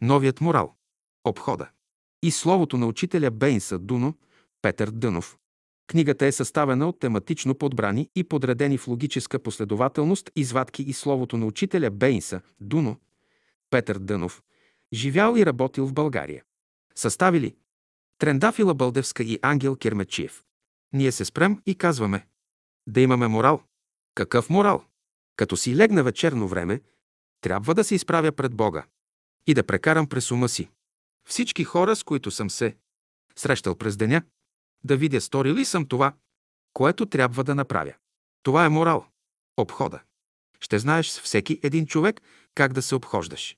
Новият морал. Обхода. И словото на учителя Бейнса Дуно, Петър Дънов. Книгата е съставена от тематично подбрани и подредени в логическа последователност извадки и словото на учителя Бейнса Дуно, Петър Дънов, живял и работил в България. Съставили Трендафила Бълдевска и Ангел Кермечиев. Ние се спрем и казваме да имаме морал. Какъв морал? Като си легна вечерно време, трябва да се изправя пред Бога и да прекарам през ума си всички хора, с които съм се срещал през деня, да видя стори ли съм това, което трябва да направя. Това е морал. Обхода. Ще знаеш с всеки един човек как да се обхождаш.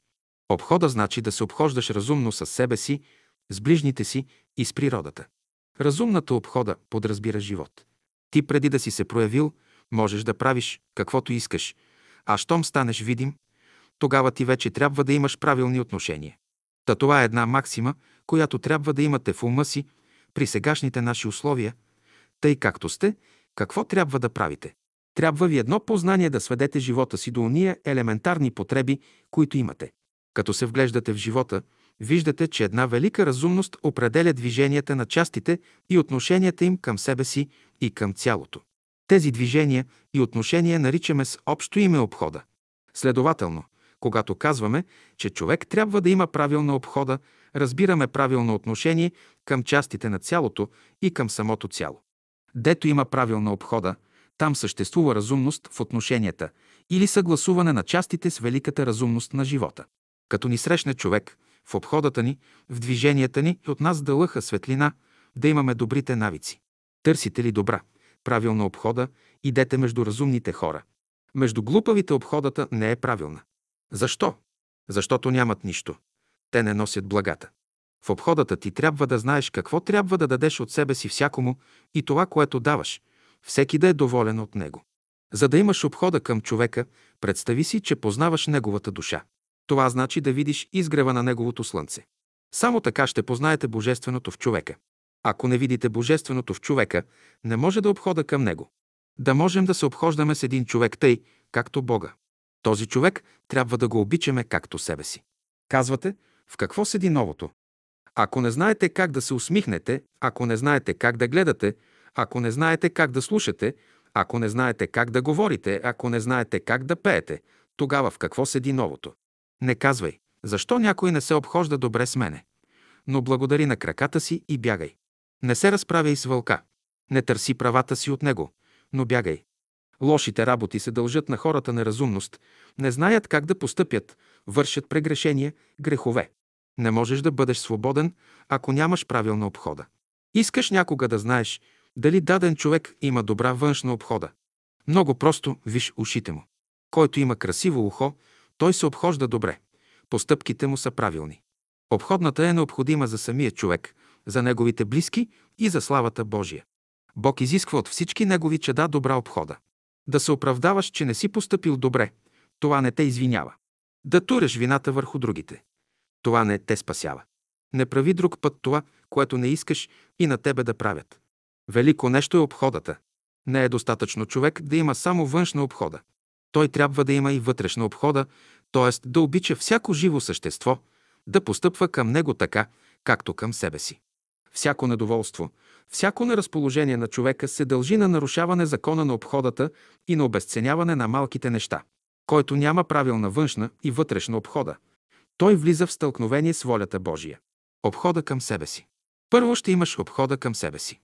Обхода значи да се обхождаш разумно с себе си, с ближните си и с природата. Разумната обхода подразбира живот. Ти преди да си се проявил, можеш да правиш каквото искаш, а щом станеш видим, тогава ти вече трябва да имаш правилни отношения. Та това е една максима, която трябва да имате в ума си при сегашните наши условия, тъй както сте, какво трябва да правите. Трябва ви едно познание да сведете живота си до уния елементарни потреби, които имате. Като се вглеждате в живота, виждате, че една велика разумност определя движенията на частите и отношенията им към себе си и към цялото. Тези движения и отношения наричаме с общо име обхода. Следователно, когато казваме, че човек трябва да има правилна обхода, разбираме правилно отношение към частите на цялото и към самото цяло. Дето има правилна обхода, там съществува разумност в отношенията или съгласуване на частите с великата разумност на живота. Като ни срещне човек, в обходата ни, в движенията ни и от нас да лъха светлина, да имаме добрите навици. Търсите ли добра, правилна обхода, идете между разумните хора. Между глупавите обходата не е правилна. Защо? Защото нямат нищо. Те не носят благата. В обходата ти трябва да знаеш какво трябва да дадеш от себе си всякому и това, което даваш, всеки да е доволен от него. За да имаш обхода към човека, представи си, че познаваш неговата душа. Това значи да видиш изгрева на неговото слънце. Само така ще познаете Божественото в човека. Ако не видите Божественото в човека, не може да обхода към него. Да можем да се обхождаме с един човек тъй, както Бога. Този човек трябва да го обичаме както себе си. Казвате, в какво седи новото? Ако не знаете как да се усмихнете, ако не знаете как да гледате, ако не знаете как да слушате, ако не знаете как да говорите, ако не знаете как да пеете, тогава в какво седи новото? Не казвай, защо някой не се обхожда добре с мене, но благодари на краката си и бягай. Не се разправяй с вълка. Не търси правата си от него, но бягай. Лошите работи се дължат на хората неразумност, не знаят как да постъпят, вършат прегрешения, грехове. Не можеш да бъдеш свободен, ако нямаш правилна обхода. Искаш някога да знаеш дали даден човек има добра външна обхода. Много просто виж ушите му. Който има красиво ухо, той се обхожда добре. Постъпките му са правилни. Обходната е необходима за самия човек, за неговите близки и за славата Божия. Бог изисква от всички негови чеда добра обхода. Да се оправдаваш, че не си поступил добре, това не те извинява. Да туреш вината върху другите. Това не те спасява. Не прави друг път това, което не искаш и на тебе да правят. Велико нещо е обходата. Не е достатъчно човек да има само външна обхода. Той трябва да има и вътрешна обхода, т.е. да обича всяко живо същество, да постъпва към него така, както към себе си. Всяко недоволство, всяко неразположение на човека се дължи на нарушаване закона на обходата и на обесценяване на малките неща. Който няма правилна външна и вътрешна обхода, той влиза в стълкновение с волята Божия. Обхода към себе си. Първо ще имаш обхода към себе си.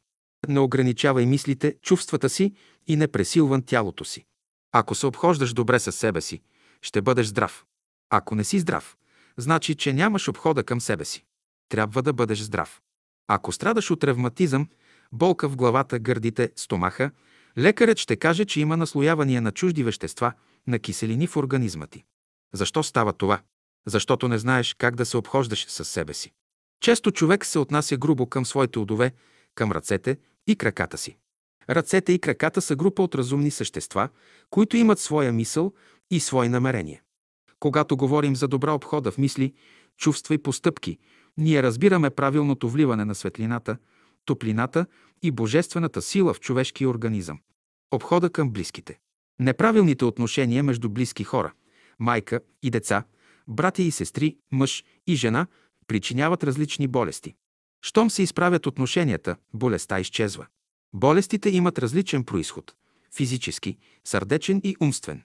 Не ограничавай мислите, чувствата си и не пресилван тялото си. Ако се обхождаш добре със себе си, ще бъдеш здрав. Ако не си здрав, значи, че нямаш обхода към себе си. Трябва да бъдеш здрав. Ако страдаш от ревматизъм, болка в главата, гърдите, стомаха, лекарят ще каже, че има наслоявания на чужди вещества, на киселини в организма ти. Защо става това? Защото не знаеш как да се обхождаш със себе си. Често човек се отнася грубо към своите удове, към ръцете и краката си. Ръцете и краката са група от разумни същества, които имат своя мисъл и свои намерения. Когато говорим за добра обхода в мисли, чувства и постъпки, ние разбираме правилното вливане на светлината, топлината и божествената сила в човешкия организъм. Обхода към близките. Неправилните отношения между близки хора, майка и деца, братя и сестри, мъж и жена причиняват различни болести. Щом се изправят отношенията, болестта изчезва. Болестите имат различен происход – физически, сърдечен и умствен.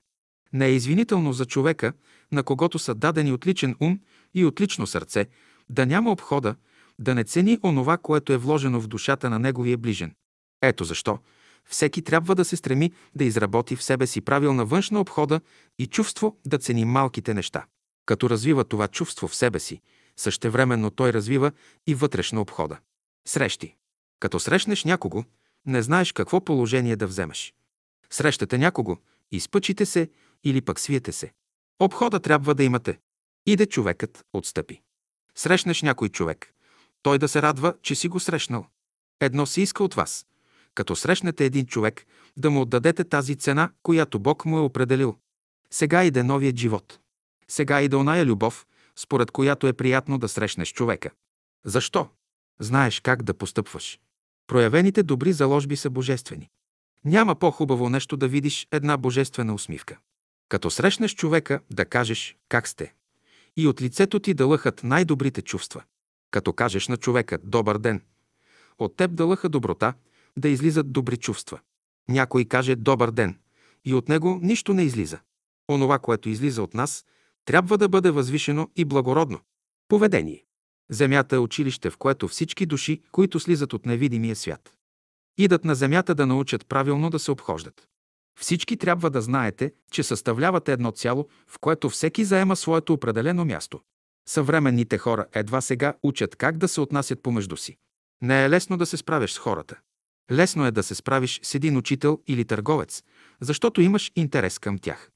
Не е извинително за човека, на когото са дадени отличен ум и отлично сърце, да няма обхода, да не цени онова, което е вложено в душата на неговия ближен. Ето защо всеки трябва да се стреми да изработи в себе си правилна външна обхода и чувство да цени малките неща. Като развива това чувство в себе си, същевременно той развива и вътрешна обхода. Срещи. Като срещнеш някого, не знаеш какво положение да вземеш. Срещате някого, изпъчите се или пък свиете се. Обхода трябва да имате. Иде човекът, отстъпи. Срещнеш някой човек. Той да се радва, че си го срещнал. Едно се иска от вас. Като срещнете един човек, да му отдадете тази цена, която Бог му е определил. Сега иде новият живот. Сега иде оная любов, според която е приятно да срещнеш човека. Защо? Знаеш как да постъпваш. Проявените добри заложби са божествени. Няма по-хубаво нещо да видиш една божествена усмивка. Като срещнеш човека, да кажеш как сте. И от лицето ти да лъхат най-добрите чувства. Като кажеш на човека «Добър ден», от теб да лъха доброта, да излизат добри чувства. Някой каже «Добър ден» и от него нищо не излиза. Онова, което излиза от нас, трябва да бъде възвишено и благородно. Поведение. Земята е училище, в което всички души, които слизат от невидимия свят, идат на земята да научат правилно да се обхождат. Всички трябва да знаете, че съставлявате едно цяло, в което всеки заема своето определено място. Съвременните хора едва сега учат как да се отнасят помежду си. Не е лесно да се справиш с хората. Лесно е да се справиш с един учител или търговец, защото имаш интерес към тях.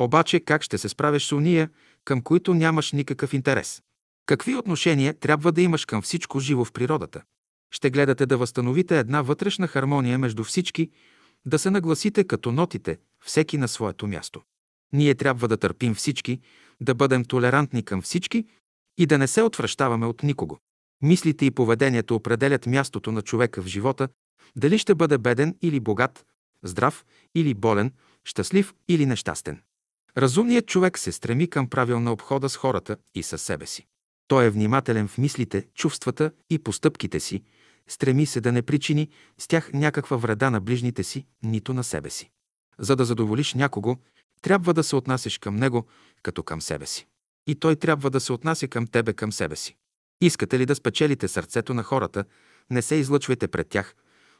Обаче как ще се справиш с уния, към които нямаш никакъв интерес? Какви отношения трябва да имаш към всичко живо в природата? Ще гледате да възстановите една вътрешна хармония между всички, да се нагласите като нотите, всеки на своето място. Ние трябва да търпим всички, да бъдем толерантни към всички и да не се отвръщаваме от никого. Мислите и поведението определят мястото на човека в живота, дали ще бъде беден или богат, здрав или болен, щастлив или нещастен. Разумният човек се стреми към правилна обхода с хората и със себе си. Той е внимателен в мислите, чувствата и постъпките си, стреми се да не причини с тях някаква вреда на ближните си, нито на себе си. За да задоволиш някого, трябва да се отнасяш към него като към себе си. И той трябва да се отнася към тебе към себе си. Искате ли да спечелите сърцето на хората, не се излъчвайте пред тях,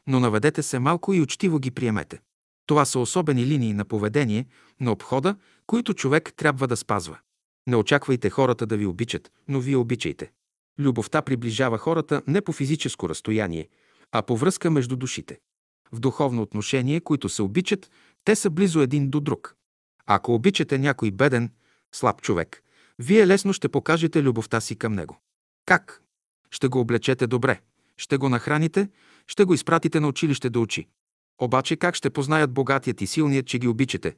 но наведете се малко и учтиво ги приемете. Това са особени линии на поведение, на обхода, които човек трябва да спазва. Не очаквайте хората да ви обичат, но вие обичайте. Любовта приближава хората не по физическо разстояние, а по връзка между душите. В духовно отношение, които се обичат, те са близо един до друг. Ако обичате някой беден, слаб човек, вие лесно ще покажете любовта си към него. Как? Ще го облечете добре, ще го нахраните, ще го изпратите на училище да учи. Обаче как ще познаят богатият и силният, че ги обичате?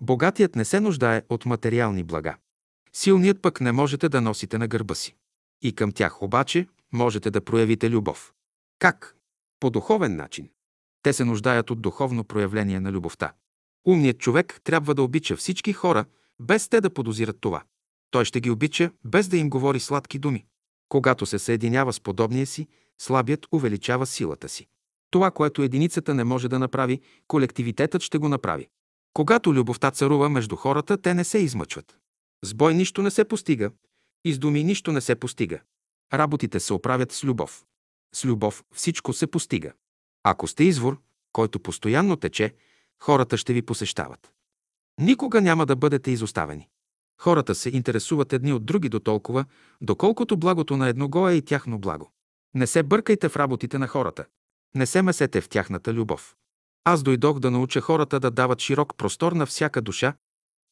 Богатият не се нуждае от материални блага. Силният пък не можете да носите на гърба си. И към тях обаче можете да проявите любов. Как? По духовен начин. Те се нуждаят от духовно проявление на любовта. Умният човек трябва да обича всички хора, без те да подозират това. Той ще ги обича, без да им говори сладки думи. Когато се съединява с подобния си, слабият увеличава силата си. Това, което единицата не може да направи, колективитетът ще го направи. Когато любовта царува между хората, те не се измъчват. С бой нищо не се постига, и с думи нищо не се постига. Работите се оправят с любов. С любов всичко се постига. Ако сте извор, който постоянно тече, хората ще ви посещават. Никога няма да бъдете изоставени. Хората се интересуват едни от други до толкова, доколкото благото на едного е и тяхно благо. Не се бъркайте в работите на хората. Не се месете в тяхната любов. Аз дойдох да науча хората да дават широк простор на всяка душа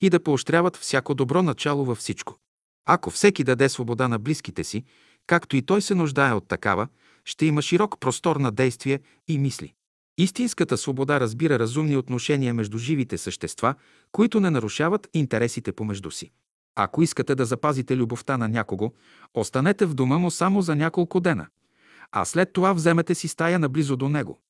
и да поощряват всяко добро начало във всичко. Ако всеки даде свобода на близките си, както и той се нуждае от такава, ще има широк простор на действие и мисли. Истинската свобода разбира разумни отношения между живите същества, които не нарушават интересите помежду си. Ако искате да запазите любовта на някого, останете в дома му само за няколко дена, а след това вземете си стая наблизо до него.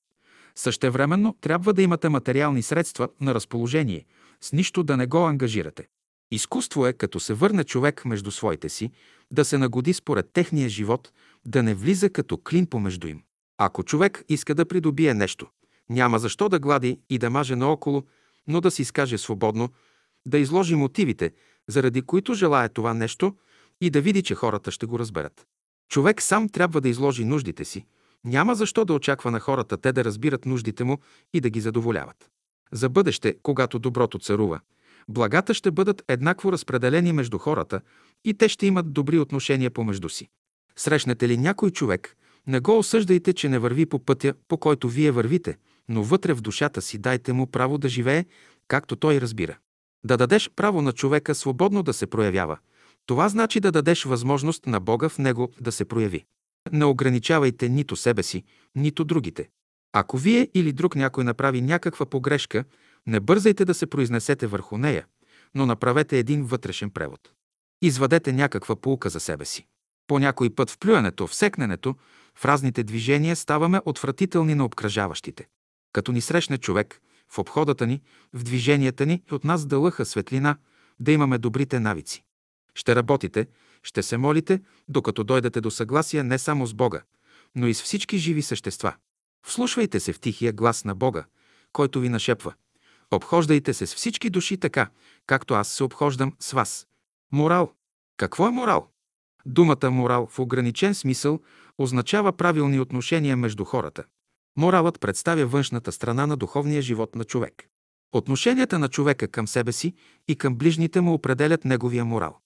Същевременно трябва да имате материални средства на разположение, с нищо да не го ангажирате. Изкуство е, като се върне човек между своите си, да се нагоди според техния живот, да не влиза като клин помежду им. Ако човек иска да придобие нещо, няма защо да глади и да маже наоколо, но да си изкаже свободно, да изложи мотивите, заради които желая това нещо и да види, че хората ще го разберат. Човек сам трябва да изложи нуждите си. Няма защо да очаква на хората те да разбират нуждите му и да ги задоволяват. За бъдеще, когато доброто царува, благата ще бъдат еднакво разпределени между хората и те ще имат добри отношения помежду си. Срещнете ли някой човек, не го осъждайте, че не върви по пътя, по който вие вървите, но вътре в душата си дайте му право да живее, както той разбира. Да дадеш право на човека свободно да се проявява. Това значи да дадеш възможност на Бога в него да се прояви. Не ограничавайте нито себе си, нито другите. Ако вие или друг някой направи някаква погрешка, не бързайте да се произнесете върху нея, но направете един вътрешен превод. Извадете някаква полука за себе си. По някой път в плюенето, в секненето, в разните движения ставаме отвратителни на обкръжаващите. Като ни срещне човек, в обходата ни, в движенията ни, от нас да лъха светлина, да имаме добрите навици. Ще работите, ще се молите, докато дойдете до съгласие не само с Бога, но и с всички живи същества. Вслушвайте се в тихия глас на Бога, който ви нашепва. Обхождайте се с всички души така, както аз се обхождам с вас. Морал. Какво е морал? Думата морал в ограничен смисъл означава правилни отношения между хората. Моралът представя външната страна на духовния живот на човек. Отношенията на човека към себе си и към ближните му определят неговия морал.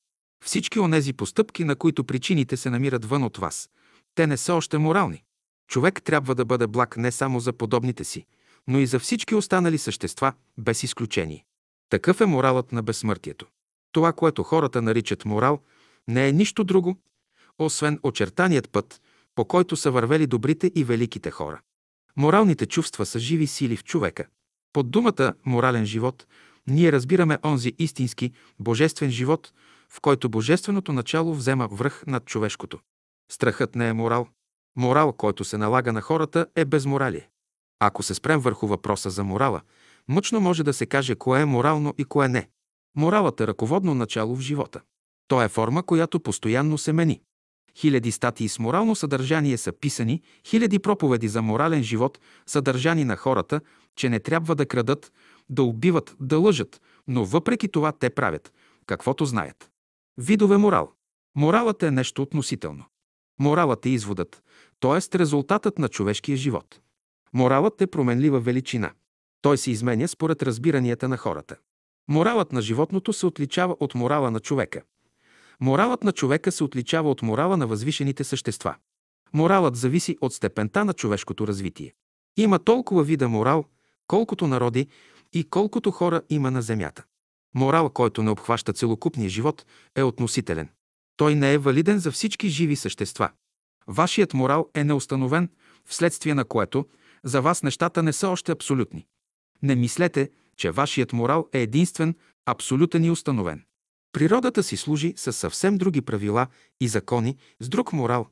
Всички онези постъпки, на които причините се намират вън от вас, те не са още морални. Човек трябва да бъде благ не само за подобните си, но и за всички останали същества, без изключение. Такъв е моралът на безсмъртието. Това, което хората наричат морал, не е нищо друго, освен очертаният път, по който са вървели добрите и великите хора. Моралните чувства са живи сили в човека. Под думата «морален живот» ние разбираме онзи истински, божествен живот, в който божественото начало взема връх над човешкото. Страхът не е морал. Морал, който се налага на хората, е безморалие. Ако се спрем върху въпроса за морала, мъчно може да се каже кое е морално и кое не. Моралът е ръководно начало в живота. То е форма, която постоянно се мени. Хиляди статии с морално съдържание са писани, хиляди проповеди за морален живот, съдържани на хората, че не трябва да крадат, да убиват, да лъжат, но въпреки това те правят, каквото знаят. Видове морал. Моралът е нещо относително. Моралът е изводът, т.е. резултатът на човешкия живот. Моралът е променлива величина. Той се изменя според разбиранията на хората. Моралът на животното се отличава от морала на човека. Моралът на човека се отличава от морала на възвишените същества. Моралът зависи от степента на човешкото развитие. Има толкова вида морал, колкото народи и колкото хора има на Земята. Морал, който не обхваща целокупния живот, е относителен. Той не е валиден за всички живи същества. Вашият морал е неустановен, вследствие на което за вас нещата не са още абсолютни. Не мислете, че вашият морал е единствен, абсолютен и установен. Природата си служи с съвсем други правила и закони, с друг морал,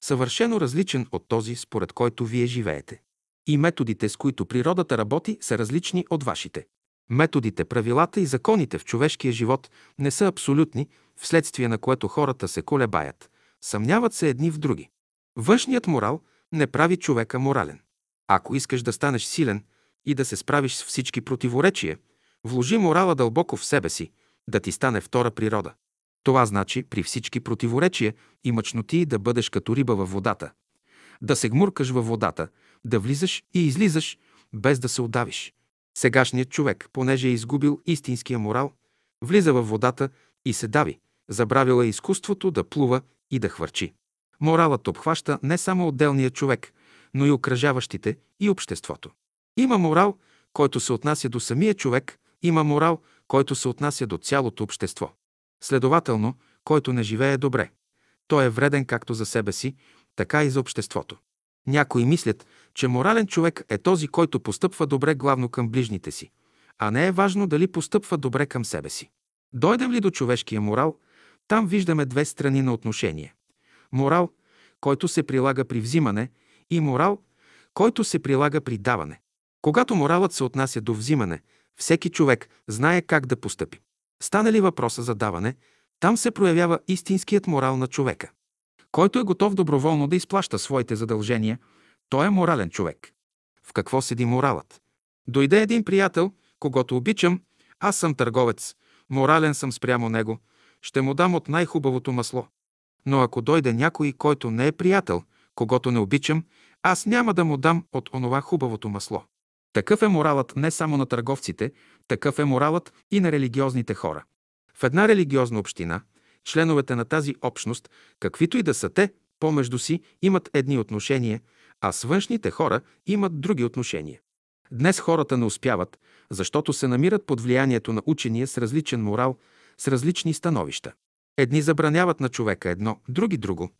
съвършено различен от този, според който вие живеете. И методите, с които природата работи, са различни от вашите. Методите, правилата и законите в човешкия живот не са абсолютни, вследствие на което хората се колебаят, съмняват се едни в други. Външният морал не прави човека морален. Ако искаш да станеш силен и да се справиш с всички противоречия, вложи морала дълбоко в себе си, да ти стане втора природа. Това значи при всички противоречия и мъчноти да бъдеш като риба във водата. Да се гмуркаш във водата, да влизаш и излизаш, без да се удавиш. Сегашният човек, понеже е изгубил истинския морал, влиза във водата и се дави, забравила е изкуството да плува и да хвърчи. Моралът обхваща не само отделния човек, но и окръжаващите и обществото. Има морал, който се отнася до самия човек, има морал, който се отнася до цялото общество. Следователно, който не живее добре, той е вреден както за себе си, така и за обществото. Някои мислят, че морален човек е този, който постъпва добре главно към ближните си, а не е важно дали постъпва добре към себе си. Дойдем ли до човешкия морал, там виждаме две страни на отношение. Морал, който се прилага при взимане, и морал, който се прилага при даване. Когато моралът се отнася до взимане, всеки човек знае как да постъпи. Стане ли въпроса за даване, там се проявява истинският морал на човека. Който е готов доброволно да изплаща своите задължения, той е морален човек. В какво седи моралът? Дойде един приятел, когато обичам, аз съм търговец, морален съм спрямо него, ще му дам от най-хубавото масло. Но ако дойде някой, който не е приятел, когато не обичам, аз няма да му дам от онова хубавото масло. Такъв е моралът не само на търговците, такъв е моралът и на религиозните хора. В една религиозна община, членовете на тази общност, каквито и да са те, помежду си имат едни отношения, а с външните хора имат други отношения. Днес хората не успяват, защото се намират под влиянието на учения с различен морал, с различни становища. Едни забраняват на човека едно, други друго,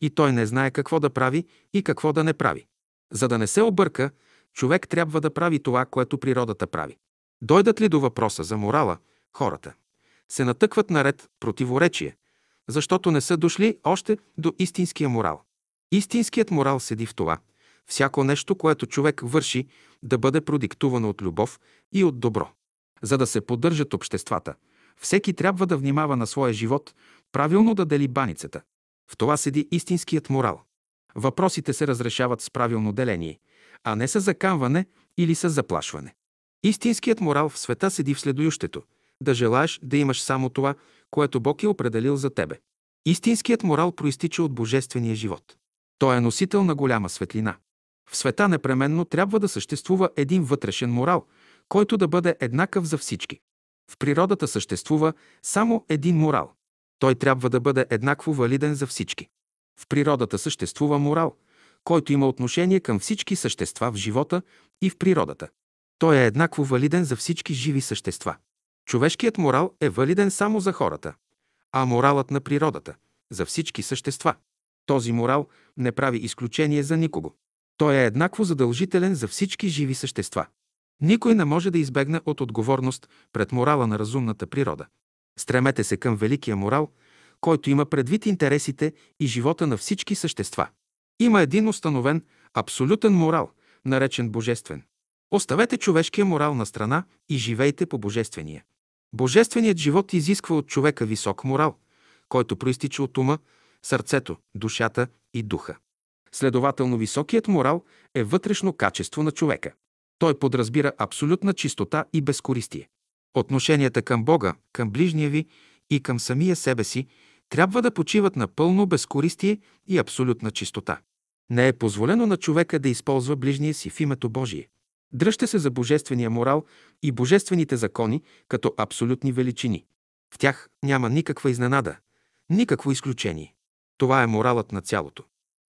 и той не знае какво да прави и какво да не прави. За да не се обърка, човек трябва да прави това, което природата прави. Дойдат ли до въпроса за морала, хората се натъкват наред противоречие, защото не са дошли още до истинския морал. Истинският морал седи в това – всяко нещо, което човек върши, да бъде продиктувано от любов и от добро. За да се поддържат обществата, всеки трябва да внимава на своя живот, правилно да дели баницата. В това седи истинският морал. Въпросите се разрешават с правилно деление, а не с закамване или с заплашване. Истинският морал в света седи в следующето – да желаеш да имаш само това, което Бог е определил за тебе. Истинският морал проистича от божествения живот. Той е носител на голяма светлина. В света непременно трябва да съществува един вътрешен морал, който да бъде еднакъв за всички. В природата съществува само един морал. Той трябва да бъде еднакво валиден за всички. В природата съществува морал, който има отношение към всички същества в живота и в природата. Той е еднакво валиден за всички живи същества. Човешкият морал е валиден само за хората, а моралът на природата – за всички същества. Този морал не прави изключение за никого. Той е еднакво задължителен за всички живи същества. Никой не може да избегне от отговорност пред морала на разумната природа. Стремете се към великия морал, който има предвид интересите и живота на всички същества. Има един установен, абсолютен морал, наречен божествен. Оставете човешкия морал на страна и живейте по божествения. Божественият живот изисква от човека висок морал, който проистича от ума, сърцето, душата и духа. Следователно, високият морал е вътрешно качество на човека. Той подразбира абсолютна чистота и безкористие. Отношенията към Бога, към ближния ви и към самия себе си трябва да почиват на пълно безкористие и абсолютна чистота. Не е позволено на човека да използва ближния си в името Божие. Дръжте се за божествения морал и божествените закони като абсолютни величини. В тях няма никаква изненада, никакво изключение. Това е моралът на цялото.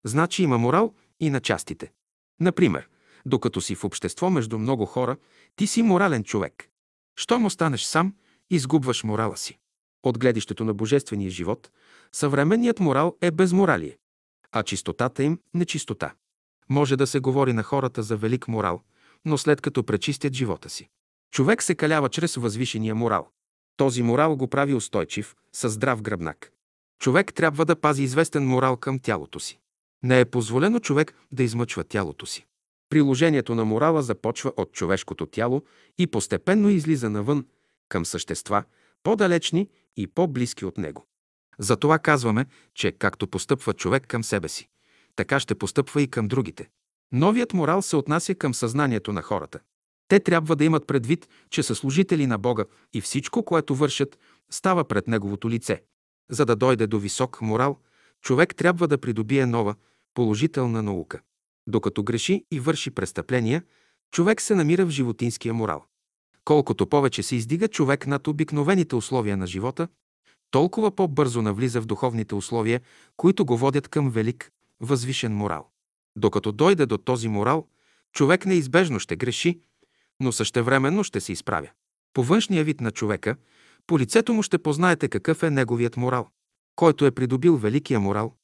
Значи има морал и на частите. Например, докато си в общество между много хора, ти си морален човек. Щом останеш сам, изгубваш морала си. От гледището на божествения живот, съвременният морал е безморалие, а чистотата им – нечистота. Може да се говори на хората за велик морал, но след като пречистят живота си. Човек се калява чрез възвишения морал. Този морал го прави устойчив, със здрав гръбнак. Човек трябва да пази известен морал към тялото си. Не е позволено човек да измъчва тялото си. Приложението на морала започва от човешкото тяло и постепенно излиза навън към същества, по-далечни и по-близки от него. Затова казваме, че както постъпва човек към себе си, така ще постъпва и към другите. Новият морал се отнася към съзнанието на хората. Те трябва да имат предвид, че са служители на Бога и всичко, което вършат, става пред Неговото лице. За да дойде до висок морал, човек трябва да придобие нова, положителна наука. Докато греши и върши престъпления, човек се намира в животинския морал. Колкото повече се издига човек над обикновените условия на живота, толкова по-бързо навлиза в духовните условия, които го водят към велик, възвишен морал. Докато дойде до този морал, човек неизбежно ще греши, но същевременно ще се изправя. По външния вид на човека, по лицето му ще познаете какъв е неговият морал. Който е придобил великия морал,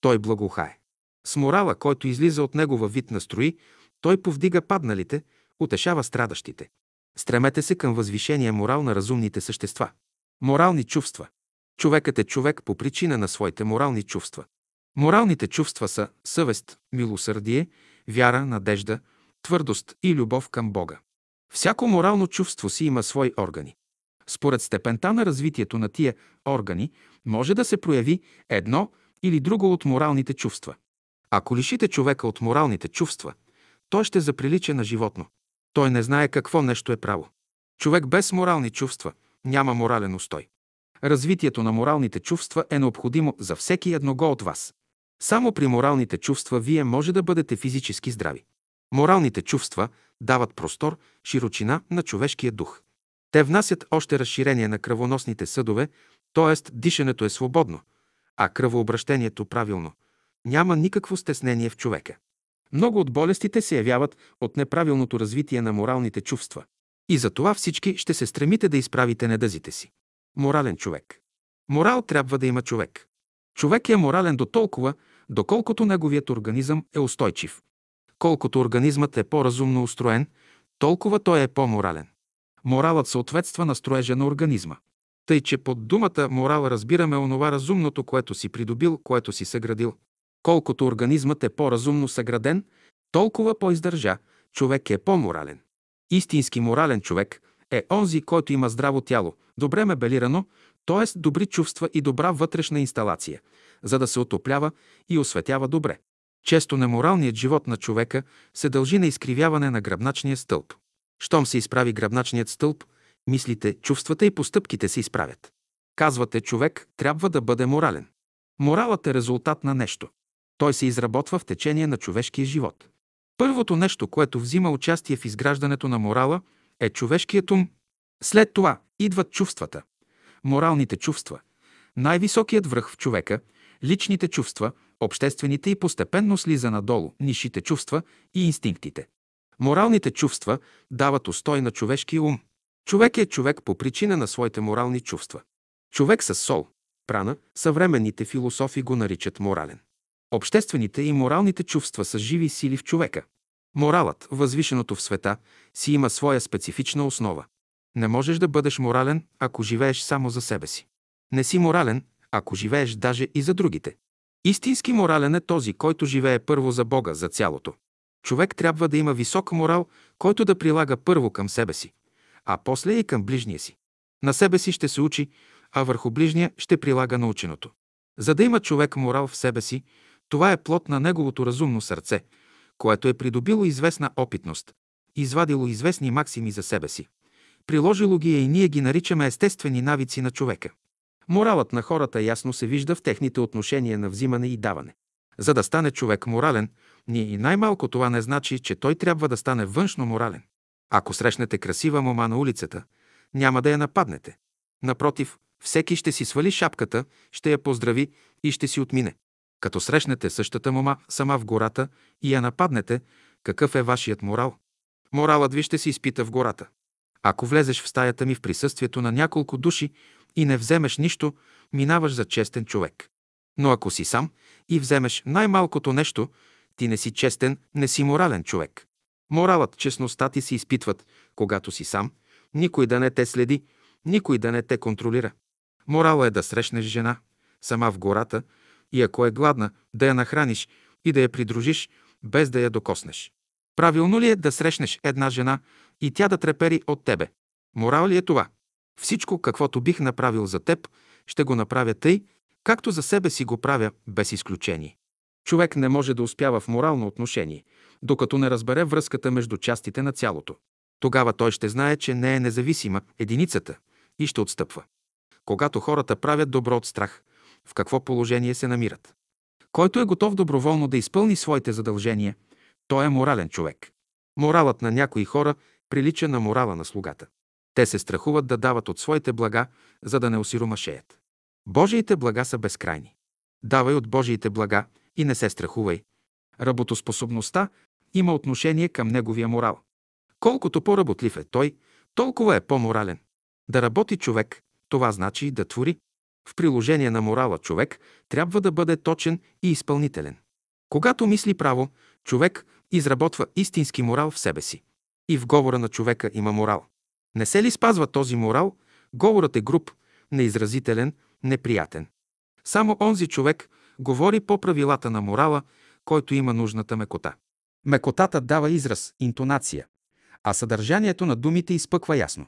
той благохае. С морала, който излиза от него във вид на строи, той повдига падналите, утешава страдащите. Стремете се към възвишения морал на разумните същества. Морални чувства. Човекът е човек по причина на своите морални чувства. Моралните чувства са съвест, милосърдие, вяра, надежда, твърдост и любов към Бога. Всяко морално чувство си има свои органи. Според степента на развитието на тия органи може да се прояви едно или друго от моралните чувства. Ако лишите човека от моралните чувства, той ще заприлича на животно. Той не знае какво нещо е право. Човек без морални чувства няма морален устой. Развитието на моралните чувства е необходимо за всеки едного от вас. Само при моралните чувства вие може да бъдете физически здрави. Моралните чувства дават простор, широчина на човешкия дух. Те внасят още разширение на кръвоносните съдове, т.е. дишането е свободно, а кръвообращението правилно. Няма никакво стеснение в човека. Много от болестите се явяват от неправилното развитие на моралните чувства. И за това всички ще се стремите да изправите недъзите си. Морален човек. Морал трябва да има човек. Човек е морален до толкова, доколкото неговият организъм е устойчив. Колкото организмът е по-разумно устроен, толкова той е по-морален. Моралът съответства на строежа на организма. Тъй, че под думата морал разбираме онова разумното, което си придобил, което си съградил. Колкото организмът е по-разумно съграден, толкова по-издържа, човек е по-морален. Истински морален човек е онзи, който има здраво тяло, добре мебелирано, т.е. добри чувства и добра вътрешна инсталация, за да се отоплява и осветява добре. Често неморалният живот на човека се дължи на изкривяване на гръбначния стълб. Щом се изправи гръбначният стълб, мислите, чувствата и постъпките се изправят. Казвате, човек трябва да бъде морален. Моралът е резултат на нещо. Той се изработва в течение на човешкия живот. Първото нещо, което взима участие в изграждането на морала, е човешкият ум. След това идват чувствата. Моралните чувства. Най-високият връх в човека, личните чувства, обществените и постепенно слиза надолу, нишите чувства и инстинктите. Моралните чувства дават устой на човешкия ум. Човек е човек по причина на своите морални чувства. Човек с сол, прана, съвременните философи го наричат морален. Обществените и моралните чувства са живи сили в човека. Моралът, възвишеното в света, си има своя специфична основа. Не можеш да бъдеш морален, ако живееш само за себе си. Не си морален, ако живееш даже и за другите. Истински морален е този, който живее първо за Бога, за цялото. Човек трябва да има висок морал, който да прилага първо към себе си, а после и към ближния си. На себе си ще се учи, а върху ближния ще прилага наученото. За да има човек морал в себе си, това е плод на неговото разумно сърце, което е придобило известна опитност, извадило известни максими за себе си. Приложило ги е и ние ги наричаме естествени навици на човека. Моралът на хората ясно се вижда в техните отношения на взимане и даване. За да стане човек морален, ние и най-малко това не значи, че той трябва да стане външно морален. Ако срещнете красива мома на улицата, няма да я нападнете. Напротив, всеки ще си свали шапката, ще я поздрави и ще си отмине. Като срещнете същата мома сама в гората и я нападнете, какъв е вашият морал? Моралът ви ще се изпита в гората. Ако влезеш в стаята ми в присъствието на няколко души и не вземеш нищо, минаваш за честен човек. Но ако си сам и вземеш най-малкото нещо, ти не си честен, не си морален човек. Моралът, честността ти се изпитват, когато си сам, никой да не те следи, никой да не те контролира. Морала е да срещнеш жена, сама в гората, и ако е гладна, да я нахраниш и да я придружиш, без да я докоснеш. Правилно ли е да срещнеш една жена и тя да трепери от тебе? Морал ли е това? Всичко, каквото бих направил за теб, ще го направя тъй, както за себе си го правя, без изключение. Човек не може да успява в морално отношение, докато не разбере връзката между частите на цялото. Тогава той ще знае, че не е независима единицата и ще отстъпва. Когато хората правят добро от страх, в какво положение се намират? Който е готов доброволно да изпълни своите задължения, той е морален човек. Моралът на някои хора прилича на морала на слугата. Те се страхуват да дават от своите блага, за да не осиромашеят. Божиите блага са безкрайни. Давай от Божиите блага и не се страхувай. Работоспособността има отношение към неговия морал. Колкото по-работлив е той, толкова е по-морален. Да работи човек, това значи да твори. В приложение на морала човек трябва да бъде точен и изпълнителен. Когато мисли право, човек изработва истински морал в себе си. И в говора на човека има морал. Не се ли спазва този морал, говорът е груб, неизразителен, неприятен. Само онзи човек говори по правилата на морала, който има нужната мекота. Мекотата дава израз, интонация, а съдържанието на думите изпъква ясно.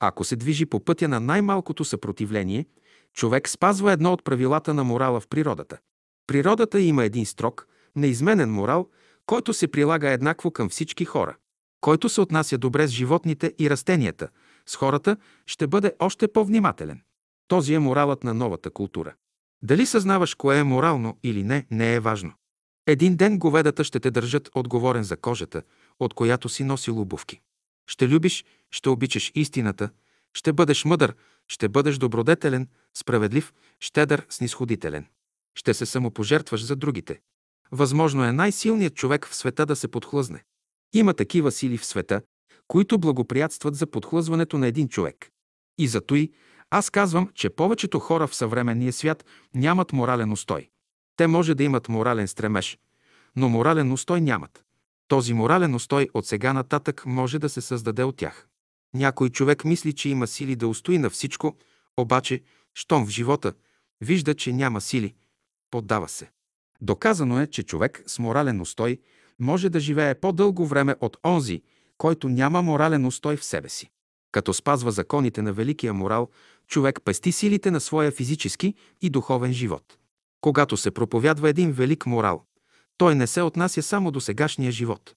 Ако се движи по пътя на най-малкото съпротивление, човек спазва едно от правилата на морала в природата. Природата има един строг, неизменен морал, който се прилага еднакво към всички хора. Който се отнася добре с животните и растенията, с хората ще бъде още по-внимателен. Този е моралът на новата култура. Дали съзнаваш кое е морално или не, не е важно. Един ден говедата ще те държат отговорен за кожата, от която си носил обувки. Ще любиш, ще обичаш истината, ще бъдеш мъдър, ще бъдеш добродетелен, справедлив, щедър, снисходителен. Ще се самопожертваш за другите. Възможно е най-силният човек в света да се подхлъзне. Има такива сили в света, които благоприятстват за подхлъзването на един човек. И зато и аз казвам, че повечето хора в съвременния свят нямат морален устой. Те може да имат морален стремеж, но морален устой нямат. Този морален устой от сега нататък може да се създаде от тях. Някой човек мисли, че има сили да устои на всичко, обаче, щом в живота вижда, че няма сили, поддава се. Доказано е, че човек с морален устой може да живее по-дълго време от онзи, който няма морален устой в себе си. Като спазва законите на великия морал, човек пести силите на своя физически и духовен живот. Когато се проповядва един велик морал, той не се отнася само до сегашния живот.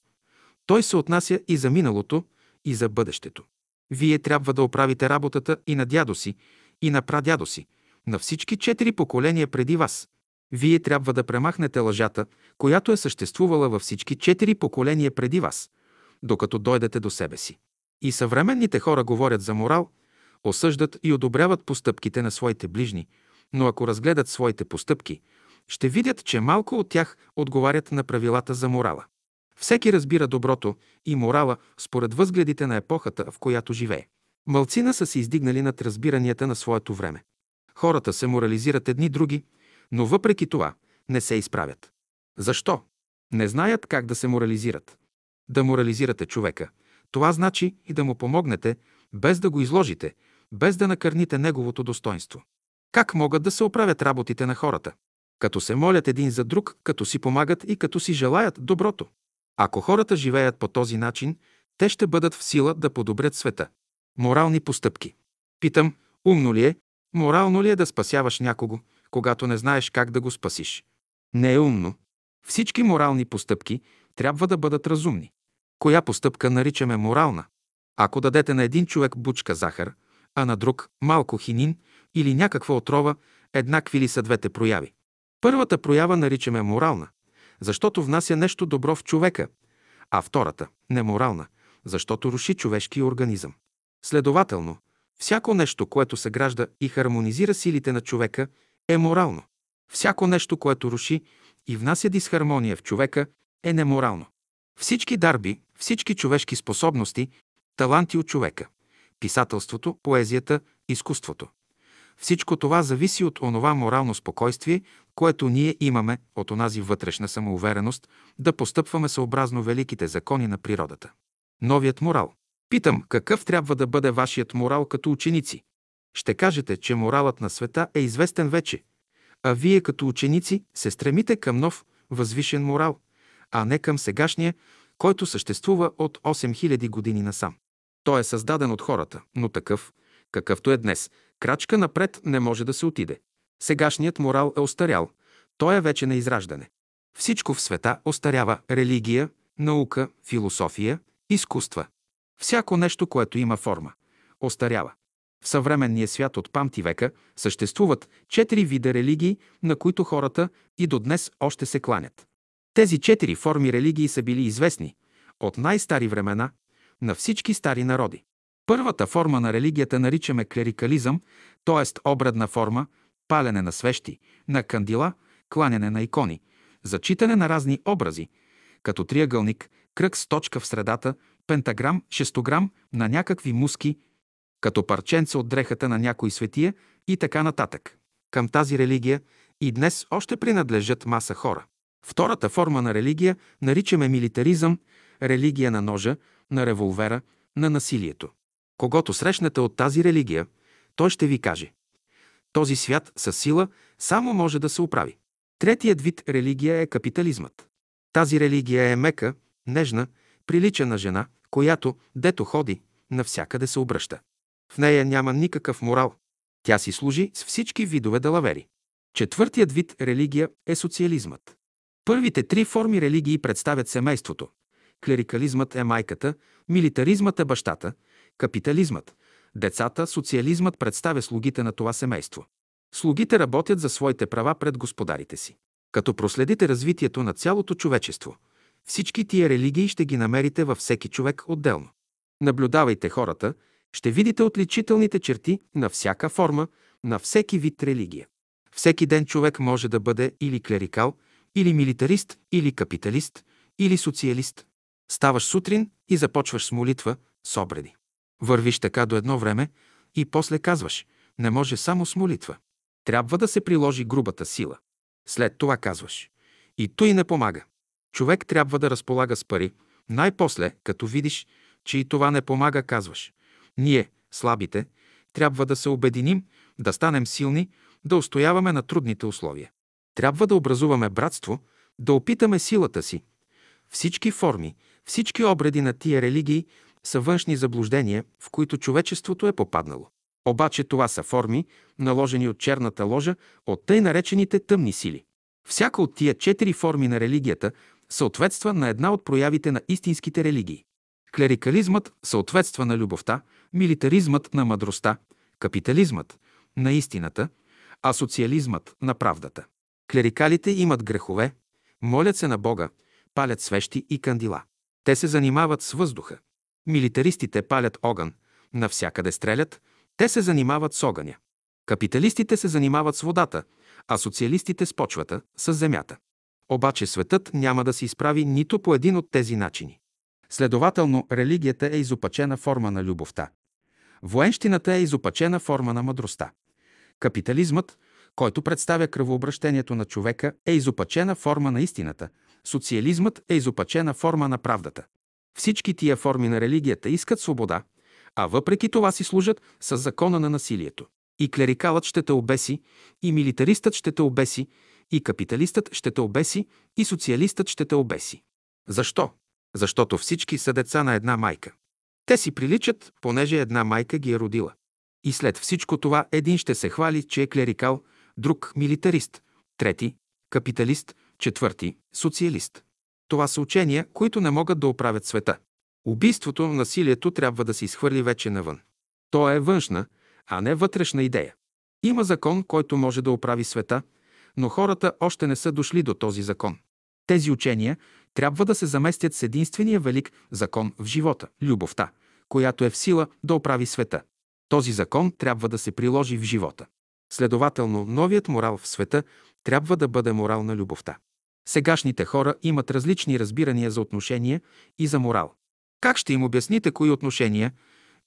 Той се отнася и за миналото, и за бъдещето. Вие трябва да оправите работата и на дядо си, и на прадядо си, на всички четири поколения преди вас. Вие трябва да премахнете лъжата, която е съществувала във всички четири поколения преди вас, докато дойдете до себе си. И съвременните хора говорят за морал, осъждат и одобряват постъпките на своите ближни, но ако разгледат своите постъпки, ще видят, че малко от тях отговарят на правилата за морала. Всеки разбира доброто и морала според възгледите на епохата, в която живее. Малцина са се издигнали над разбиранията на своето време. Хората се морализират едни други, но въпреки това не се изправят. Защо? Не знаят как да се морализират. Да морализирате човека, това значи и да му помогнете, без да го изложите, без да накърните неговото достоинство. Как могат да се оправят работите на хората? Като се молят един за друг, като си помагат и като си желаят доброто. Ако хората живеят по този начин, те ще бъдат в сила да подобрят света. Морални постъпки. Питам, умно ли е, морално ли е да спасяваш някого, когато не знаеш как да го спасиш? Не е умно. Всички морални постъпки трябва да бъдат разумни. Коя постъпка наричаме морална? Ако дадете на един човек бучка захар, а на друг малко хинин или някаква отрова, еднакви ли са двете прояви? Първата проява наричаме морална, защото внася нещо добро в човека, а втората – неморална, защото руши човешкия организъм. Следователно, всяко нещо, което съгражда и хармонизира силите на човека, е морално. Всяко нещо, което руши и внася дисхармония в човека, е неморално. Всички дарби, всички човешки способности, таланти от човека, писателството, поезията, изкуството. Всичко това зависи от онова морално спокойствие, което ние имаме, от онази вътрешна самоувереност, да постъпваме съобразно великите закони на природата. Новият морал. Питам, какъв трябва да бъде вашият морал като ученици? Ще кажете, че моралът на света е известен вече, а вие като ученици се стремите към нов, възвишен морал, а не към сегашния, който съществува от 8000 години насам. Той е създаден от хората, но такъв, какъвто е днес, крачка напред не може да се отиде. Сегашният морал е остарял, той е вече на израждане. Всичко в света остарява – религия, наука, философия, изкуства. Всяко нещо, което има форма, остарява. В съвременния свят от памти века съществуват четири вида религии, на които хората и до днес още се кланят. Тези четири форми религии са били известни от най-стари времена на всички стари народи. Първата форма на религията наричаме клерикализъм, т.е. обредна форма, палене на свещи, на кандила, кланяне на икони, зачитане на разни образи, като триъгълник, кръг с точка в средата, пентаграм, шестограм на някакви муски, като парченце от дрехата на някой светия и така нататък. Към тази религия и днес още принадлежат маса хора. Втората форма на религия наричаме милитаризъм, религия на ножа, на револвера, на насилието. Когато срещнете от тази религия, той ще ви каже този свят със сила само може да се оправи. Третият вид религия е капитализмът. Тази религия е мека, нежна, прилича на жена, която, дето ходи, навсякъде се обръща. В нея няма никакъв морал. Тя си служи с всички видове далавери. Четвъртият вид религия е социализмът. Първите три форми религии представят семейството. Клерикализмът е майката, милитаризмът е бащата, капитализмът – децата, социализмът представя слугите на това семейство. Слугите работят за своите права пред господарите си. Като проследите развитието на цялото човечество, всички тия религии ще ги намерите във всеки човек отделно. Наблюдавайте хората, ще видите отличителните черти на всяка форма, на всеки вид религия. Всеки ден човек може да бъде или клерикал, или милитарист, или капиталист, или социалист. Ставаш сутрин и започваш с молитва, с обреди. Вървиш така до едно време и после казваш, не може само с молитва. Трябва да се приложи грубата сила. След това казваш, и той не помага. Човек трябва да разполага с пари. Най-после, като видиш, че и това не помага, казваш. Ние, слабите, трябва да се обединим, да станем силни, да устояваме на трудните условия. Трябва да образуваме братство, да опитаме силата си. Всички форми, всички обреди на тия религии са външни заблуждения, в които човечеството е попаднало. Обаче това са форми, наложени от черната ложа, от тъй наречените тъмни сили. Всяка от тия четири форми на религията съответства на една от проявите на истинските религии. Клерикализмът съответства на любовта, милитаризмът на мъдростта, капитализмът на истината, а социализмът на правдата. Клерикалите имат грехове, молят се на Бога, палят свещи и кандила. Те се занимават с въздуха. Милитаристите палят огън, навсякъде стрелят, те се занимават с огъня. Капиталистите се занимават с водата, а социалистите с почвата, с земята. Обаче светът няма да се изправи нито по един от тези начини. Следователно, религията е изопачена форма на любовта. Военщината е изопачена форма на мъдростта. Капитализмът, който представя кръвообращението на човека, е изопачена форма на истината. Социализмът е изопачена форма на правдата. Всички тия форми на религията искат свобода, а въпреки това си служат с закона на насилието. И клерикалът ще те обеси, и милитаристът ще те обеси, и капиталистът ще те обеси, и социалистът ще те обеси. Защо? Защото всички са деца на една майка. Те си приличат, понеже една майка ги е родила. И след всичко това един ще се хвали, че е клерикал, друг – милитарист, трети – капиталист, четвърти – социалист. Това са учения, които не могат да оправят света. Убийството, насилието трябва да се изхвърли вече навън. То е външна, а не вътрешна идея. Има закон, който може да оправи света, но хората още не са дошли до този закон. Тези учения трябва да се заместят с единствения велик закон в живота – любовта, която е в сила да оправи света. Този закон трябва да се приложи в живота. Следователно, новият морал в света трябва да бъде морал на любовта. Сегашните хора имат различни разбирания за отношения и за морал. Как ще им обясните кои отношения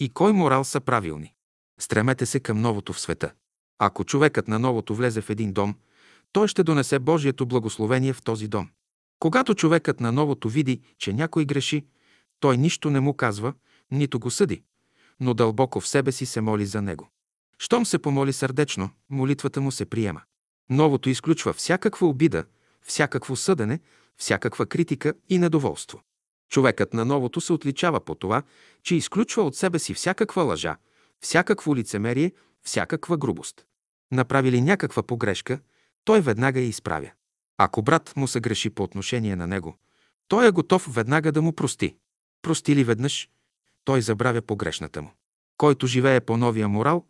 и кой морал са правилни? Стремете се към новото в света. Ако човекът на новото влезе в един дом, той ще донесе Божието благословение в този дом. Когато човекът на новото види, че някой греши, той нищо не му казва, нито го съди, но дълбоко в себе си се моли за него. Щом се помоли сърдечно, молитвата му се приема. Новото изключва всякаква обида, всякакво съдене, всякаква критика и недоволство. Човекът на новото се отличава по това, че изключва от себе си всякаква лъжа, всякакво лицемерие, всякаква грубост. Направи ли някаква погрешка, той веднага я изправя. Ако брат му се греши по отношение на него, той е готов веднага да му прости. Прости ли веднъж, той забравя погрешната му. Който живее по новия морал,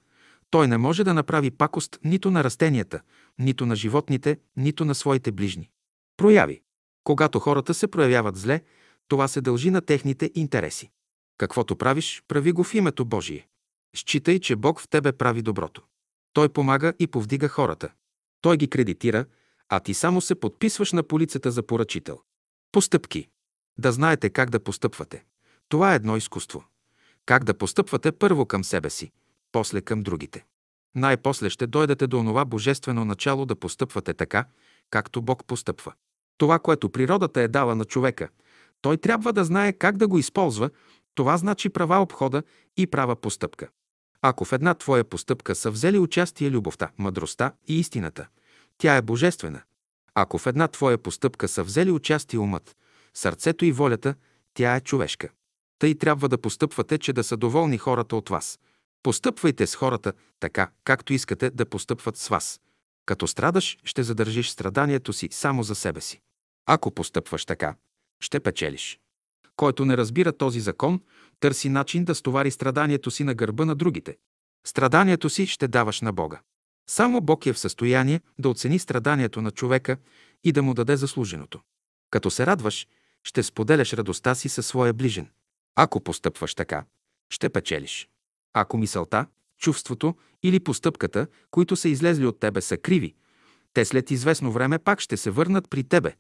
той не може да направи пакост нито на растенията, нито на животните, нито на своите ближни. Прояви. Когато хората се проявяват зле, това се дължи на техните интереси. Каквото правиш, прави го в името Божие. Считай, че Бог в тебе прави доброто. Той помага и повдига хората. Той ги кредитира, а ти само се подписваш на полицата за поръчител. Постъпки. Да знаете как да постъпвате. Това е едно изкуство. Как да постъпвате първо към себе си, после към другите. Най-после ще дойдете до онова божествено начало да постъпвате така, както Бог постъпва. Това, което природата е дала на човека, той трябва да знае как да го използва, това значи права обхода и права постъпка. Ако в една твоя постъпка са взели участие любовта, мъдростта и истината, тя е божествена. Ако в една твоя постъпка са взели участие умът, сърцето и волята, тя е човешка. Тъй трябва да постъпвате, че да са доволни хората от вас. Постъпвайте с хората така, както искате да постъпват с вас. Като страдаш, ще задържиш страданието си само за себе си. Ако постъпваш така, ще печелиш. Който не разбира този закон, търси начин да стовари страданието си на гърба на другите. Страданието си ще даваш на Бога. Само Бог е в състояние да оцени страданието на човека и да му даде заслуженото. Като се радваш, ще споделяш радостта си със своя ближен. Ако постъпваш така, ще печелиш. Ако мисълта, чувството или постъпката, които са излезли от тебе, са криви, те след известно време пак ще се върнат при тебе,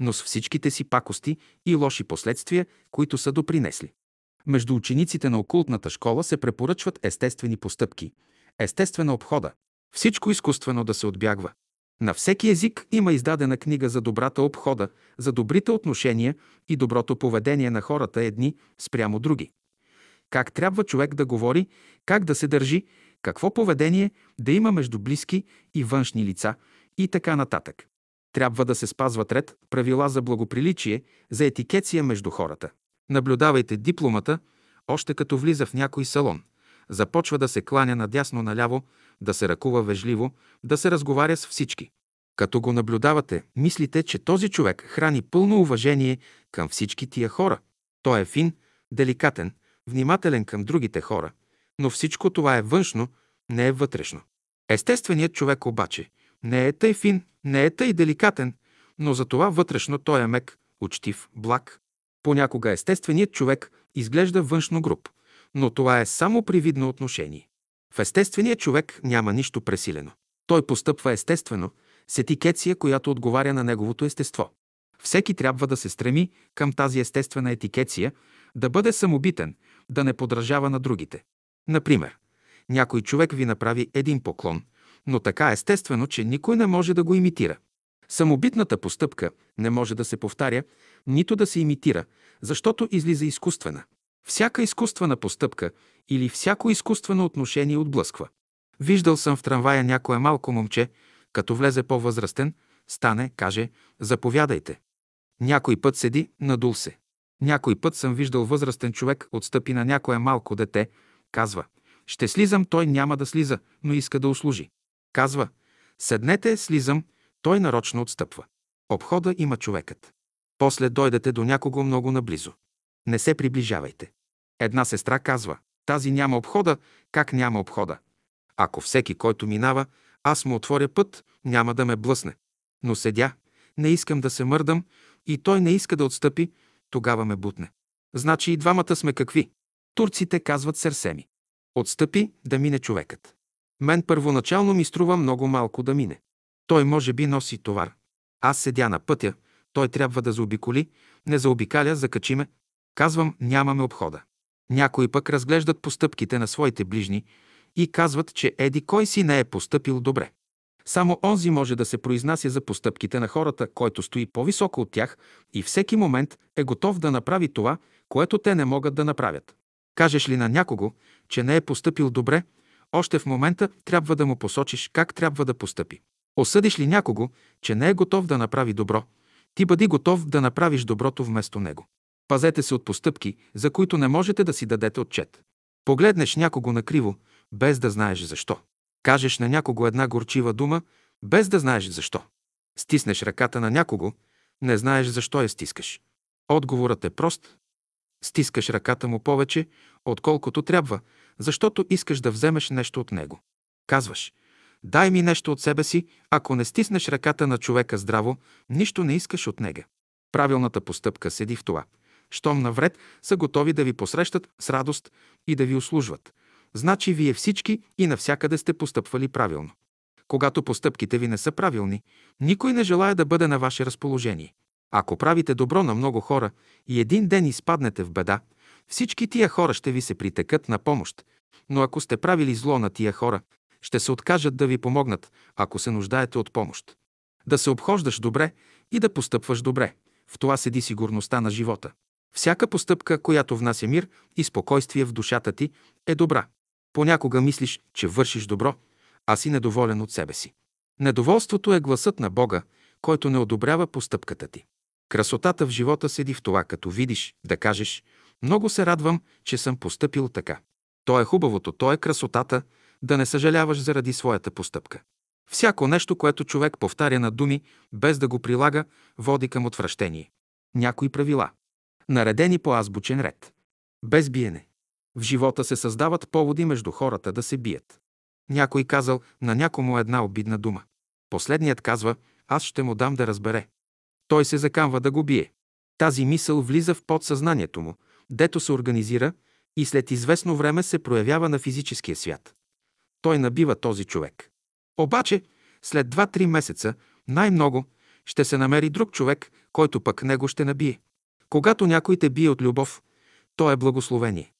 но с всичките си пакости и лоши последствия, които са допринесли. Между учениците на окултната школа се препоръчват естествени постъпки, естествена обхода, всичко изкуствено да се отбягва. На всеки език има издадена книга за добрата обхода, за добрите отношения и доброто поведение на хората едни спрямо други. Как трябва човек да говори, как да се държи, какво поведение да има между близки и външни лица и така нататък. Трябва да се спазват ред, правила за благоприличие, за етикеция между хората. Наблюдавайте дипломата, още като влиза в някой салон. Започва да се кланя надясно-наляво, да се ръкува вежливо, да се разговаря с всички. Като го наблюдавате, мислите, че този човек храни пълно уважение към всички тия хора. Той е фин, деликатен, внимателен към другите хора, но всичко това е външно, не е вътрешно. Естественият човек обаче не е тъй фин, не е тъй деликатен, но затова вътрешно той е мек, учтив, благ. Понякога естественият човек изглежда външно груб, но това е само привидно отношение. В естествения човек няма нищо пресилено. Той постъпва естествено, с етикеция, която отговаря на неговото естество. Всеки трябва да се стреми към тази естествена етикеция, да бъде самобитен, да не подражава на другите. Например, някой човек ви направи един поклон, но така естествено, че никой не може да го имитира. Самобитната постъпка не може да се повтаря, нито да се имитира, защото излиза изкуствена. Всяка изкуствена постъпка или всяко изкуствено отношение отблъсква. Виждал съм в трамвая някое малко момче, като влезе по-възрастен, стане, каже «Заповядайте». Някой път седи, надул се. Някой път съм виждал възрастен човек отстъпи на някое малко дете, казва «Ще слизам, той няма да слиза, но иска да услужи». Казва «Седнете, слизам», той нарочно отстъпва. Обхода има човекът. После дойдете до някого много наблизо. Не се приближавайте. Една сестра казва, тази няма обхода, как няма обхода? Ако всеки, който минава, аз му отворя път, няма да ме блъсне. Но седя, не искам да се мърдам и той не иска да отстъпи, тогава ме бутне. Значи и двамата сме какви? Турците казват серсеми. Отстъпи да мине човекът. Мен първоначално ми струва много малко да мине. Той може би носи товар. Аз седя на пътя, той трябва да заобиколи, не заобикаля, закачи ме. Казвам, нямаме обхода. Някои пък разглеждат постъпките на своите ближни и казват, че еди кой си не е постъпил добре. Само онзи може да се произнася за постъпките на хората, който стои по-високо от тях и всеки момент е готов да направи това, което те не могат да направят. Кажеш ли на някого, че не е постъпил добре, още в момента трябва да му посочиш как трябва да постъпи. Осъдиш ли някого, че не е готов да направи добро, ти бъди готов да направиш доброто вместо него. Пазете се от постъпки, за които не можете да си дадете отчет. Погледнеш някого накриво, без да знаеш защо. Кажеш на някого една горчива дума, без да знаеш защо. Стиснеш ръката на някого, не знаеш защо я стискаш. Отговорът е прост. Стискаш ръката му повече, отколкото трябва, защото искаш да вземеш нещо от него. Казваш, дай ми нещо от себе си, ако не стиснеш ръката на човека здраво, нищо не искаш от него. Правилната постъпка седи в това. Щом навред са готови да ви посрещат с радост и да ви услужват. Значи вие всички и навсякъде сте постъпвали правилно. Когато постъпките ви не са правилни, никой не желая да бъде на ваше разположение. Ако правите добро на много хора и един ден изпаднете в беда, всички тия хора ще ви се притекат на помощ. Но ако сте правили зло на тия хора, ще се откажат да ви помогнат, ако се нуждаете от помощ. Да се обхождаш добре и да постъпваш добре. В това седи сигурността на живота. Всяка постъпка, която внася мир и спокойствие в душата ти, е добра. Понякога мислиш, че вършиш добро, а си недоволен от себе си. Недоволството е гласът на Бога, който не одобрява постъпката ти. Красотата в живота седи в това, като видиш, да кажеш, много се радвам, че съм постъпил така. То е хубавото, то е красотата, да не съжаляваш заради своята постъпка. Всяко нещо, което човек повтаря на думи, без да го прилага, води към отвращение. Някои правила. Наредени по азбучен ред. Без биене. В живота се създават поводи между хората да се бият. Някой казал на някому една обидна дума. Последният казва, аз ще му дам да разбере. Той се закамва да го бие. Тази мисъл влиза в подсъзнанието му, дето се организира и след известно време се проявява на физическия свят. Той набива този човек. Обаче, след 2-3 месеца, най-много, ще се намери друг човек, който пък него ще набие. Когато някой те бие от любов, то е благословение.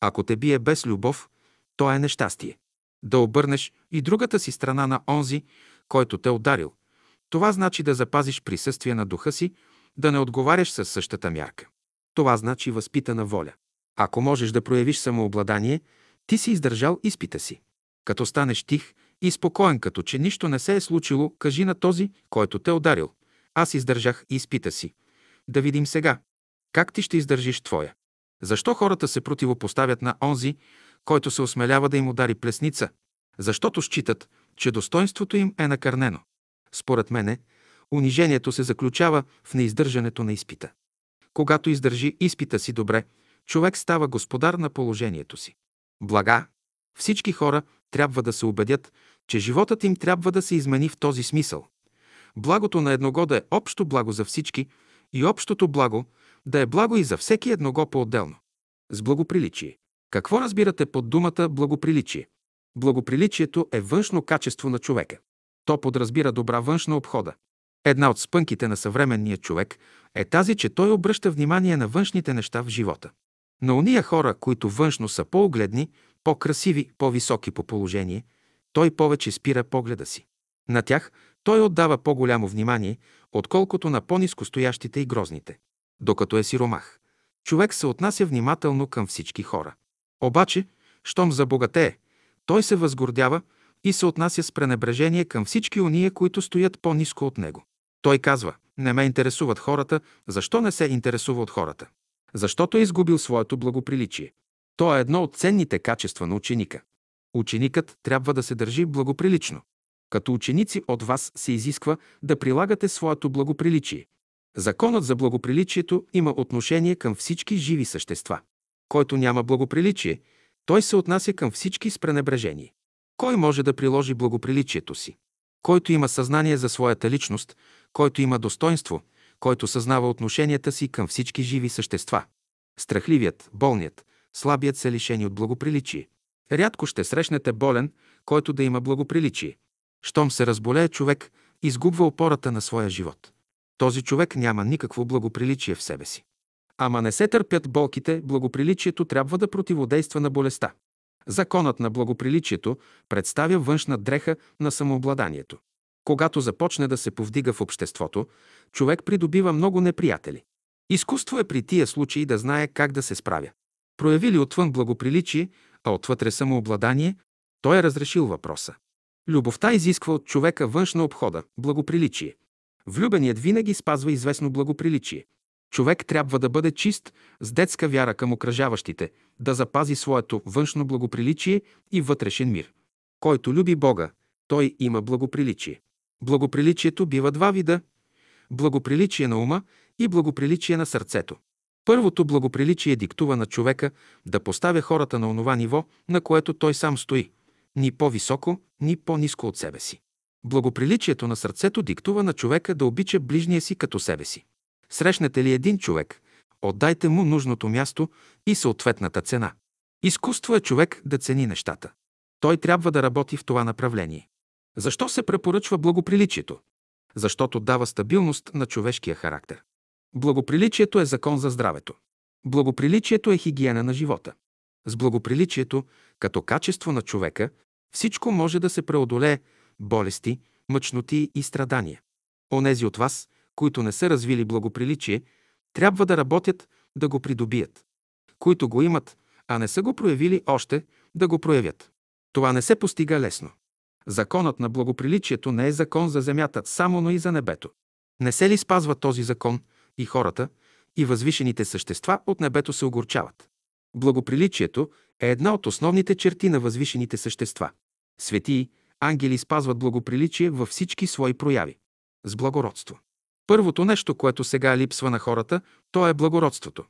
Ако те бие без любов, то е нещастие. Да обърнеш и другата си страна на онзи, който те ударил. Това значи да запазиш присъствие на духа си, да не отговаряш със същата мярка. Това значи възпитана воля. Ако можеш да проявиш самообладание, ти си издържал изпита си. Като станеш тих и спокоен, като че нищо не се е случило, кажи на този, който те ударил. Аз издържах изпита си. Да видим сега. Как ти ще издържиш твоя? Защо хората се противопоставят на онзи, който се осмелява да им удари плесница? Защото считат, че достоинството им е накърнено. Според мене, унижението се заключава в неиздържането на изпита. Когато издържи изпита си добре, човек става господар на положението си. Блага. Всички хора трябва да се убедят, че животът им трябва да се измени в този смисъл. Благото на едного да е общо благо за всички и общото благо да е благо и за всеки едного по-отделно. С благоприличие. Какво разбирате под думата благоприличие? Благоприличието е външно качество на човека. То подразбира добра външна обхода. Една от спънките на съвременния човек е тази, че той обръща внимание на външните неща в живота. На уния хора, които външно са по-огледни, по-красиви, по-високи по положение, той повече спира погледа си. На тях той отдава по-голямо внимание, отколкото на по-низко стоящите и грозните. Докато е сиромах, човек се отнася внимателно към всички хора. Обаче, щом забогатее, той се възгордява и се отнася с пренебрежение към всички уния, които стоят по-низко от него. Той казва, не ме интересуват хората, защо не се интересува от хората? Защото е изгубил своето благоприличие. То е едно от ценните качества на ученика. Ученикът трябва да се държи благоприлично. Като ученици от вас се изисква да прилагате своето благоприличие. Законът за благоприличието има отношение към всички живи същества. Който няма благоприличие, той се отнася към всички с пренебрежение. Кой може да приложи благоприличието си? Който има съзнание за своята личност, който има достоинство, който съзнава отношенията си към всички живи същества. Страхливият, болният, слабият са лишени от благоприличие. Рядко ще срещнете болен, който да има благоприличие. Щом се разболее човек, изгубва опората на своя живот. Този човек няма никакво благоприличие в себе си. Ама не се търпят болките, благоприличието трябва да противодейства на болестта. Законът на благоприличието представя външна дреха на самообладанието. Когато започне да се повдига в обществото, човек придобива много неприятели. Изкуство е при тия случаи да знае как да се справя. Прояви ли отвън благоприличие, а отвътре самообладание, той е разрешил въпроса. Любовта изисква от човека външна обхода, благоприличие. Влюбеният винаги спазва известно благоприличие. Човек трябва да бъде чист, с детска вяра към окръжаващите, да запази своето външно благоприличие и вътрешен мир. Който люби Бога, той има благоприличие. Благоприличието бива два вида – благоприличие на ума и благоприличие на сърцето. Първото благоприличие диктува на човека да поставя хората на онова ниво, на което той сам стои, ни по-високо, ни по-низко от себе си. Благоприличието на сърцето диктува на човека да обича ближния си като себе си. Срещнете ли един човек, отдайте му нужното място и съответната цена. Изкуство е човек да цени нещата. Той трябва да работи в това направление. Защо се препоръчва благоприличието? Защото дава стабилност на човешкия характер. Благоприличието е закон за здравето. Благоприличието е хигиена на живота. С благоприличието, като качество на човека, всичко може да се преодолее болести, мъчноти и страдания. Онези от вас, които не са развили благоприличие, трябва да работят да го придобият. Които го имат, а не са го проявили още, да го проявят. Това не се постига лесно. Законът на благоприличието не е закон за земята, само но и за небето. Не се ли спазва този закон, и хората, и възвишените същества от небето се огорчават. Благоприличието е една от основните черти на възвишените същества. Светии, ангели спазват благоприличие във всички свои прояви. С благородство. Първото нещо, което сега липсва на хората, то е благородството.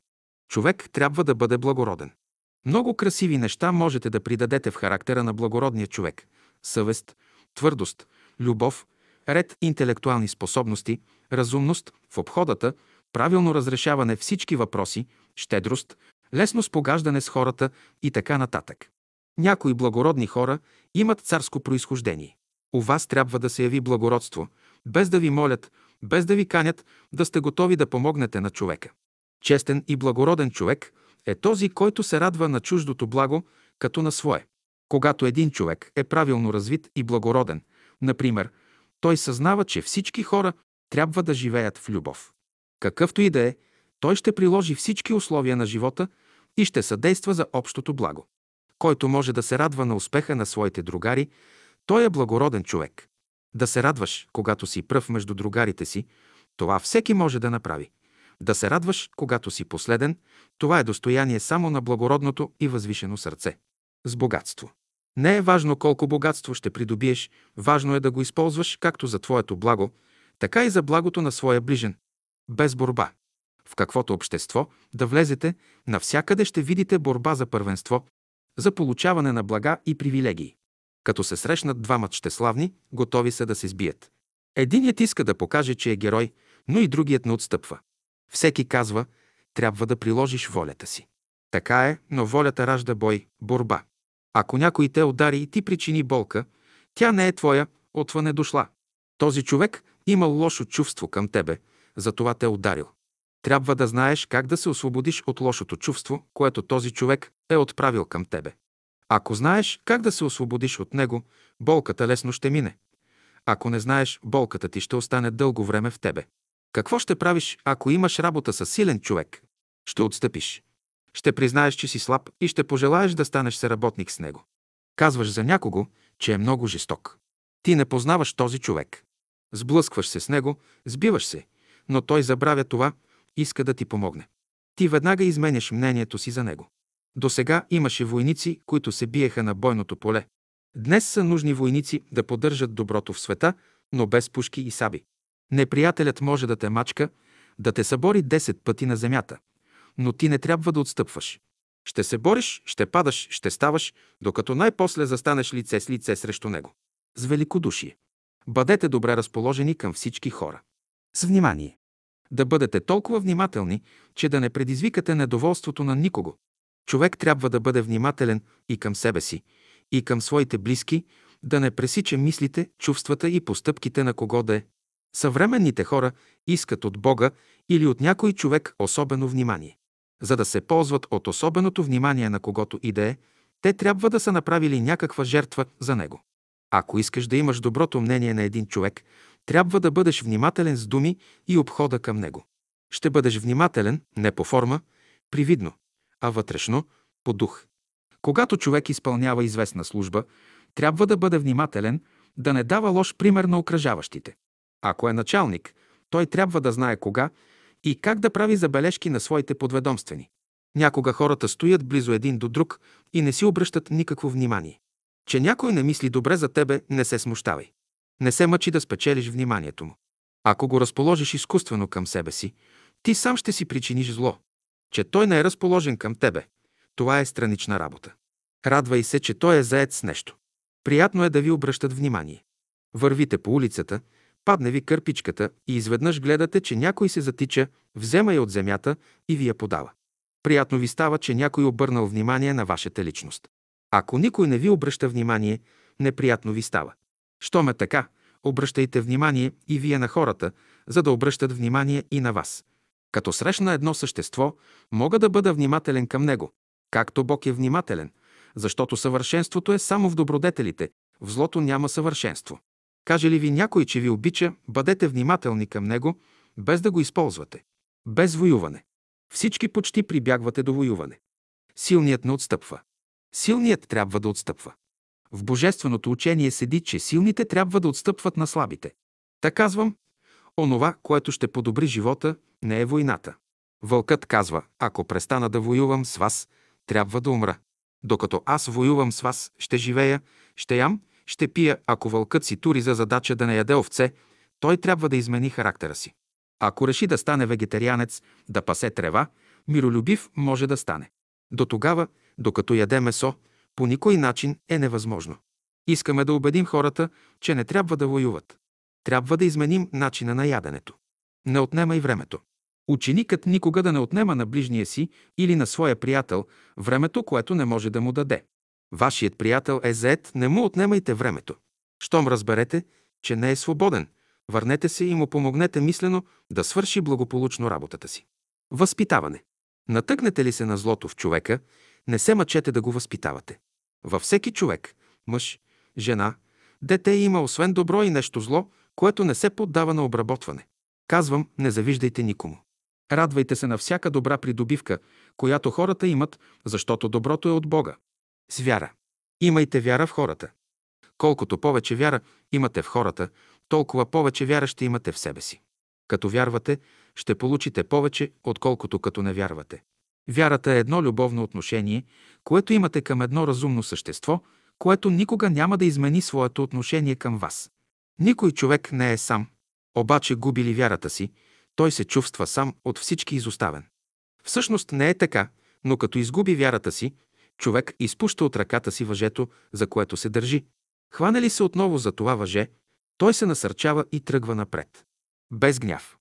Човек трябва да бъде благороден. Много красиви неща можете да придадете в характера на благородния човек. Съвест, твърдост, любов, ред интелектуални способности, разумност в обходата, правилно разрешаване всички въпроси, щедрост, лесно спогаждане с хората и така нататък. Някои благородни хора имат царско произхождение. У вас трябва да се яви благородство, без да ви молят, без да ви канят, да сте готови да помогнете на човека. Честен и благороден човек е този, който се радва на чуждото благо, като на свое. Когато един човек е правилно развит и благороден, например, той съзнава, че всички хора трябва да живеят в любов. Какъвто и да е, той ще приложи всички условия на живота и ще съдейства за общото благо. Който може да се радва на успеха на своите другари, той е благороден човек. Да се радваш, когато си пръв между другарите си, това всеки може да направи. Да се радваш, когато си последен, това е достояние само на благородното и възвишено сърце. С богатство. Не е важно колко богатство ще придобиеш, важно е да го използваш както за твоето благо, така и за благото на своя ближен. Без борба. В каквото общество да влезете, навсякъде ще видите борба за първенство, за получаване на блага и привилегии. Като се срещнат двама щеславни, готови са да се сбият. Единият иска да покаже, че е герой, но и другият не отстъпва. Всеки казва, трябва да приложиш волята си. Така е, но волята ражда бой, борба. Ако някой те удари и ти причини болка, тя не е твоя, отвън е дошла. Този човек имал лошо чувство към тебе, затова те ударил. Трябва да знаеш как да се освободиш от лошото чувство, което този човек е отправил към тебе. Ако знаеш как да се освободиш от него, болката лесно ще мине. Ако не знаеш, болката ти ще остане дълго време в тебе. Какво ще правиш, ако имаш работа с силен човек? Ще отстъпиш. Ще признаеш, че си слаб и ще пожелаеш да станеш съработник с него. Казваш за някого, че е много жесток. Ти не познаваш този човек. Сблъскваш се с него, сбиваш се, но той забравя това, иска да ти помогне. Ти веднага изменяш мнението си за него. До сега имаше войници, които се биеха на бойното поле. Днес са нужни войници да поддържат доброто в света, но без пушки и саби. Неприятелят може да те мачка, да те събори 10 пъти на земята, но ти не трябва да отстъпваш. Ще се бориш, ще падаш, ще ставаш, докато най-после застанеш лице с лице срещу него. С великодушие. Бъдете добре разположени към всички хора. С внимание. Да бъдете толкова внимателни, че да не предизвикате недоволството на никого. Човек трябва да бъде внимателен и към себе си, и към своите близки, да не пресича мислите, чувствата и постъпките на кого да е. Съвременните хора искат от Бога или от някой човек особено внимание. За да се ползват от особеното внимание на когото и да е, те трябва да са направили някаква жертва за него. Ако искаш да имаш доброто мнение на един човек, трябва да бъдеш внимателен с думи и обхода към него. Ще бъдеш внимателен не по форма, привидно, а вътрешно, по дух. Когато човек изпълнява известна служба, трябва да бъде внимателен, да не дава лош пример на окръжаващите. Ако е началник, той трябва да знае кога и как да прави забележки на своите подведомствени. Някога хората стоят близо един до друг и не си обръщат никакво внимание. Че някой не мисли добре за тебе, не се смущавай. Не се мъчи да спечелиш вниманието му. Ако го разположиш изкуствено към себе си, ти сам ще си причиниш зло. Че той не е разположен към тебе, това е странична работа. Радвай се, че той е заед с нещо. Приятно е да ви обръщат внимание. Вървите по улицата, падне ви кърпичката и изведнъж гледате, че някой се затича, взема я от земята и ви я подава. Приятно ви става, че някой обърнал внимание на вашата личност. Ако никой не ви обръща внимание, неприятно ви става. Щом е така, обръщайте внимание и вие на хората, за да обръщат внимание и на вас. Като срещна едно същество, мога да бъда внимателен към него, както Бог е внимателен, защото съвършенството е само в добродетелите, в злото няма съвършенство. Каже ли ви някой, че ви обича, бъдете внимателни към него, без да го използвате. Без воюване. Всички почти прибягвате до воюване. Силният не отстъпва. Силният трябва да отстъпва. В божественото учение седи, че силните трябва да отстъпват на слабите. Та казвам, онова, което ще подобри живота, не е войната. Вълкът казва, ако престана да воювам с вас, трябва да умра. Докато аз воювам с вас, ще живея, ще ям, ще пия. Ако вълкът си тури за задача да не яде овце, той трябва да измени характера си. Ако реши да стане вегетарианец, да пасе трева, миролюбив може да стане. До тогава, докато яде месо, по никой начин е невъзможно. Искаме да убедим хората, че не трябва да воюват. Трябва да изменим начина на яденето. Не отнема и времето. Ученикът никога да не отнема на ближния си или на своя приятел времето, което не може да му даде. Вашият приятел е заед, не му отнемайте времето. Щом разберете, че не е свободен, върнете се и му помогнете мислено да свърши благополучно работата си. Възпитаване. Натъкнете ли се на злото в човека, не се мъчете да го възпитавате. Във всеки човек, мъж, жена, дете има освен добро и нещо зло, което не се поддава на обработване. Казвам, не завиждайте никому. Радвайте се на всяка добра придобивка, която хората имат, защото доброто е от Бога. С вяра. Имайте вяра в хората. Колкото повече вяра имате в хората, толкова повече вяра ще имате в себе си. Като вярвате, ще получите повече, отколкото като не вярвате. Вярата е едно любовно отношение, което имате към едно разумно същество, което никога няма да измени своето отношение към вас. Никой човек не е сам. Обаче губи ли вярата си, той се чувства сам от всички изоставен. Всъщност не е така, но като изгуби вярата си, човек изпуща от ръката си въжето, за което се държи. Хване ли се отново за това въже, той се насърчава и тръгва напред. Без гняв.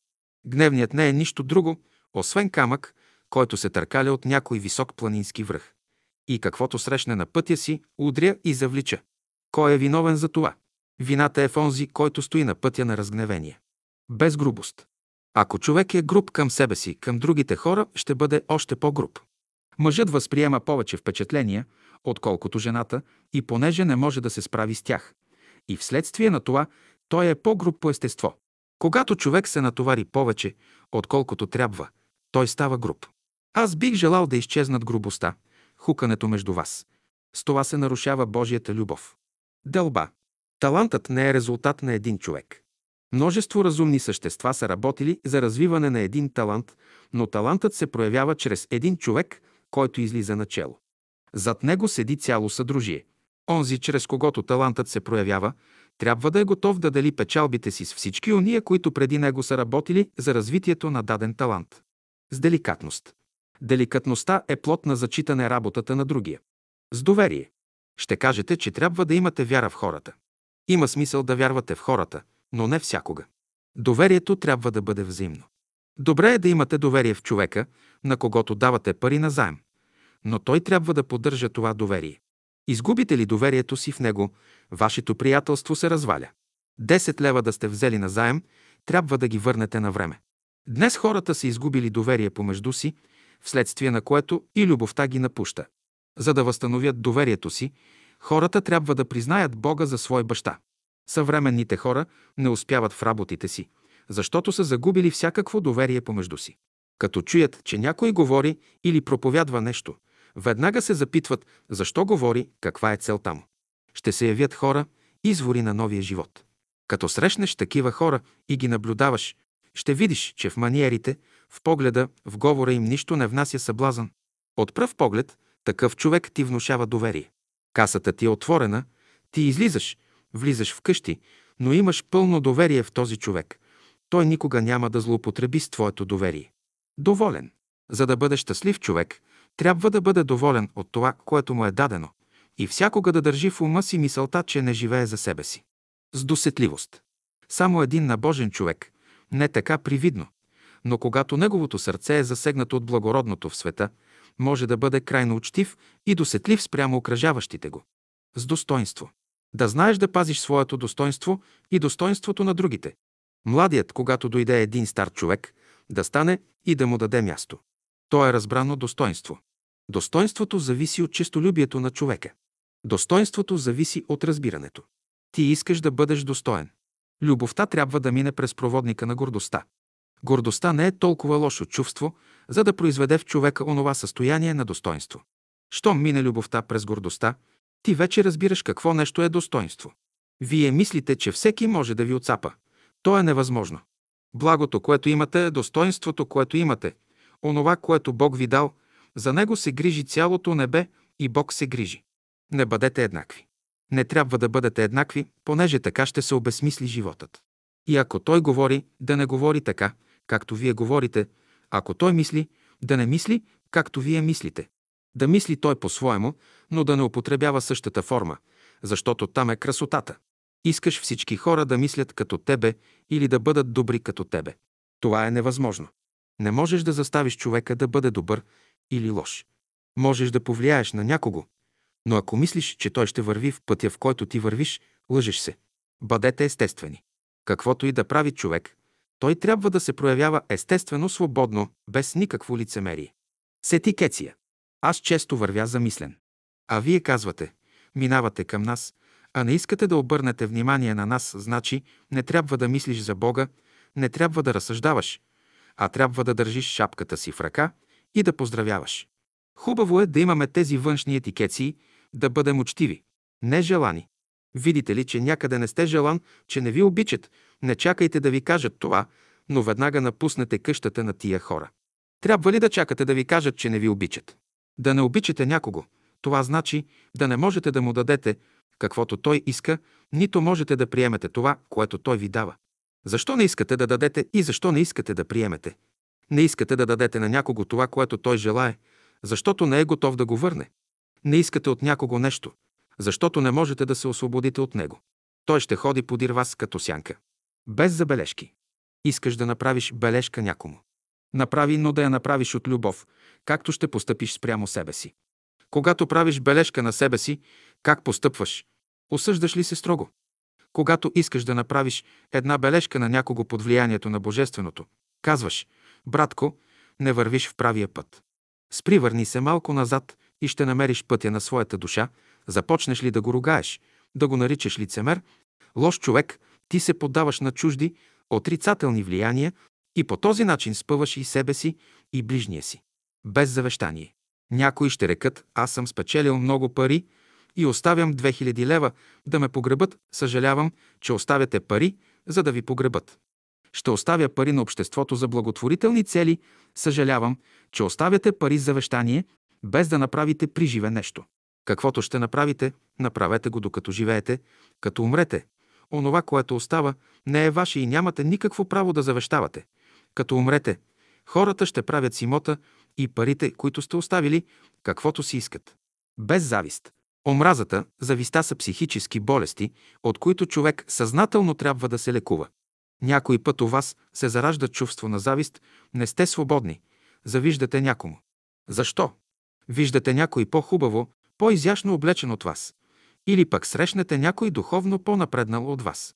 Гневният не е нищо друго, освен камък, който се търкаля от някой висок планински връх. И каквото срещне на пътя си, удря и завлича. Кой е виновен за това? Вината е в онзи, който стои на пътя на разгневение. Без грубост. Ако човек е груб към себе си, към другите хора ще бъде още по-груб. Мъжът възприема повече впечатления, отколкото жената, и понеже не може да се справи с тях. И вследствие на това той е по-груб по естество. Когато човек се натовари повече, отколкото трябва, той става груб. Аз бих желал да изчезнат грубостта, хукането между вас. С това се нарушава Божията любов. Дълба. Талантът не е резултат на един човек. Множество разумни същества са работили за развиване на един талант, но талантът се проявява чрез един човек, който излиза начело. Зад него седи цяло съдружие. Онзи, чрез когото талантът се проявява, трябва да е готов да дели печалбите си с всички ония, които преди него са работили за развитието на даден талант. С деликатност. Деликатността е плод на зачитане работата на другия. С доверие. Ще кажете, че трябва да имате вяра в хората. Има смисъл да вярвате в хората, но не всякога. Доверието трябва да бъде взаимно. Добре е да имате доверие в човека, на когото давате пари на заем, но той трябва да поддържа това доверие. Изгубите ли доверието си в него, вашето приятелство се разваля. 10 лева да сте взели на заем, трябва да ги върнете на време. Днес хората са изгубили доверие помежду си, вследствие на което и любовта ги напуща. За да възстановят доверието си, хората трябва да признаят Бога за свой баща. Съвременните хора не успяват в работите си, защото са загубили всякакво доверие помежду си. Като чуят, че някой говори или проповядва нещо, веднага се запитват защо говори, каква е целта му. Ще се явят хора, извори на новия живот. Като срещнеш такива хора и ги наблюдаваш, ще видиш, че в маниерите, в погледа, в говора им нищо не внася съблазън. От пръв поглед, такъв човек ти внушава доверие. Касата ти е отворена, ти излизаш, влизаш в къщи, но имаш пълно доверие в този човек. Той никога няма да злоупотреби с твоето доверие. Доволен. За да бъде щастлив човек, трябва да бъде доволен от това, което му е дадено, и всякога да държи в ума си мисълта, че не живее за себе си. С досетливост. Само един набожен човек, не така привидно, но когато неговото сърце е засегнато от благородното в света, може да бъде крайно учтив и досетлив спрямо окръжаващите го. С достоинство. Да знаеш да пазиш своето достоинство и достоинството на другите. Младият, когато дойде един стар човек, да стане и да му даде място. То е разбрано достоинство. Достоинството зависи от честолюбието на човека. Достоинството зависи от разбирането. Ти искаш да бъдеш достоен. Любовта трябва да мине през проводника на гордостта. Гордостта не е толкова лошо чувство, за да произведе в човека онова състояние на достоинство. Щом мине любовта през гордостта, ти вече разбираш какво нещо е достоинство. Вие мислите, че всеки може да ви отцапа. То е невъзможно. Благото, което имате, е достоинството, което имате, онова, което Бог ви дал, За него се грижи цялото небе и Бог се грижи. Не бъдете еднакви. Не трябва да бъдете еднакви, понеже така ще се обесмисли животът. И ако той говори, да не говори така, както вие говорите, ако той мисли, да не мисли, както вие мислите. Да мисли той по-своему, но да не употребява същата форма, защото там е красотата. Искаш всички хора да мислят като тебе или да бъдат добри като тебе. Това е невъзможно. Не можеш да заставиш човека да бъде добър или лош. Можеш да повлияеш на някого, но ако мислиш, че той ще върви в пътя, в който ти вървиш, лъжеш се. Бъдете естествени. Каквото и да прави човек, той трябва да се проявява естествено, свободно, без никакво лицемерие. С етикеция. Аз често вървя замислен. А вие казвате, минавате към нас, а не искате да обърнете внимание на нас, значи не трябва да мислиш за Бога, не трябва да разсъждаваш, а трябва да държиш шапката си в ръка и да поздравяваш. Хубаво е да имаме тези външни етикеции, да бъдем учтиви, не желани. Видите ли, че някъде не сте желан, че не ви обичат, не чакайте да ви кажат това, но веднага напуснете къщата на тия хора. Трябва ли да чакате да ви кажат, че не ви обичат? Да не обичате някого, това значи да не можете да му дадете каквото той иска, нито можете да приемете това, което той ви дава. Защо не искате да дадете и защо не искате да приемете? Не искате да дадете на някого това, което той желае, защото не е готов да го върне. Не искате от някого нещо, защото не можете да се освободите от него. Той ще ходи подир вас като сянка. Без забележки. Искаш да направиш бележка някому. Направи, но да я направиш от любов, както ще постъпиш спрямо себе си. Когато правиш бележка на себе си, как постъпваш? Осъждаш ли се строго? Когато искаш да направиш една бележка на някого под влиянието на Божественото, казваш, братко, не вървиш в правия път. Спривърни се малко назад и ще намериш пътя на своята душа, започнеш ли да го ругаеш, да го наричаш лицемер, лош човек, ти се поддаваш на чужди, отрицателни влияния и по този начин спъваш и себе си, и ближния си. Без завещание. Някои ще рекат, аз съм спечелил много пари и оставям 2000 лева да ме погребат. Съжалявам, че оставяте пари, за да ви погребат. Ще оставя пари на обществото за благотворителни цели. Съжалявам, че оставяте пари за завещание, без да направите при живе нещо. Каквото ще направите, направете го докато живеете, като умрете. Онова, което остава, не е ваше и нямате никакво право да завещавате. Като умрете, хората ще правят с имота и парите, които сте оставили, каквото си искат. Без завист. Омразата, зависта са психически болести, от които човек съзнателно трябва да се лекува. Някой път у вас се заражда чувство на завист, не сте свободни, завиждате някому. Защо? Виждате някой по-хубаво, по-изящно облечен от вас. Или пък срещнете някой духовно по-напреднал от вас.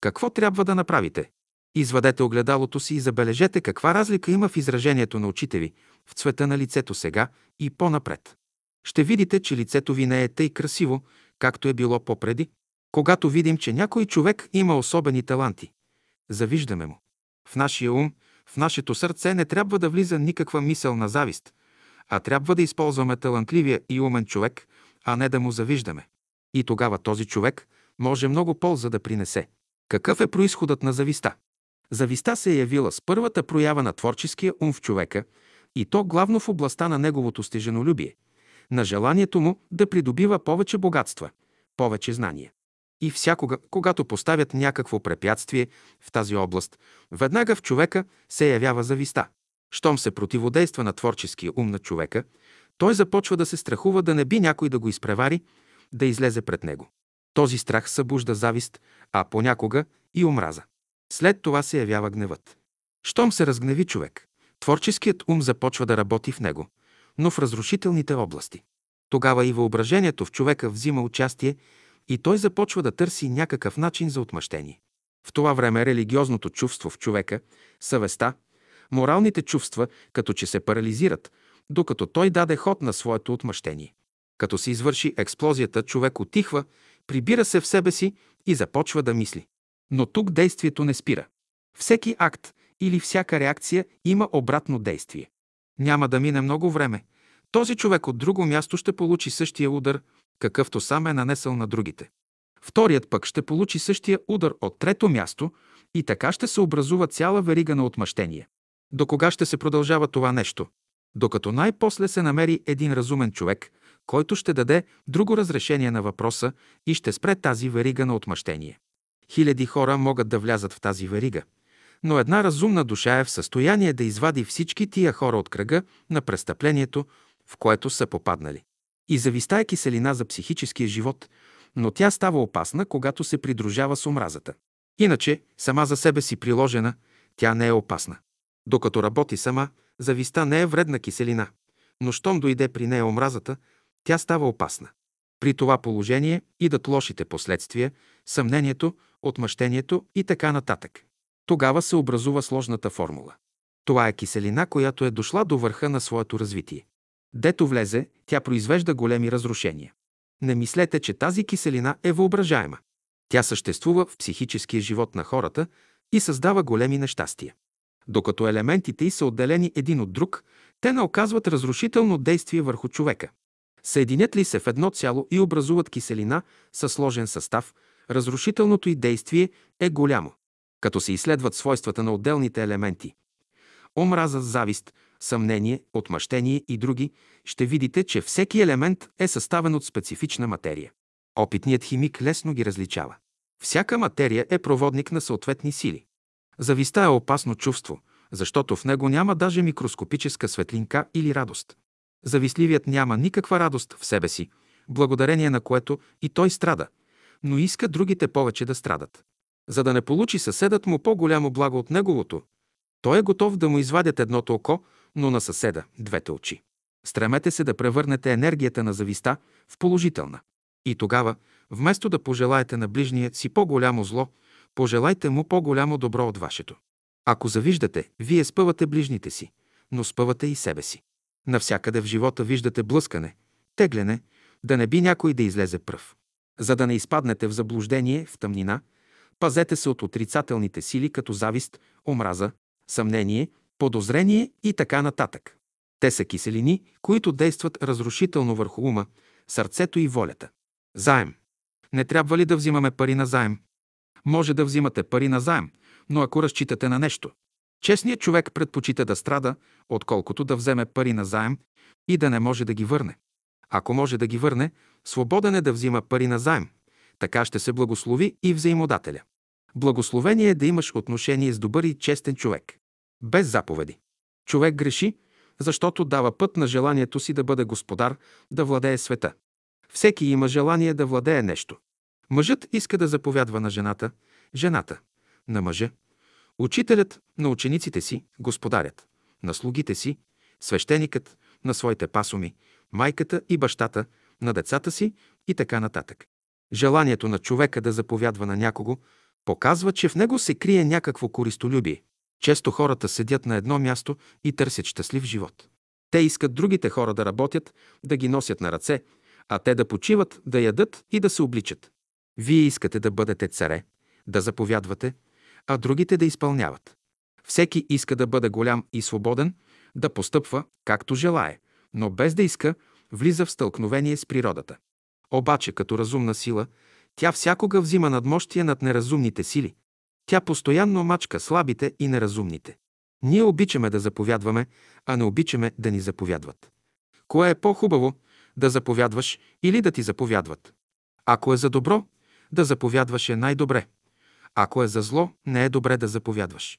Какво трябва да направите? Извадете огледалото си и забележете каква разлика има в изражението на очите ви, в цвета на лицето сега и по-напред. Ще видите, че лицето ви не е тъй красиво, както е било попреди. Когато видим, че някой човек има особени таланти, завиждаме му. В нашия ум, в нашето сърце не трябва да влиза никаква мисъл на завист, а трябва да използваме талантливия и умен човек, а не да му завиждаме. И тогава този човек може много полза да принесе. Какъв е происходът на зависта? Зависта се е явила с първата проява на творческия ум в човека и то главно в областта на неговото стеженолюбие, на желанието му да придобива повече богатства, повече знания. И всякога, когато поставят някакво препятствие в тази област, веднага в човека се явява зависта. Щом се противодейства на творческия ум на човека, той започва да се страхува да не би някой да го изпревари, да излезе пред него. Този страх събужда завист, а понякога и омраза. След това се явява гневът. Щом се разгневи човек, творческият ум започва да работи в него, но в разрушителните области. Тогава и въображението в човека взима участие и той започва да търси някакъв начин за отмъщение. В това време религиозното чувство в човека, съвестта, моралните чувства като че се парализират, докато той даде ход на своето отмъщение. Като се извърши експлозията, човек отихва, прибира се в себе си и започва да мисли. Но тук действието не спира. Всеки акт или всяка реакция има обратно действие. Няма да мине много време. Този човек от друго място ще получи същия удар, какъвто сам е нанесъл на другите. Вторият пък ще получи същия удар от трето място и така ще се образува цяла верига на отмъщение. До кога ще се продължава това нещо? Докато най-после се намери един разумен човек, който ще даде друго разрешение на въпроса и ще спре тази верига на отмъщение. Хиляди хора могат да влязат в тази верига, но една разумна душа е в състояние да извади всички тия хора от кръга на престъплението, в което са попаднали. И зависта е киселина за психическия живот, но тя става опасна, когато се придружава с омразата. Иначе, сама за себе си приложена, тя не е опасна. Докато работи сама, зависта не е вредна киселина, но щом дойде при нея омразата, тя става опасна. При това положение идат лошите последствия, съмнението, отмъщението и така нататък. Тогава се образува сложната формула. Това е киселина, която е дошла до върха на своето развитие. Дето влезе, тя произвежда големи разрушения. Не мислете, че тази киселина е въображаема. Тя съществува в психическия живот на хората и създава големи нещастия. Докато елементите й са отделени един от друг, те не оказват разрушително действие върху човека. Съединят ли се в едно цяло и образуват киселина със сложен състав, разрушителното й действие е голямо. Като се изследват свойствата на отделните елементи – омраза, завист, съмнение, отмъщение и други, ще видите, че всеки елемент е съставен от специфична материя. Опитният химик лесно ги различава. Всяка материя е проводник на съответни сили. Зависта е опасно чувство, защото в него няма даже микроскопическа светлинка или радост. Завистливият няма никаква радост в себе си, благодарение на което и той страда, но иска другите повече да страдат. За да не получи съседът му по-голямо благо от неговото, той е готов да му извадят едното око, но на съседа – двете очи. Стремете се да превърнете енергията на зависта в положителна. И тогава, вместо да пожелаете на ближния си по-голямо зло, пожелайте му по-голямо добро от вашето. Ако завиждате, вие спъвате ближните си, но спъвате и себе си. Навсякъде в живота виждате блъскане, тегляне, да не би някой да излезе пръв. За да не изпаднете в заблуждение, в тъмнина, пазете се от отрицателните сили като завист, омраза, съмнение, подозрение и така нататък. Те са киселини, които действат разрушително върху ума, сърцето и волята. Заем. Не трябва ли да взимаме пари на заем? Може да взимате пари на заем, но ако разчитате на нещо. Честният човек предпочита да страда, отколкото да вземе пари на заем и да не може да ги върне. Ако може да ги върне, свободен е да взима пари на заем. Така ще се благослови и взаимодателя. Благословение е да имаш отношение с добър и честен човек. Без заповеди. Човек греши, защото дава път на желанието си да бъде господар, да владее света. Всеки има желание да владее нещо. Мъжът иска да заповядва на жената, жената – на мъжа, учителят на учениците си, господарят, на слугите си, свещеникът на своите пасоми, майката и бащата, на децата си и така нататък. Желанието на човека да заповядва на някого показва, че в него се крие някакво користолюбие. Често хората седят на едно място и търсят щастлив живот. Те искат другите хора да работят, да ги носят на ръце, а те да почиват, да ядат и да се обличат. Вие искате да бъдете царе, да заповядвате, а другите да изпълняват. Всеки иска да бъде голям и свободен, да постъпва както желае, но без да иска, влиза в стълкновение с природата. Обаче, като разумна сила, тя всякога взима надмощие над неразумните сили. Тя постоянно мачка слабите и неразумните. Ние обичаме да заповядваме, а не обичаме да ни заповядват. Кое е по-хубаво – да заповядваш или да ти заповядват? Ако е за добро, да заповядваш е най-добре. Ако е за зло, не е добре да заповядваш.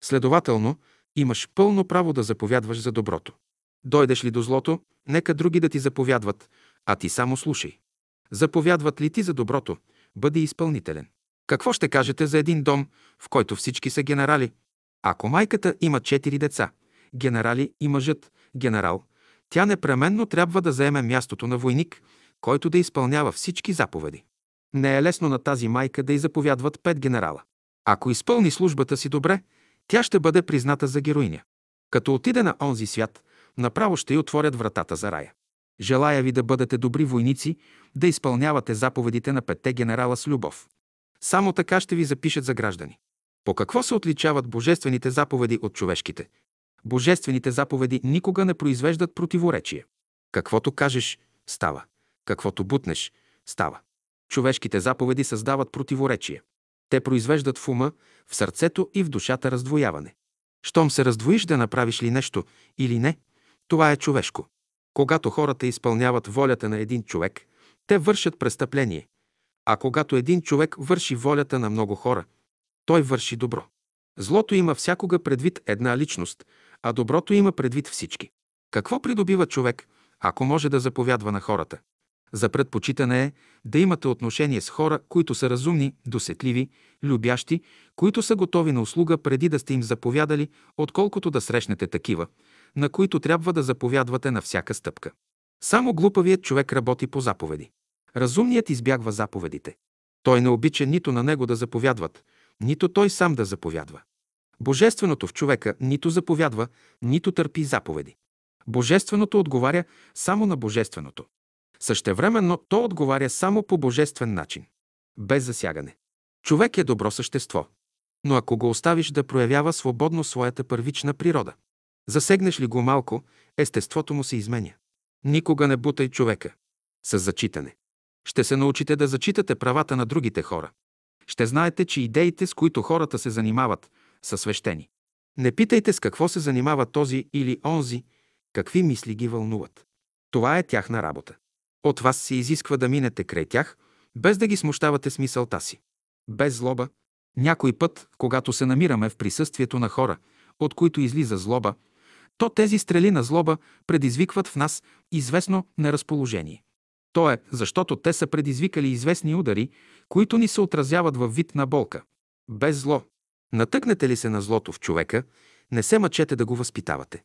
Следователно, имаш пълно право да заповядваш за доброто. Дойдеш ли до злото, нека други да ти заповядват, а ти само слушай. Заповядват ли ти за доброто, бъди изпълнителен. Какво ще кажете за един дом, в който всички са генерали? Ако майката има четири деца, генерали и мъжът, генерал, тя непременно трябва да заеме мястото на войник, който да изпълнява всички заповеди. Не е лесно на тази майка да й заповядват пет генерала. Ако изпълни службата си добре, тя ще бъде призната за героиня. Като отиде на онзи свят, направо ще й отворят вратата за рая. Желая ви да бъдете добри войници, да изпълнявате заповедите на петте генерала с любов. Само така ще ви запишат за граждани. По какво се отличават божествените заповеди от човешките? Божествените заповеди никога не произвеждат противоречие. Каквото кажеш, става. Каквото бутнеш, става. Човешките заповеди създават противоречие. Те произвеждат в ума, в сърцето и в душата раздвояване. Щом се раздвоиш да направиш ли нещо или не, Това е човешко. Когато хората изпълняват волята на един човек, те вършат престъпление. А когато един човек върши волята на много хора, той върши добро. Злото има всякога предвид една личност, а доброто има предвид всички. Какво придобива човек, ако може да заповядва на хората? За предпочитане е да имате отношение с хора, които са разумни, досетливи, любящи, които са готови на услуга преди да сте им заповядали, отколкото да срещнете такива, на които трябва да заповядвате на всяка стъпка. Само глупавият човек работи по заповеди. Разумният избягва заповедите. Той не обича нито на него да заповядват, нито той сам да заповядва. Божественото в човека нито заповядва, нито търпи заповеди. Божественото отговаря само на Божественото. Същевременно то отговаря само по божествен начин, без засягане. Човек е добро същество, но ако го оставиш да проявява свободно своята първична природа, засегнеш ли го малко, естеството му се изменя. Никога не бутай човека. С зачитане. Ще се научите да зачитате правата на другите хора. Ще знаете, че идеите, с които хората се занимават, са свещени. Не питайте с какво се занимава този или онзи, какви мисли ги вълнуват. Това е тяхна работа. От вас се изисква да минете край тях, без да ги смущавате с мисълта си. Без злоба. Някой път, когато се намираме в присъствието на хора, от които излиза злоба, то тези стрели на злоба предизвикват в нас известно неразположение. То е, защото те са предизвикали известни удари, които ни се отразяват във вид на болка. Без зло. Натъкнете ли се на злото в човека, не се мъчете да го възпитавате.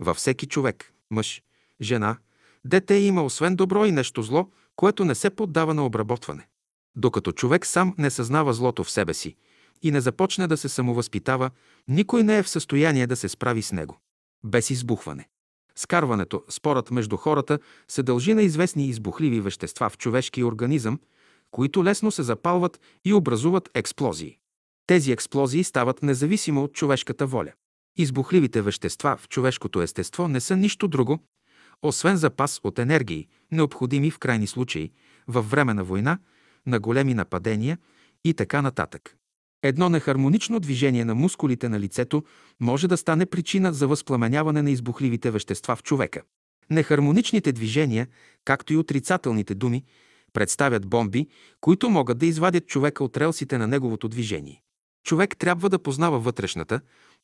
Във всеки човек, мъж, жена, дете има освен добро и нещо зло, което не се поддава на обработване. Докато човек сам не съзнава злото в себе си и не започне да се самовъзпитава, никой не е в състояние да се справи с него. Без избухване. Скарването, спорът между хората се дължи на известни избухливи вещества в човешкия организъм, които лесно се запалват и образуват експлозии. Тези експлозии стават независимо от човешката воля. Избухливите вещества в човешкото естество не са нищо друго, освен запас от енергии, необходими в крайни случаи, във време на война, на големи нападения и така нататък. Едно нехармонично движение на мускулите на лицето може да стане причина за възпламеняване на избухливите вещества в човека. Нехармоничните движения, както и отрицателните думи, представят бомби, които могат да извадят човека от релсите на неговото движение. Човек трябва да познава вътрешната,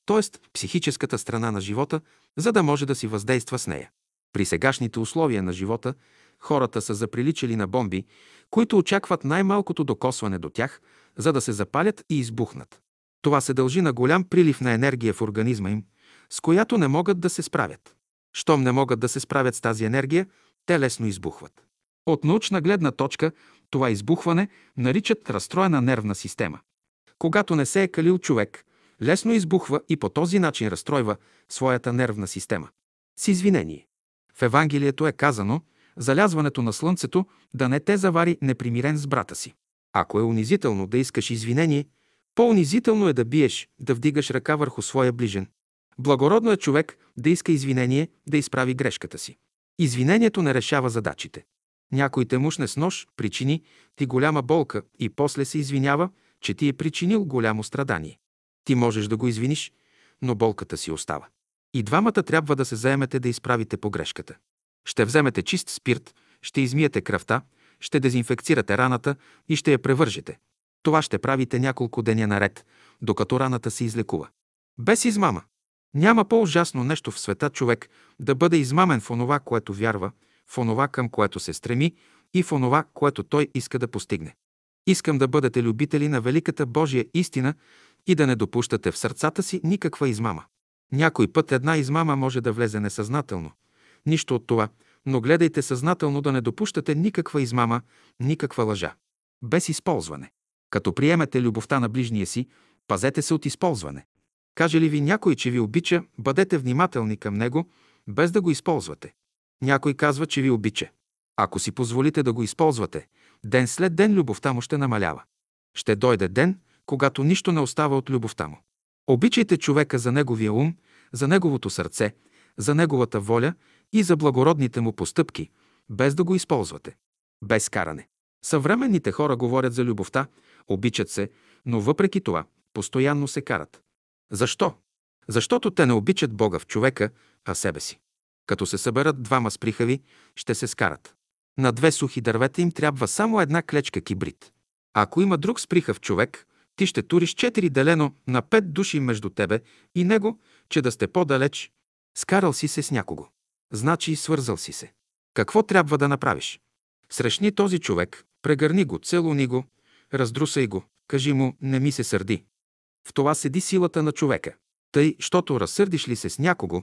т.е. психическата страна на живота, за да може да си въздейства с нея. При сегашните условия на живота хората са заприличали на бомби, които очакват най-малкото докосване до тях, за да се запалят и избухнат. Това се дължи на голям прилив на енергия в организма им, с която не могат да се справят. Щом не могат да се справят с тази енергия, те лесно избухват. От научна гледна точка това избухване наричат разстроена нервна система. Когато не се е калил човек, лесно избухва и по този начин разстройва своята нервна система. С извинение. В Евангелието е казано, залязването на слънцето да не те завари непримирен с брата си. Ако е унизително да искаш извинение, по-унизително е да биеш, да вдигаш ръка върху своя ближен. Благородно е човек да иска извинение, да изправи грешката си. Извинението не решава задачите. Някой те мушне с нож, причини ти голяма болка и после се извинява, че ти е причинил голямо страдание. Ти можеш да го извиниш, но болката си остава. И двамата трябва да се заемете да изправите погрешката. Ще вземете чист спирт, ще измиете кръвта, ще дезинфекцирате раната и ще я превържете. Това ще правите няколко деня наред, докато раната се излекува. Без измама. Няма по-ужасно нещо в света човек да бъде измамен в онова, което вярва, в онова, към което се стреми и в онова, което той иска да постигне. Искам да бъдете любители на великата Божия истина и да не допущате в сърцата си никаква измама. Някой път една измама може да влезе несъзнателно. Нищо от това, но гледайте съзнателно да не допущате никаква измама, никаква лъжа. Без използване. Като приемете любовта на ближния си, пазете се от използване. Каже ли ви някой, че ви обича, бъдете внимателни към него, без да го използвате. Някой казва, че ви обича. Ако си позволите да го използвате, ден след ден любовта му ще намалява. Ще дойде ден, когато нищо не остава от любовта му. Обичайте човека за неговия ум, за неговото сърце, за неговата воля и за благородните му постъпки, без да го използвате. Без каране. Съвременните хора говорят за любовта, обичат се, но въпреки това постоянно се карат. Защо? Защото те не обичат Бога в човека, а себе си. Като се съберат двама сприхави, ще се скарат. На две сухи дървета им трябва само една клечка кибрид. Ако има друг сприхав човек, ти ще туриш четири делено на пет души между тебе и него, че да сте по-далеч. Скарал си се с някого. Значи свързал си се. Какво трябва да направиш? Срещни този човек, прегърни го, целуни го, раздрусай го, кажи му, не ми се сърди. В това седи силата на човека. Тъй, щото разсърдиш ли се с някого,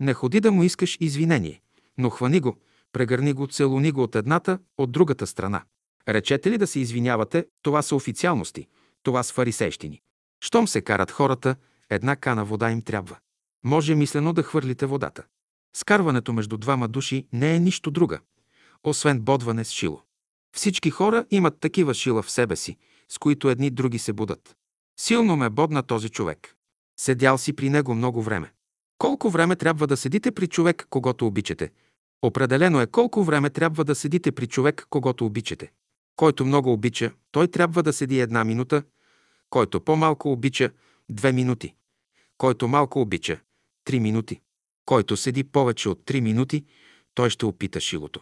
не ходи да му искаш извинение, но хвани го, прегърни го, целуни го от едната, от другата страна. Речете ли да се извинявате, това са официалности, това са фарисейщини. Щом се карат хората, една кана вода им трябва. Може мислено да хвърлите водата. Скарването между двама души не е нищо друга, освен бодване с шило. Всички хора имат такива шила в себе си, с които едни други се будат. Силно ме бодна този човек. Седял си при него много време. Колко време трябва да седите при човек, когато обичате? Определено е колко време трябва да седите при човек, когато обичате. Който много обича, той трябва да седи една минута, който по-малко обича – две минути, който малко обича – три минути, който седи повече от три минути, той ще опита шилото.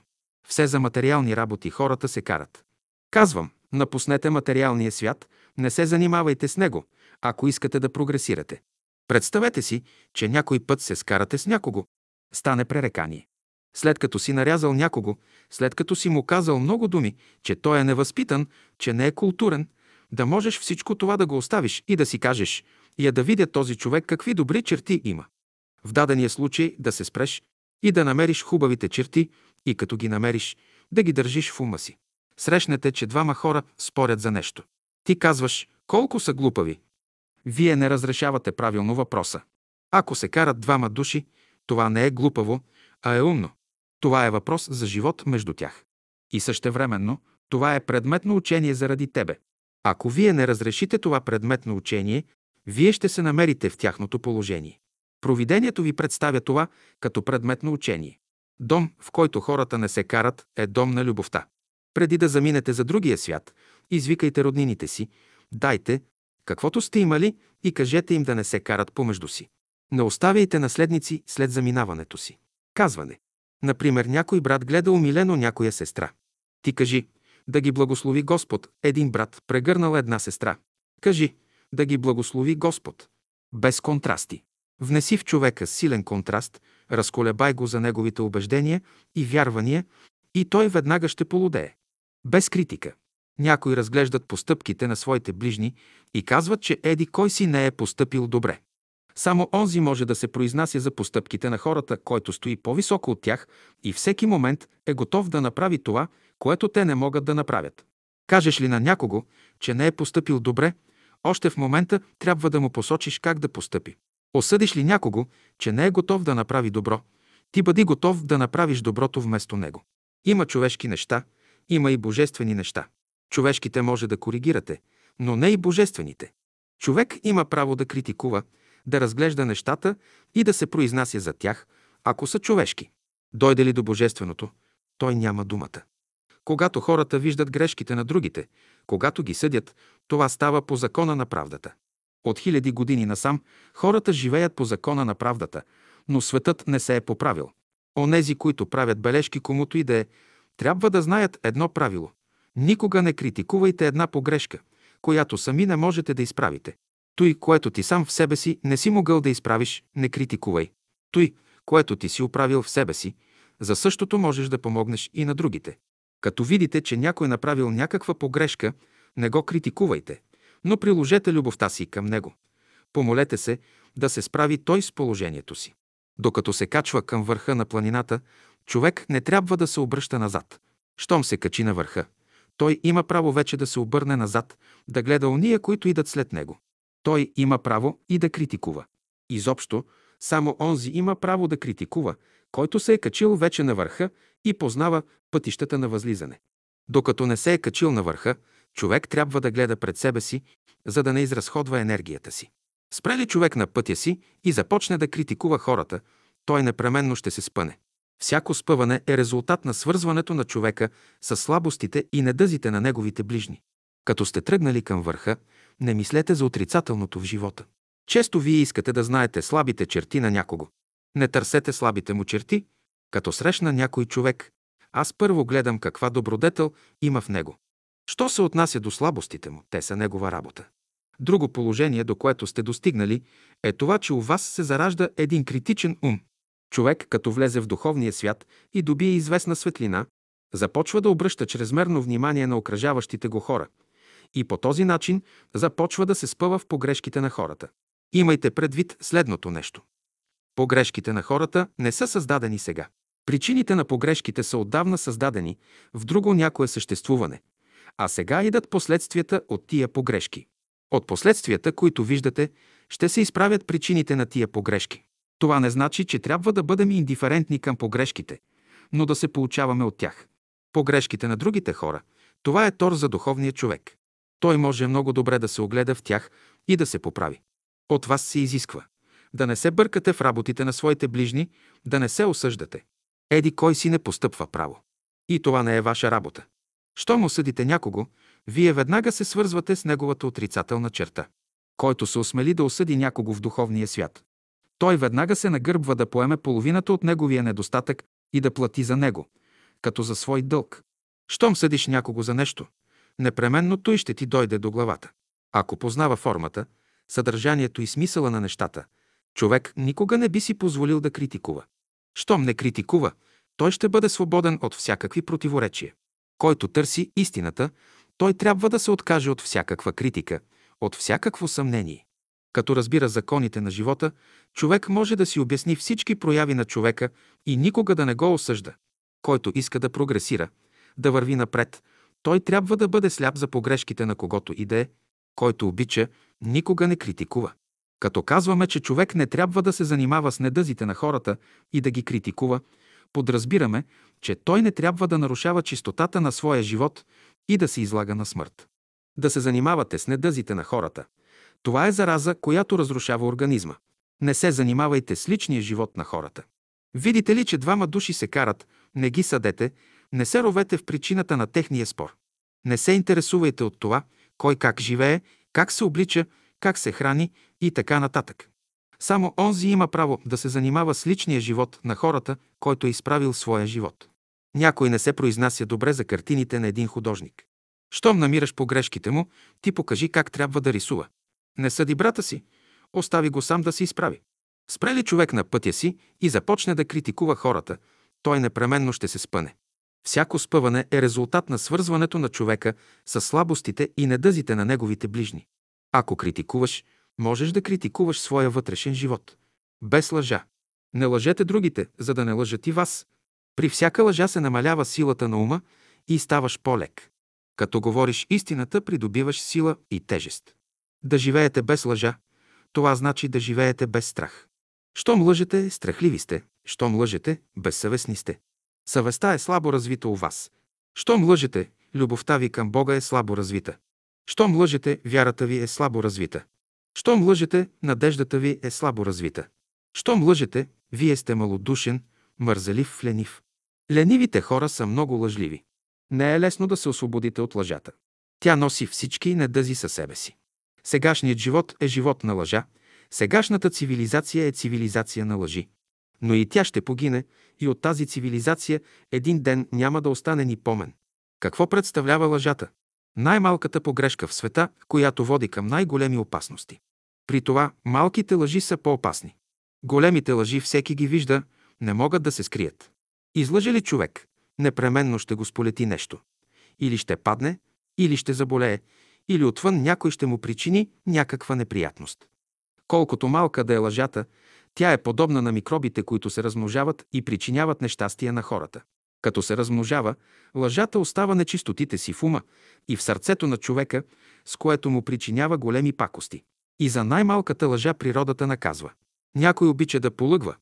Все за материални работи хората се карат. Казвам, напуснете материалния свят, не се занимавайте с него, ако искате да прогресирате. Представете си, че някой път се скарате с някого. Стане пререкание. След като си нарязал някого, след като си му казал много думи, че той е невъзпитан, че не е културен, да можеш всичко това да го оставиш и да си кажеш, я да видя този човек какви добри черти има. В дадения случай да се спреш и да намериш хубавите черти и като ги намериш, да ги държиш в ума си. Срещнете, че двама хора спорят за нещо. Ти казваш, колко са глупави. Вие не разрешавате правилно въпроса. Ако се карат двама души, това не е глупаво, а е умно. Това е въпрос за живот между тях. И същевременно, това е предметно учение заради тебе. Ако вие не разрешите това предметно учение, вие ще се намерите в тяхното положение. Провидението ви представя това като предметно учение. Дом, в който хората не се карат, е дом на любовта. Преди да заминете за другия свят, извикайте роднините си, дайте, каквото сте имали и кажете им да не се карат помежду си. Не оставяйте наследници след заминаването си. Казване. Например, някой брат гледа умилено някоя сестра. Ти кажи, да ги благослови Господ, един брат прегърнал една сестра. Кажи, да ги благослови Господ. Без контрасти. Внеси в човека силен контраст, разколебай го за неговите убеждения и вярвания и той веднага ще полудее. Без критика. Някои разглеждат постъпките на своите ближни и казват, че еди кой си не е постъпил добре. Само онзи може да се произнася за постъпките на хората, който стои по-високо от тях и всеки момент е готов да направи това, което те не могат да направят. Кажеш ли на някого, че не е постъпил добре, още в момента трябва да му посочиш как да постъпи. Осъдиш ли някого, че не е готов да направи добро, ти бъди готов да направиш доброто вместо него. Има човешки неща, има и божествени неща. Човешките може да коригирате, но не и божествените. Човек има право да критикува, да разглежда нещата и да се произнася за тях, ако са човешки. Дойде ли до божественото, той няма думата. Когато хората виждат грешките на другите, когато ги съдят, това става по закона на правдата. От хиляди години насам хората живеят по закона на правдата, но светът не се е поправил. Онези, които правят бележки комуто и да е, трябва да знаят едно правило. Никога не критикувайте една погрешка, която сами не можете да изправите. Той, което ти сам в себе си не си могъл да изправиш, не критикувай. Той, което ти си оправил в себе си, за същото можеш да помогнеш и на другите. Като видите, че някой направил някаква погрешка, не го критикувайте, но приложете любовта си към него. Помолете се да се справи той с положението си. Докато се качва към върха на планината, човек не трябва да се обръща назад. Щом се качи на върха, той има право вече да се обърне назад, да гледа уния, които идат след него. Той има право и да критикува. Изобщо, само онзи има право да критикува, който се е качил вече на върха и познава пътищата на възлизане. Докато не се е качил на върха, човек трябва да гледа пред себе си, за да не изразходва енергията си. Спре ли човек на пътя си и започне да критикува хората, той непременно ще се спъне. Всяко спъване е резултат на свързването на човека с слабостите и недъзите на неговите ближни. Като сте тръгнали към върха, не мислете за отрицателното в живота. Често вие искате да знаете слабите черти на някого. Не търсете слабите му черти, Като срещна някой човек, аз първо гледам каква добродетел има в него. Що се отнася до слабостите му, те са негова работа. Друго положение, до което сте достигнали, е това, че у вас се заражда един критичен ум. Човек, като влезе в духовния свят и добие известна светлина, започва да обръща чрезмерно внимание на окръжаващите го хора и по този начин започва да се спъва в погрешките на хората. Имайте предвид следното нещо. Погрешките на хората не са създадени сега. Причините на погрешките са отдавна създадени в друго някое съществуване, а сега идат последствията от тия погрешки. От последствията, които виждате, ще се изправят причините на тия погрешки. Това не значи, че трябва да бъдем индиферентни към погрешките, но да се получаваме от тях. Погрешките на другите хора – това е тор за духовния човек. Той може много добре да се огледа в тях и да се поправи. От вас се изисква да не се бъркате в работите на своите ближни, да не се осъждате. Еди кой си не постъпва право. И това не е ваша работа. Щом осъдите някого, вие веднага се свързвате с неговата отрицателна черта. Който се осмели да осъди някого в духовния свят, той веднага се нагърбва да поеме половината от неговия недостатък и да плати за него, като за свой дълг. Щом съдиш някого за нещо, непременно той ще ти дойде до главата. Ако познава формата, съдържанието и смисъла на нещата, човек никога не би си позволил да критикува. Щом не критикува, той ще бъде свободен от всякакви противоречия. Който търси истината, той трябва да се откаже от всякаква критика, от всякакво съмнение. Като разбира законите на живота, човек може да си обясни всички прояви на човека и никога да не го осъжда. Който иска да прогресира, да върви напред, той трябва да бъде сляп за погрешките на когото иде, който обича, никога не критикува. Като казваме, че човек не трябва да се занимава с недъзите на хората и да ги критикува, подразбираме, че той не трябва да нарушава чистотата на своя живот и да се излага на смърт. Да се занимавате с недъзите на хората. Това е зараза, която разрушава организма. Не се занимавайте с личния живот на хората. Видите ли, че двама души се карат, не ги съдете, не се ровете в причината на техния спор. Не се интересувайте от това, кой как живее, как се облича, как се храни и така нататък. Само онзи има право да се занимава с личния живот на хората, който е изправил своя живот. Някой не се произнася добре за картините на един художник. Щом намираш погрешките му, ти покажи как трябва да рисува. Не съди брата си, остави го сам да се изправи. Спре ли човек на пътя си и започне да критикува хората, той непременно ще се спъне. Всяко спъване е резултат на свързването на човека с слабостите и недъзите на неговите ближни. Ако критикуваш, можеш да критикуваш своя вътрешен живот. Без лъжа. Не лъжете другите, за да не лъжат и вас. При всяка лъжа се намалява силата на ума и ставаш по-лек. Като говориш истината, придобиваш сила и тежест. Да живеете без лъжа, това значи да живеете без страх. Щом лъжете, страхливи сте. Щом лъжете, безсъвестни сте. Съвестта е слабо развита у вас. Щом лъжете, любовта ви към Бога е слабо развита. Щом лъжете, вярата ви е слабо развита. Щом лъжете, надеждата ви е слабо развита. Щом лъжете, вие сте малодушен, мързелив, ленив. Ленивите хора са много лъжливи. Не е лесно да се освободите от лъжата. Тя носи всички недъзи със себе си. Сегашният живот е живот на лъжа, сегашната цивилизация е цивилизация на лъжи. Но и тя ще погине и от тази цивилизация един ден няма да остане ни помен. Какво представлява лъжата? Най-малката погрешка в света, която води към най-големи опасности. При това малките лъжи са по-опасни. Големите лъжи всеки ги вижда, не могат да се скрият. Излъже ли човек, непременно ще го сполети нещо. Или ще падне, или ще заболее, или отвън някой ще му причини някаква неприятност. Колкото малка да е лъжата, тя е подобна на микробите, които се размножават и причиняват нещастия на хората. Като се размножава, лъжата остава нечистотите си в ума и в сърцето на човека, с което му причинява големи пакости. И за най-малката лъжа природата наказва. Някой обича да полъгва,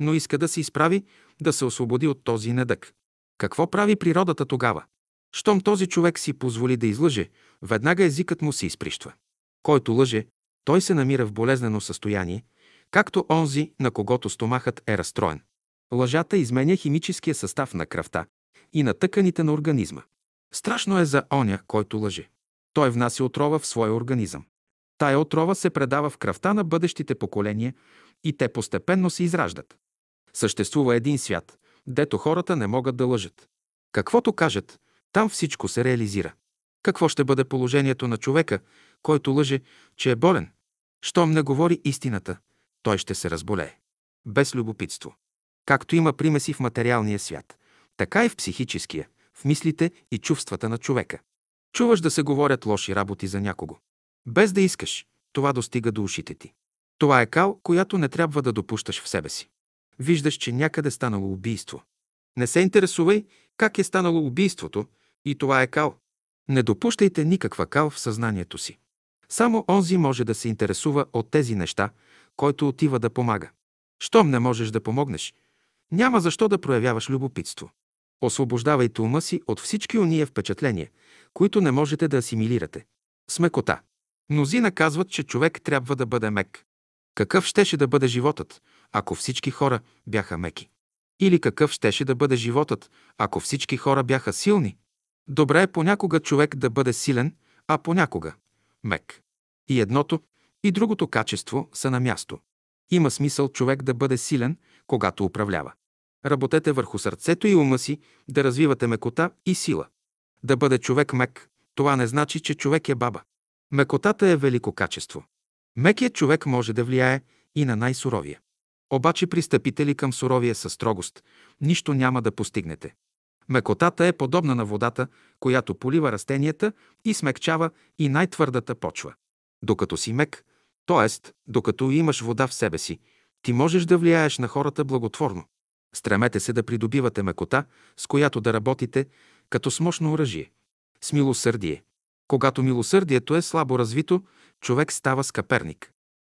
но иска да се изправи, да се освободи от този недък. Какво прави природата тогава? Щом този човек си позволи да излъже, веднага езикът му се изприщва. Който лъже, той се намира в болезнено състояние, както онзи, на когото стомахът е разстроен. Лъжата изменя химическия състав на кръвта и на тъканите на организма. Страшно е за оня, който лъже. Той внася отрова в своя организъм. Тая отрова се предава в кръвта на бъдещите поколения и те постепенно се израждат. Съществува един свят, дето хората не могат да лъжат. Каквото кажат, там всичко се реализира. Какво ще бъде положението на човека, който лъже, че е болен? Щом не говори истината, той ще се разболее. Без любопитство. Както има примеси в материалния свят, така и в психическия, в мислите и чувствата на човека. Чуваш да се говорят лоши работи за някого. Без да искаш, това достига до ушите ти. Това е кал, която не трябва да допущаш в себе си. Виждаш, че някъде станало убийство. Не се интересувай как е станало убийството и това е кал. Не допущайте никаква кал в съзнанието си. Само онзи може да се интересува от тези неща, който отива да помага. Щом не можеш да помогнеш, няма защо да проявяваш любопитство. Освобождавайте ума си от всички уния впечатления, които не можете да асимилирате. Смекота. Мнозина казват, че човек трябва да бъде мек. Какъв щеше да бъде животът, ако всички хора бяха меки? Или какъв щеше да бъде животът, ако всички хора бяха силни? Добре е понякога човек да бъде силен, а понякога – мек. И едното, и другото качество са на място. Има смисъл човек да бъде силен, когато управлява. Работете върху сърцето и ума си, да развивате мекота и сила. Да бъде човек мек, това не значи, че човек е баба. Мекотата е велико качество. Мекият човек може да влияе и на най-суровия. Обаче пристъпите ли към суровия със строгост, нищо няма да постигнете. Мекотата е подобна на водата, която полива растенията и смекчава и най-твърдата почва. Докато си мек, т.е. докато имаш вода в себе си, ти можеш да влияеш на хората благотворно. Стремете се да придобивате мекота, с която да работите като с мощно оръжие. С милосърдие. Когато милосърдието е слабо развито, човек става скъперник.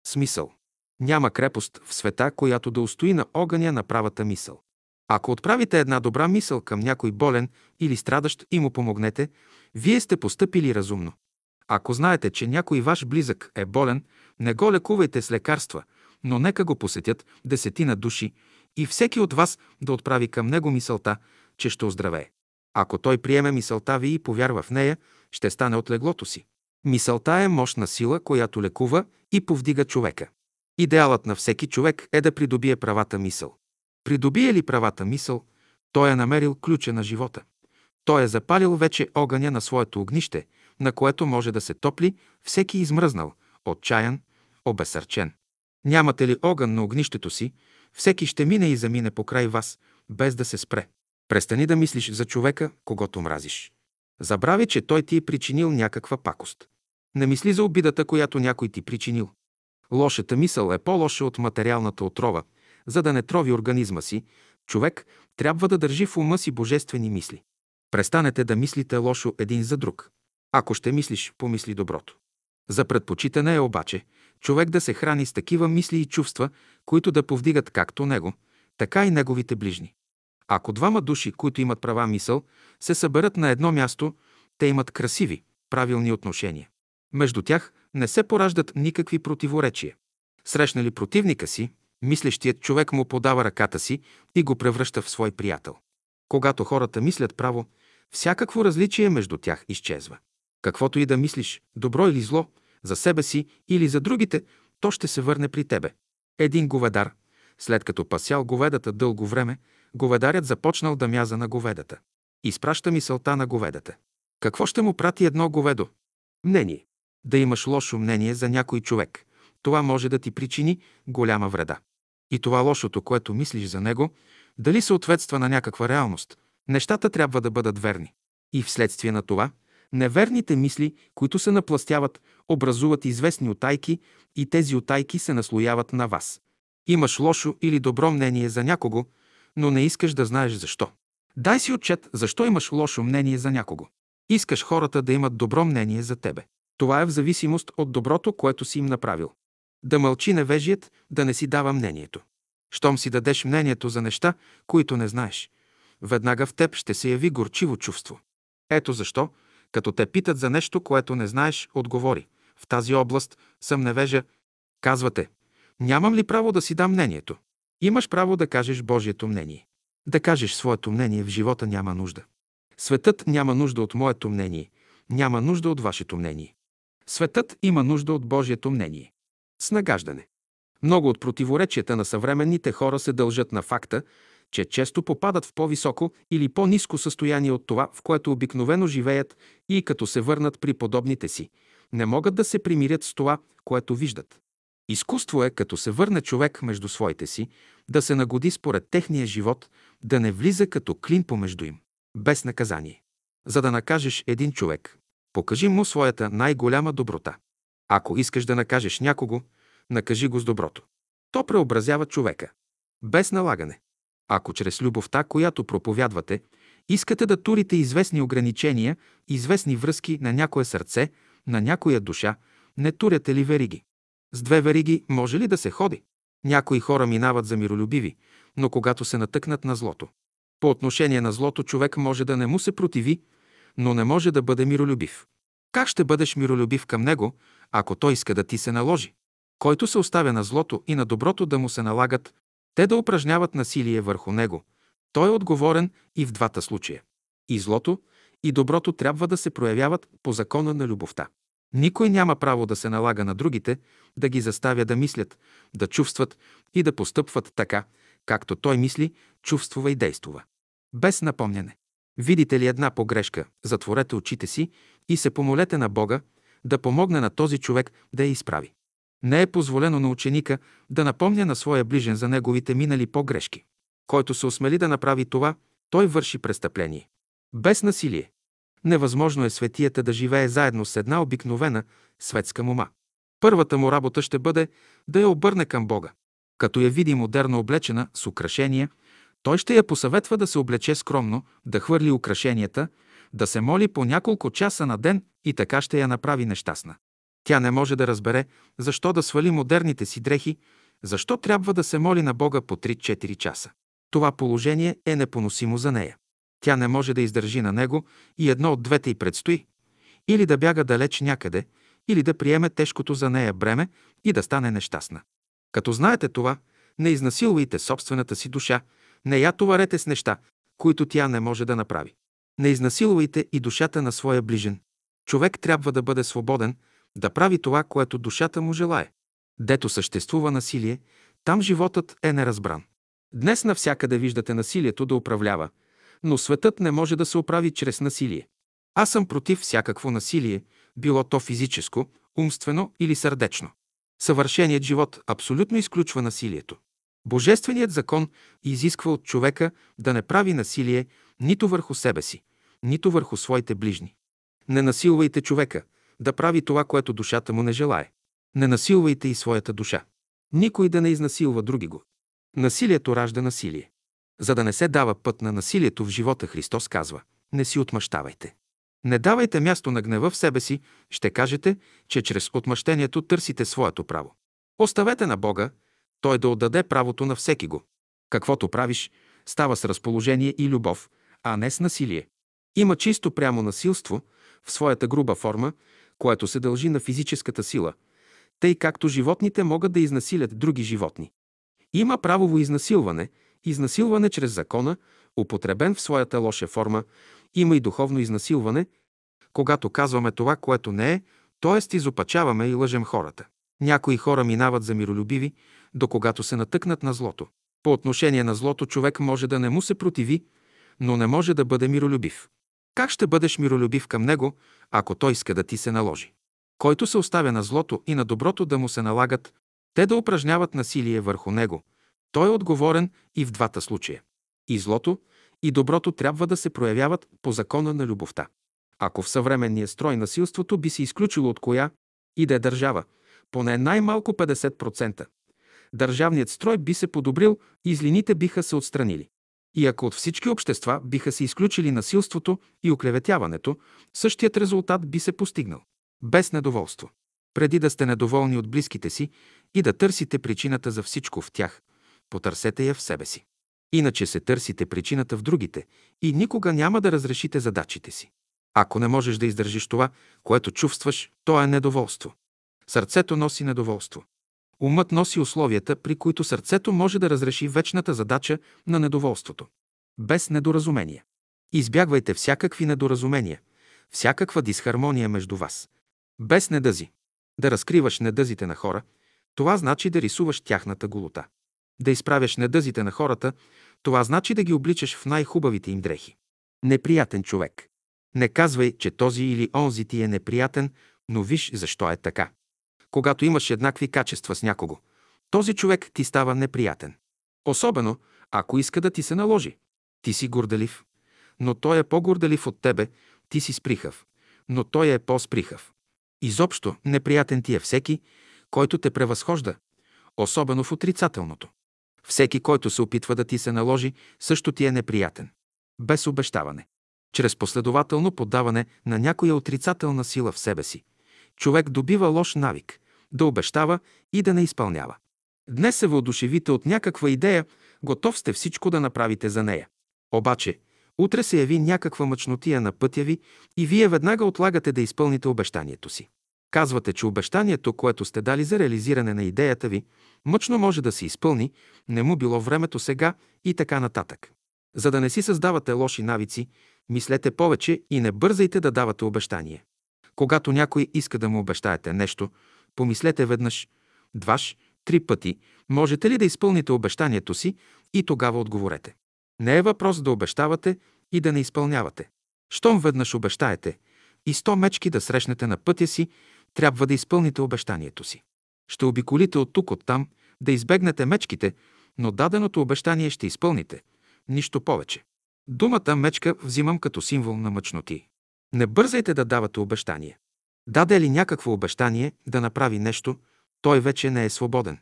Смисъл. Няма крепост в света, която да устои на огъня на правата мисъл. Ако отправите една добра мисъл към някой болен или страдащ и му помогнете, вие сте постъпили разумно. Ако знаете, че някой ваш близък е болен, не го лекувайте с лекарства, но нека го посетят десетина души и всеки от вас да отправи към него мисълта, че ще оздравее. Ако той приеме мисълта ви и повярва в нея, ще стане от леглото си. Мисълта е мощна сила, която лекува и повдига човека. Идеалът на всеки човек е да придобие правата мисъл. Придобие ли правата мисъл, той е намерил ключа на живота. Той е запалил вече огъня на своето огнище, на което може да се топли всеки измръзнал, отчаян, обесърчен. Нямате ли огън на огнището си, всеки ще мине и замине покрай вас, без да се спре. Престани да мислиш за човека, когато мразиш. Забрави, че той ти е причинил някаква пакост. Не мисли за обидата, която някой ти причинил. Лошата мисъл е по-лоша от материалната отрова. За да не трови организма си, човек трябва да държи в ума си божествени мисли. Престанете да мислите лошо един за друг. Ако ще мислиш, помисли доброто. За предпочитане е обаче човек да се храни с такива мисли и чувства, които да повдигат както него, така и неговите ближни. Ако двама души, които имат права мисъл, се съберат на едно място, те имат красиви, правилни отношения. Между тях не се пораждат никакви противоречия. Срещна ли противника си, мислещият човек му подава ръката си и го превръща в свой приятел. Когато хората мислят право, всякакво различие между тях изчезва. Каквото и да мислиш, добро или зло, за себе си или за другите, то ще се върне при тебе. Един говедар, след като пасял говедата дълго време, говедарят започнал да мяза на говедата. Изпраща мисълта на говедата. Какво ще му прати едно говедо? Мнение. Да имаш лошо мнение за някой човек. Това може да ти причини голяма вреда. И това лошото, което мислиш за него, дали съответства на някаква реалност, нещата трябва да бъдат верни. И вследствие на това, неверните мисли, които се напластяват, образуват известни отайки и тези отайки се наслояват на вас. Имаш лошо или добро мнение за някого, но не искаш да знаеш защо. Дай си отчет защо имаш лошо мнение за някого. Искаш хората да имат добро мнение за тебе. Това е в зависимост от доброто, което си им направил. Да мълчи невежият, да не си дава мнението. Щом си дадеш мнението за неща, които не знаеш, веднага в теб ще се яви горчиво чувство. Ето защо, като те питат за нещо, което не знаеш, отговори. В тази област съм невежа. Казвате, нямам ли право да си дам мнението? Имаш право да кажеш Божието мнение. Да кажеш своето мнение в живота няма нужда. Светът няма нужда от моето мнение, няма нужда от вашето мнение. Светът има нужда от Божието мнение. С нагаждане. Много от противоречията на съвременните хора се дължат на факта, че често попадат в по-високо или по-низко състояние от това, в което обикновено живеят и като се върнат при подобните си, не могат да се примирят с това, което виждат. Изкуство е, като се върне човек между своите си, да се нагоди според техния живот, да не влиза като клин помежду им, без наказание. За да накажеш един човек, покажи му своята най-голяма доброта. Ако искаш да накажеш някого, накажи го с доброто. То преобразява човека. Без налагане. Ако чрез любовта, която проповядвате, искате да турите известни ограничения, известни връзки на някое сърце, на някоя душа, не туряте ли вериги? С две вериги може ли да се ходи? Някои хора минават за миролюбиви, но когато се натъкнат на злото. По отношение на злото човек може да не му се противи, но не може да бъде миролюбив. Как ще бъдеш миролюбив към него, ако той иска да ти се наложи? Който се оставя на злото и на доброто да му се налагат, те да упражняват насилие върху него. Той е отговорен и в двата случая. И злото, и доброто трябва да се проявяват по закона на любовта. Никой няма право да се налага на другите, да ги заставя да мислят, да чувстват и да постъпват така, както той мисли, чувствува и действува. Без напомняне. Видите ли една погрешка, затворете очите си и се помолете на Бога да помогне на този човек да я изправи. Не е позволено на ученика да напомня на своя ближен за неговите минали погрешки. Който се осмели да направи това, той върши престъпление. Без насилие. Невъзможно е светията да живее заедно с една обикновена светска мома. Първата му работа ще бъде да я обърне към Бога. Като я види модерно облечена с украшения, той ще я посъветва да се облече скромно, да хвърли украшенията, да се моли по няколко часа на ден и така ще я направи нещастна. Тя не може да разбере защо да свали модерните си дрехи, защо трябва да се моли на Бога по 3-4 часа. Това положение е непоносимо за нея. Тя не може да издържи на него и едно от двете й предстои. Или да бяга далеч някъде, или да приеме тежкото за нея бреме и да стане нещастна. Като знаете това, не изнасилвайте собствената си душа, не я товарете с неща, които тя не може да направи. Не изнасилвайте и душата на своя ближен. Човек трябва да бъде свободен, да прави това, което душата му желае. Дето съществува насилие, там животът е неразбран. Днес навсякъде виждате насилието да управлява, но светът не може да се оправи чрез насилие. Аз съм против всякакво насилие, било то физическо, умствено или сърдечно. Съвършеният живот абсолютно изключва насилието. Божественият закон изисква от човека да не прави насилие нито върху себе си, нито върху своите ближни. Не насилвайте човека да прави това, което душата му не желае. Не насилвайте и своята душа. Никой да не изнасилва други го. Насилието ражда насилие. За да не се дава път на насилието в живота, Христос казва – не си отмъщавайте. Не давайте място на гнева в себе си, ще кажете, че чрез отмъщението търсите своето право. Оставете на Бога, Той да отдаде правото на всеки го. Каквото правиш, става с разположение и любов, а не с насилие. Има чисто прямо насилство в своята груба форма, което се дължи на физическата сила, тъй както животните могат да изнасилят други животни. Има правово изнасилване, изнасилване чрез закона, употребен в своята лоша форма, има и духовно изнасилване, когато казваме това, което не е, т.е. изопачаваме и лъжем хората. Някои хора минават за миролюбиви, до когато се натъкнат на злото. По отношение на злото човек може да не му се противи, но не може да бъде миролюбив. Как ще бъдеш миролюбив към него, ако той иска да ти се наложи? Който се оставя на злото и на доброто да му се налагат, те да упражняват насилие върху него. Той е отговорен и в двата случая. И злото, и доброто трябва да се проявяват по закона на любовта. Ако в съвременния строй насилството би се изключило от коя и да е държава, поне най-малко 50%, държавният строй би се подобрил и злините биха се отстранили. И ако от всички общества биха се изключили насилството и оклеветяването, същият резултат би се постигнал. Без недоволство. Преди да сте недоволни от близките си и да търсите причината за всичко в тях, потърсете я в себе си. Иначе се търсите причината в другите и никога няма да разрешите задачите си. Ако не можеш да издържиш това, което чувстваш, то е недоволство. Сърцето носи недоволство. Умът носи условията, при които сърцето може да разреши вечната задача на недоволството. Без недоразумение. Избягвайте всякакви недоразумения, всякаква дисхармония между вас. Без недъзи. Да разкриваш недъзите на хора, това значи да рисуваш тяхната голота. Да изправяш недъзите на хората, Това значи да ги обличаш в най-хубавите им дрехи. Неприятен човек. Не казвай, че този или онзи ти е неприятен, но виж защо е така. Когато имаш еднакви качества с някого, този човек ти става неприятен. Особено, ако иска да ти се наложи. Ти си горделив, но той е по-горделив от тебе, ти си сприхав, но той е по-сприхав. Изобщо неприятен ти е всеки, който те превъзхожда, особено в отрицателното. Всеки, който се опитва да ти се наложи, също ти е неприятен. Без обещаване. Чрез последователно поддаване на някоя отрицателна сила в себе си, човек добива лош навик да обещава и да не изпълнява. Днес се въодушевите от някаква идея, готов сте всичко да направите за нея. Обаче, утре се яви някаква мъчнотия на пътя ви и вие веднага отлагате да изпълните обещанието си. Казвате, че обещанието, което сте дали за реализиране на идеята ви, мъчно може да се изпълни, не му било времето сега и така нататък. За да не си създавате лоши навици, мислете повече и не бързайте да давате обещание. Когато някой иска да му обещаете нещо, помислете веднъж, дваш, три пъти, можете ли да изпълните обещанието си и тогава отговорете. Не е въпрос да обещавате и да не изпълнявате. Щом веднъж обещаете и сто мечки да срещнете на пътя си, трябва да изпълните обещанието си. Ще обиколите от тук, от там, да избегнете мечките, но даденото обещание ще изпълните. Нищо повече. Думата мечка взимам като символ на мъчноти. Не бързайте да давате обещание. Даде ли някакво обещание да направи нещо, той вече не е свободен.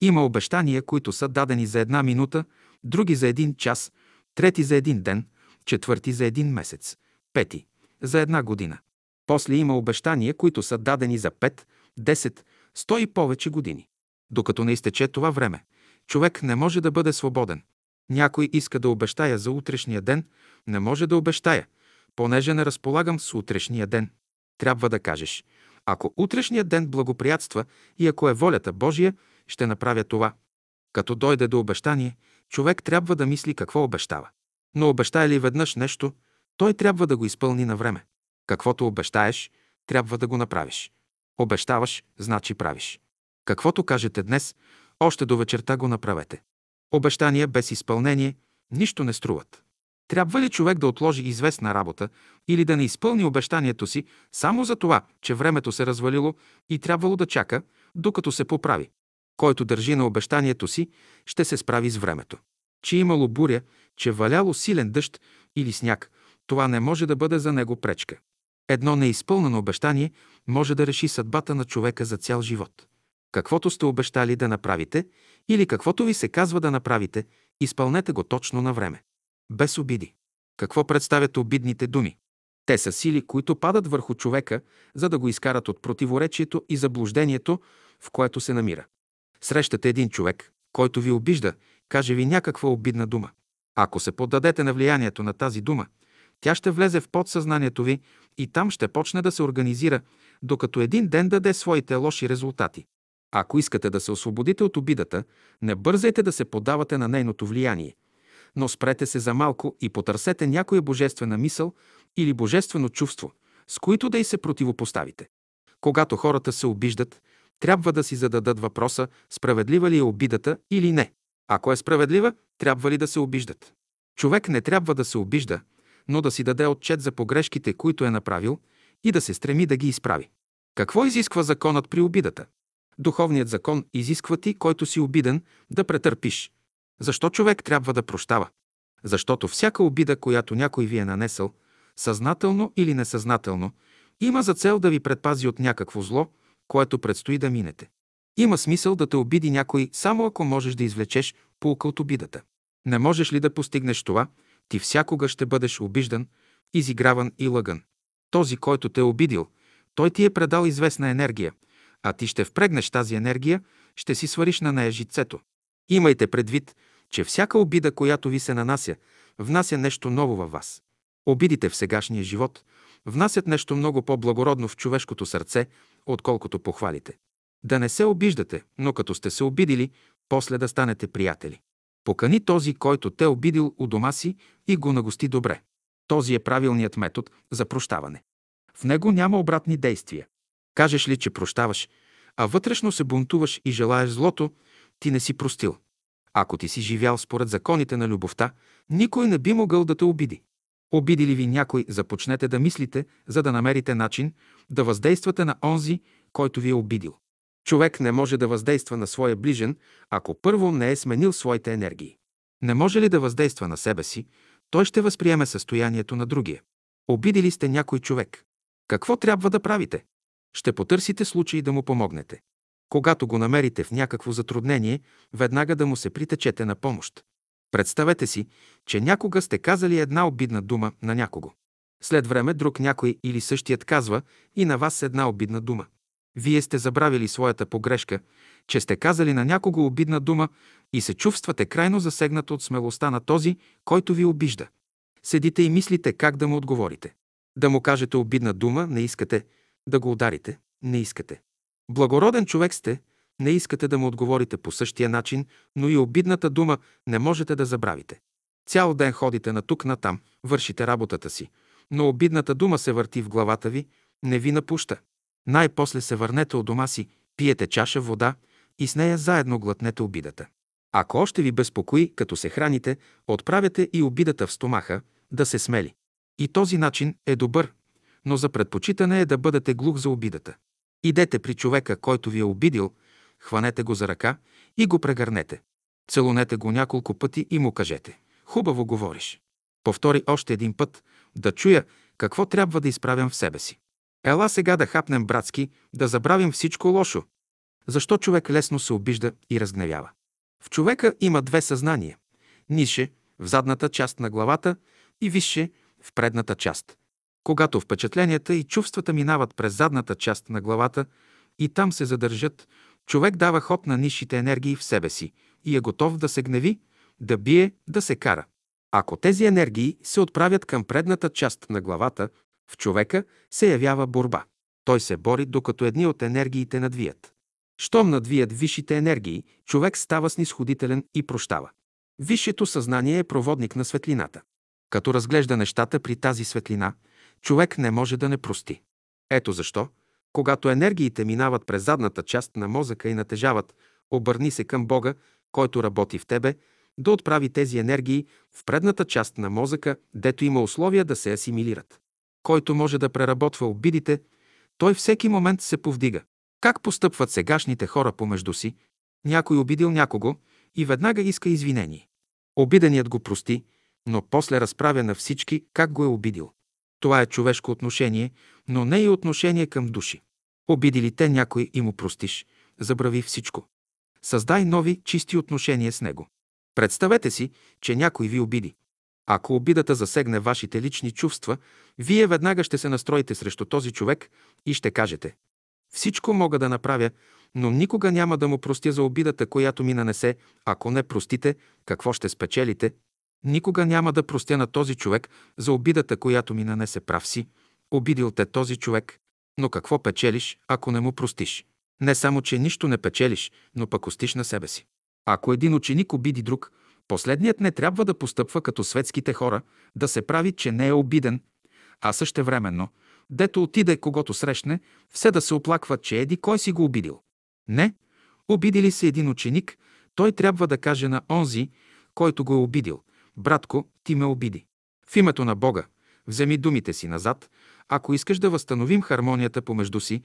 Има обещания, които са дадени за една минута, други за един час, трети за един ден, четвърти за един месец, пети за една година. После има обещания, които са дадени за 5, 10, 100 и повече години. Докато не изтече това време, човек не може да бъде свободен. Някой иска да обещая за утрешния ден, не може да обещая, понеже не разполагам с утрешния ден. Трябва да кажеш, ако утрешният ден благоприятства и ако е волята Божия, ще направя това. Като дойде до обещание, човек трябва да мисли какво обещава. Но обещае ли веднъж нещо, той трябва да го изпълни на време. Каквото обещаеш, трябва да го направиш. Обещаваш, значи правиш. Каквото кажете днес, още до вечерта го направете. Обещания без изпълнение нищо не струват. Трябва ли човек да отложи известна работа или да не изпълни обещанието си само за това, че времето се развалило и трябвало да чака, докато се поправи? Който държи на обещанието си, ще се справи с времето. Че имало буря, че валяло силен дъжд или сняг, това не може да бъде за него пречка. Едно неизпълнено обещание може да реши съдбата на човека за цял живот. Каквото сте обещали да направите или каквото ви се казва да направите, изпълнете го точно на време. Без обиди. Какво представят обидните думи? Те са сили, които падат върху човека, за да го изкарат от противоречието и заблуждението, в което се намира. Срещате един човек, който ви обижда, каже ви някаква обидна дума. Ако се поддадете на влиянието на тази дума, тя ще влезе в подсъзнанието ви и там ще почне да се организира, докато един ден даде своите лоши резултати. Ако искате да се освободите от обидата, не бързайте да се подавате на нейното влияние, но спрете се за малко и потърсете някоя божествена мисъл или божествено чувство, с които да й се противопоставите. Когато хората се обиждат, трябва да си зададат въпроса справедлива ли е обидата или не. Ако е справедлива, трябва ли да се обиждат? Човек не трябва да се обижда, но да си даде отчет за погрешките, които е направил и да се стреми да ги изправи. Какво изисква законът при обидата? Духовният закон изисква ти, който си обиден, да претърпиш. Защо човек трябва да прощава? Защото всяка обида, която някой ви е нанесъл, съзнателно или несъзнателно, има за цел да ви предпази от някакво зло, което предстои да минете. Има смисъл да те обиди някой, само ако можеш да извлечеш полка от обидата. Не можеш ли да постигнеш това, ти всякога ще бъдеш обиждан, изиграван и лъган. Този, който те е обидил, той ти е предал известна енергия, а ти ще впрегнеш тази енергия, ще си свариш на нея жицето. Имайте предвид, че всяка обида, която ви се нанася, внася нещо ново във вас. Обидите в сегашния живот внасят нещо много по-благородно в човешкото сърце, отколкото похвалите. Да не се обиждате, но като сте се обидили, после да станете приятели. Покани този, който те обидил у дома си и го нагости добре. Този е правилният метод за прощаване. В него няма обратни действия. Кажеш ли, че прощаваш, а вътрешно се бунтуваш и желаеш злото, ти не си простил. Ако ти си живял според законите на любовта, никой не би могъл да те обиди. Обиди ли ви някой, започнете да мислите, за да намерите начин да въздействате на онзи, който ви е обидил. Човек не може да въздейства на своя ближен, ако първо не е сменил своите енергии. Не може ли да въздейства на себе си, той ще възприеме състоянието на другия. Обидили сте някой човек. Какво трябва да правите? Ще потърсите случай да му помогнете. Когато го намерите в някакво затруднение, веднага да му се притечете на помощ. Представете си, че някога сте казали една обидна дума на някого. След време друг някой или същият казва и на вас една обидна дума. Вие сте забравили своята погрешка, че сте казали на някого обидна дума и се чувствате крайно засегнат от смелостта на този, който ви обижда. Седите и мислите как да му отговорите. Да му кажете обидна дума не искате, да го ударите не искате. Благороден човек сте, не искате да му отговорите по същия начин, но и обидната дума не можете да забравите. Цял ден ходите на тук натам, вършите работата си, но обидната дума се върти в главата ви, не ви напуща. Най-после се върнете от дома си, пиете чаша вода и с нея заедно глътнете обидата. Ако още ви безпокои, като се храните, отправяте и обидата в стомаха, да се смели. И този начин е добър, но за предпочитане е да бъдете глух за обидата. Идете при човека, който ви е обидил, хванете го за ръка и го прегърнете. Целунете го няколко пъти и му кажете «Хубаво говориш». Повтори още един път, да чуя какво трябва да изправям в себе си. Ела сега да хапнем братски, да забравим всичко лошо. Защо човек лесно се обижда и разгневява? В човека има две съзнания. Нише, в задната част на главата и висше, в предната част. Когато впечатленията и чувствата минават през задната част на главата и там се задържат, човек дава ход на нишите енергии в себе си и е готов да се гневи, да бие, да се кара. Ако тези енергии се отправят към предната част на главата, в човека се явява борба. Той се бори, докато едни от енергиите надвият. Щом надвият висшите енергии, човек става снисходителен и прощава. Висшето съзнание е проводник на светлината. Като разглежда нещата при тази светлина, човек не може да не прости. Ето защо, когато енергиите минават през задната част на мозъка и натежават, обърни се към Бога, който работи в тебе, да отправи тези енергии в предната част на мозъка, дето има условия да се асимилират. Който може да преработва обидите, той всеки момент се повдига. Как постъпват сегашните хора помежду си? Някой обидил някого и веднага иска извинение. Обиденият го прости, но после разправя на всички как го е обидил. Това е човешко отношение, но не и отношение към души. Обидили те някой и му простиш, забрави всичко. Създай нови, чисти отношения с него. Представете си, че някой ви обиди. Ако обидата засегне вашите лични чувства, вие веднага ще се настроите срещу този човек и ще кажете «Всичко мога да направя, но никога няма да му простя за обидата, която ми нанесе. Ако не простите, какво ще спечелите? Никога няма да простя на този човек за обидата, която ми нанесе прав си. Обидил те този човек. Но какво печелиш, ако не му простиш? Не само, че нищо не печелиш, но пък остиш на себе си. Ако един ученик обиди друг, последният не трябва да постъпва като светските хора, да се прави, че не е обиден, а същевременно, дето отиде когото срещне, все да се оплаква, че еди кой си го обидил. Не, обидили се един ученик, той трябва да каже на онзи, който го е обидил, братко, ти ме обиди. В името на Бога, вземи думите си назад, ако искаш да възстановим хармонията помежду си,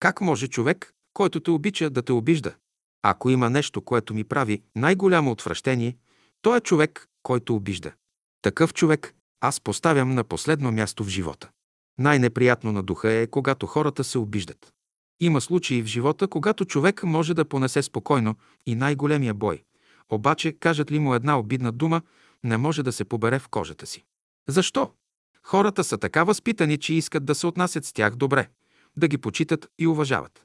как може човек, който те обича, да те обижда? Ако има нещо, което ми прави най-голямо отвращение, то е човек, който обижда. Такъв човек аз поставям на последно място в живота. Най-неприятно на духа е, когато хората се обиждат. Има случаи в живота, когато човек може да понесе спокойно и най-големия бой. Обаче, кажат ли му една обидна дума, не може да се побере в кожата си. Защо? Хората са така възпитани, че искат да се отнасят с тях добре, да ги почитат и уважават.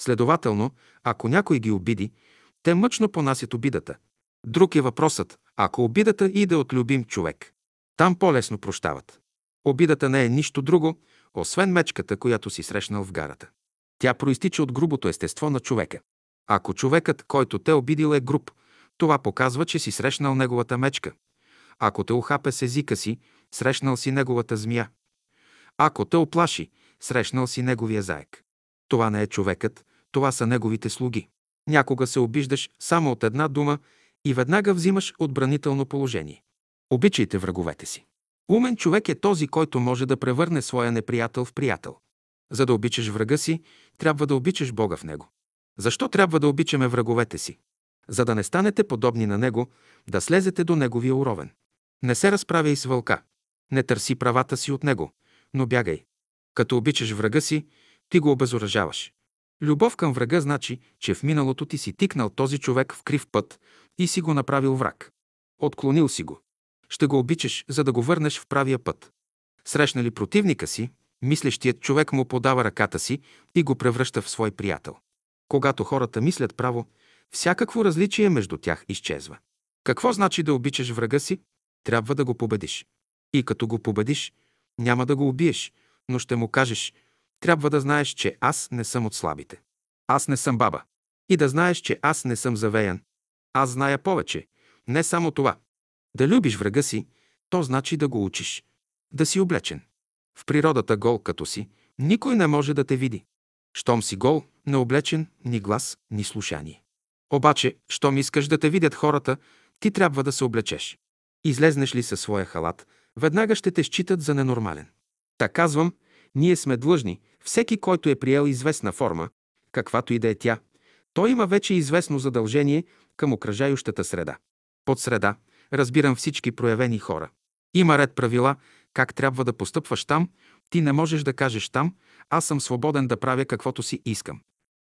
Следователно, ако някой ги обиди, те мъчно понасят обидата. Друг е въпросът, ако обидата иде от любим човек. Там по-лесно прощават. Обидата не е нищо друго, освен мечката, която си срещнал в гарата. Тя проистича от грубото естество на човека. Ако човекът, който те обидил е груб, това показва, че си срещнал неговата мечка. Ако те ухапе с езика си, срещнал си неговата змия. Ако те оплаши, срещнал си неговия заек. Това не е човекът, това са неговите слуги. Някога се обиждаш само от една дума и веднага взимаш отбранително положение. Обичайте враговете си. Умен човек е този, който може да превърне своя неприятел в приятел. За да обичаш врага си, трябва да обичаш Бога в него. Защо трябва да обичаме враговете си? За да не станете подобни на него, да слезете до неговия уровен. Не се разправяй с вълка. Не търси правата си от него, но бягай. Като обичаш врага си, ти го обезоръжаваш. Любов към врага значи, че в миналото ти си тикнал този човек в крив път и си го направил враг. Отклонил си го. Ще го обичаш, за да го върнеш в правия път. Срещна ли противника си, мислещият човек му подава ръката си и го превръща в свой приятел. Когато хората мислят право, всякакво различие между тях изчезва. Какво значи да обичаш врага си? Трябва да го победиш. И като го победиш, няма да го убиеш, но ще му кажеш, трябва да знаеш, че аз не съм от слабите. Аз не съм баба. И да знаеш, че аз не съм завеян. Аз зная повече. Не само това. Да любиш врага си, то значи да го учиш. Да си облечен. В природата гол като си, никой не може да те види. Щом си гол, не облечен, ни глас, ни слушание. Обаче, щом искаш да те видят хората, ти трябва да се облечеш. Излезнеш ли със своя халат, веднага ще те считат за ненормален. Та казвам, ние сме длъжни, всеки, който е приел известна форма, каквато и да е тя, той има вече известно задължение към окръжающата среда. Под среда разбирам всички проявени хора. Има ред правила, как трябва да постъпваш там, ти не можеш да кажеш там, аз съм свободен да правя каквото си искам.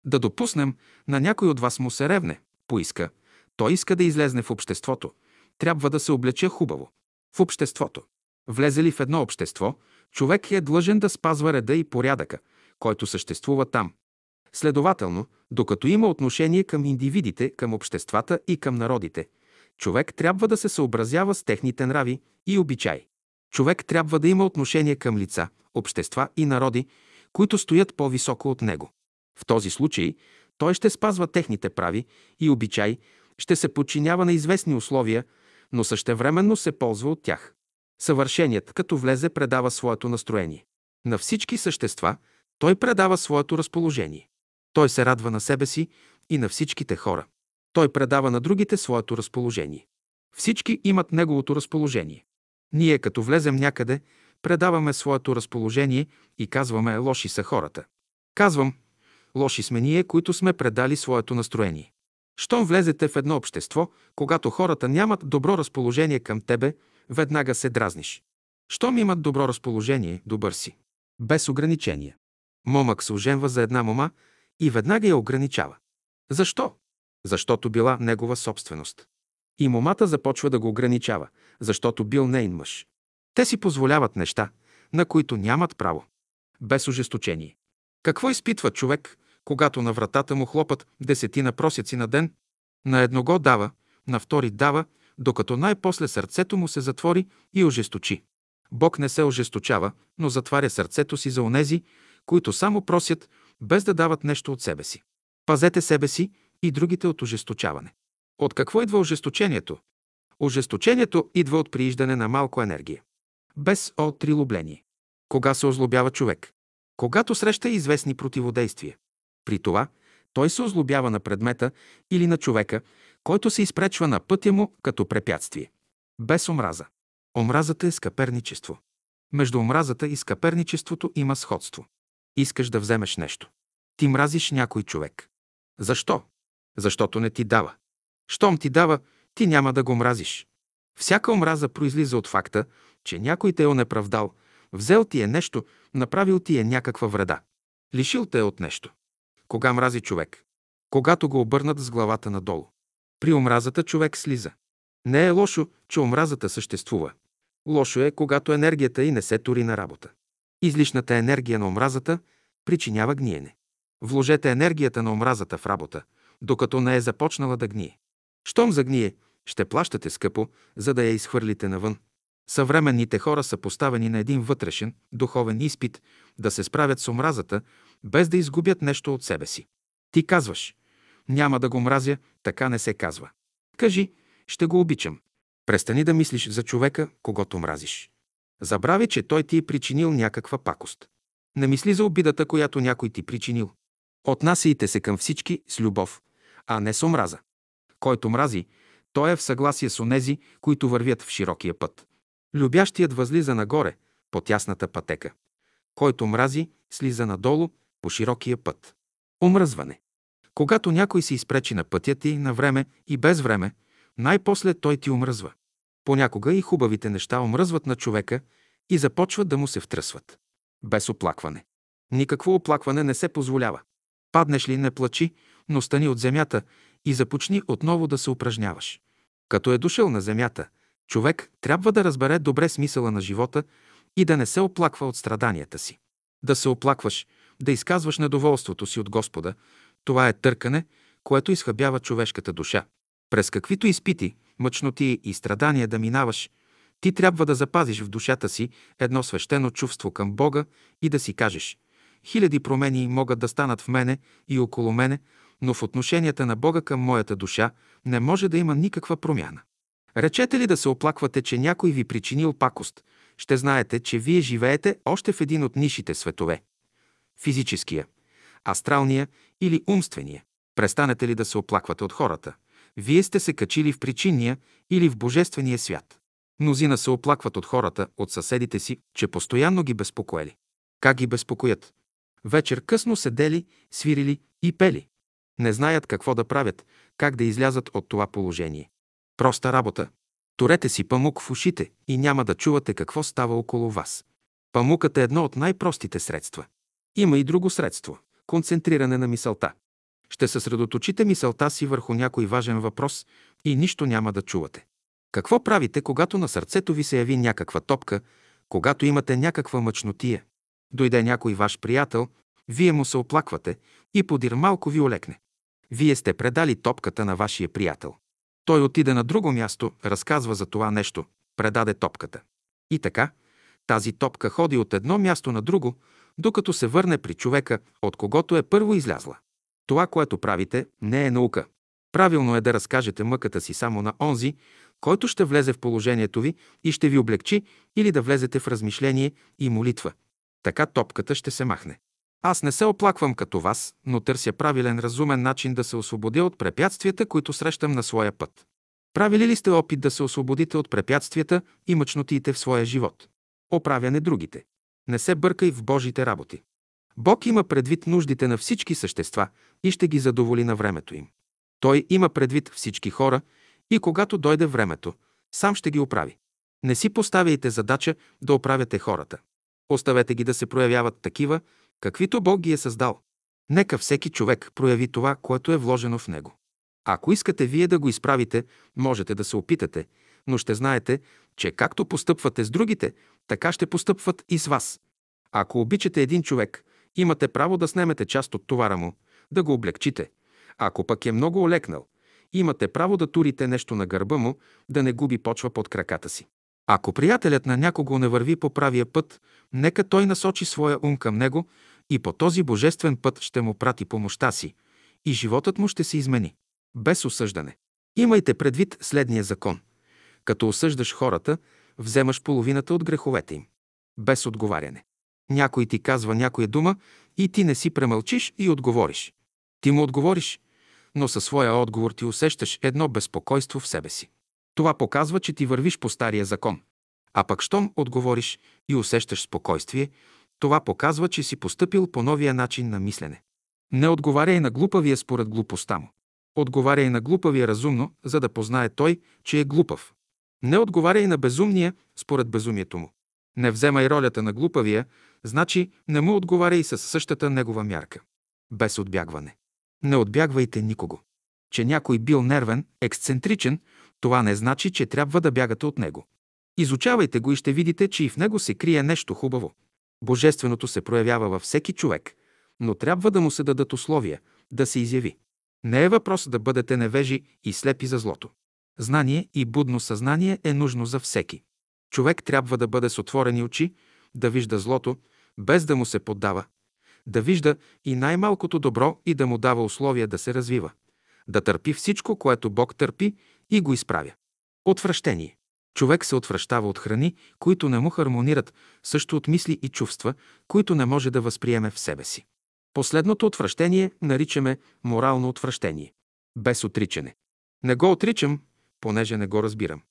Да допуснем, на някой от вас му се ревне, поиска. Той иска да излезне в обществото. Трябва да се облече хубаво. В обществото. Влезе ли в едно общество, човек е длъжен да спазва реда и порядъка, който съществува там. Следователно, докато има отношение към индивидите, към обществата и към народите, човек трябва да се съобразява с техните нрави и обичаи. Човек трябва да има отношение към лица, общества и народи, които стоят по-високо от него. В този случай той ще спазва техните прави и обичаи, ще се подчинява на известни условия, но същевременно се ползва от тях. Съвършеният, като влезе, предава своето настроение. На всички същества той предава своето разположение. Той се радва на себе си и на всичките хора. Той предава на другите своето разположение. Всички имат неговото разположение. Ние, като влезем някъде, предаваме своето разположение и казваме лоши са хората. Казвам, лоши сме ние, които сме предали своето настроение. Щом влезете в едно общество, когато хората нямат добро разположение към тебе, веднага се дразниш. Щом имат добро разположение, добър си. Без ограничения. Момък се оженва за една мома и веднага я ограничава. Защо? Защото била негова собственост. И момата започва да го ограничава, защото бил нейн мъж. Те си позволяват неща, на които нямат право. Без ожесточение. Какво изпитва човек, когато на вратата му хлопат десетина просяци на ден? На едного дава, на втори дава, докато най-после сърцето му се затвори и ожесточи. Бог не се ожесточава, но затваря сърцето си за онези, които само просят, без да дават нещо от себе си. Пазете себе си и другите от ожесточаване. От какво идва ожесточението? Ожесточението идва от прииждане на малко енергия. Без отрилобление. Кога се озлобява човек? Когато среща известни противодействия. При това той се озлобява на предмета или на човека, който се изпречва на пътя му като препятствие. Без омраза. Омразата е скъперничество. Между омразата и скъперничеството има сходство. Искаш да вземеш нещо. Ти мразиш някой човек. Защо? Защото не ти дава. Щом ти дава, ти няма да го мразиш. Всяка омраза произлиза от факта, че някой те е онеправдал, взел ти е нещо, направил ти е някаква вреда. Лишил те е от нещо. Кога мрази човек? Когато го обърнат с главата надолу. При омразата човек слиза. Не е лошо, че омразата съществува. Лошо е, когато енергията й не се тури на работа. Излишната енергия на омразата причинява гниене. Вложете енергията на омразата в работа, докато не е започнала да гние. Щом загние, ще плащате скъпо, за да я изхвърлите навън. Съвременните хора са поставени на един вътрешен, духовен изпит да се справят с омразата, без да изгубят нещо от себе си. Ти казваш, няма да го мразя, така не се казва. Кажи, ще го обичам. Престани да мислиш за човека, когато мразиш. Забрави, че той ти е причинил някаква пакост. Не мисли за обидата, която някой ти причинил. Отнасяйте се към всички с любов, а не с омраза. Който мрази, той е в съгласие с онези, които вървят в широкия път. Любящият възлиза нагоре, по тясната пътека. Който мрази, слиза надолу, по широкия път. Омръзване. Когато някой се изпречи на пътя ти, на време и без време, най-после той ти омръзва. Понякога и хубавите неща омръзват на човека и започват да му се втръсват. Без оплакване. Никакво оплакване не се позволява. Паднеш ли, не плачи, но стани от земята и започни отново да се упражняваш. Като е дошъл на земята, човек трябва да разбере добре смисъла на живота и да не се оплаква от страданията си. Да се оплакваш, да изказваш недоволството си от Господа, това е търкане, което изхъбява човешката душа. През каквито изпити, мъчноти и страдания да минаваш, ти трябва да запазиш в душата си едно свещено чувство към Бога и да си кажеш Хиляди промени могат да станат в мене и около мене, но в отношенията на Бога към моята душа не може да има никаква промяна. Речете ли да се оплаквате, че някой ви причинил пакост, ще знаете, че вие живеете още в един от нишите светове – физическия, астралния или умствения. Престанете ли да се оплаквате от хората? Вие сте се качили в причинния или в божествения свят. Мнозина се оплакват от хората, от съседите си, че постоянно ги безпокоели. Как ги безпокоят? Вечер късно седели, свирили и пели. Не знаят какво да правят, как да излязат от това положение. Проста работа. Турете си памук в ушите и няма да чувате какво става около вас. Памукът е едно от най-простите средства. Има и друго средство – концентриране на мисълта. Ще съсредоточите мисълта си върху някой важен въпрос и нищо няма да чувате. Какво правите, когато на сърцето ви се яви някаква топка, когато имате някаква мъчнотия? Дойде някой ваш приятел, вие му се оплаквате и подир малко ви олекне. Вие сте предали топката на вашия приятел. Той отиде на друго място, разказва за това нещо, предаде топката. И така, тази топка ходи от едно място на друго, докато се върне при човека, от когото е първо излязла. Това, което правите, не е наука. Правилно е да разкажете мъката си само на онзи, който ще влезе в положението ви и ще ви облегчи или да влезете в размишление и молитва. Така топката ще се махне. Аз не се оплаквам като вас, но търся правилен, разумен начин да се освободя от препятствията, които срещам на своя път. Правили ли сте опит да се освободите от препятствията и мъчнотиите в своя живот? Оправяне другите. Не се бъркай в Божите работи. Бог има предвид нуждите на всички същества и ще ги задоволи на времето им. Той има предвид всички хора и когато дойде времето, сам ще ги оправи. Не си поставяйте задача да оправяте хората. Оставете ги да се проявяват такива, каквито Бог ги е създал. Нека всеки човек прояви това, което е вложено в него. Ако искате вие да го изправите, можете да се опитате, но ще знаете, че както постъпвате с другите, така ще постъпват и с вас. Ако обичате един човек, имате право да снемете част от товара му, да го облегчите. Ако пък е много олекнал, имате право да турите нещо на гърба му, да не губи почва под краката си. Ако приятелят на някого не върви по правия път, нека той насочи своя ум към него и по този божествен път ще му прати помощта си и животът му ще се измени. Без осъждане. Имайте предвид следния закон. Като осъждаш хората, вземаш половината от греховете им. Без отговаряне. Някой ти казва някоя дума и ти не си премълчиш и отговориш. Ти му отговориш, но със своя отговор ти усещаш едно безпокойство в себе си. Това показва, че ти вървиш по стария закон. А пък щом отговориш и усещаш спокойствие, това показва, че си поступил по новия начин на мислене. Не отговаряй на глупавия според глупостта му. Отговаряй на глупавия разумно, за да познае той, че е глупав. Не отговаряй на безумния според безумието му. Не вземай ролята на глупавия, значи не му отговаряй с същата негова мярка. Без отбягване. Не отбягвайте никого. Че някой бил нервен, ексцентричен, това не значи, че трябва да бягате от него. Изучавайте го и ще видите, че и в него се крие нещо хубаво. Божественото се проявява във всеки човек, но трябва да му се дадат условия, да се изяви. Не е въпрос да бъдете невежи и слепи за злото. Знание и будно съзнание е нужно за всеки. Човек трябва да бъде с отворени очи, да вижда злото, без да му се поддава, да вижда и най-малкото добро и да му дава условия да се развива, да търпи всичко, което Бог търпи и го изправя. Отвращение. Човек се отвръщава от храни, които не му хармонират, също от мисли и чувства, които не може да възприеме в себе си. Последното отвращение наричаме морално отвращение. Без отричане. Не го отричам, понеже не го разбирам.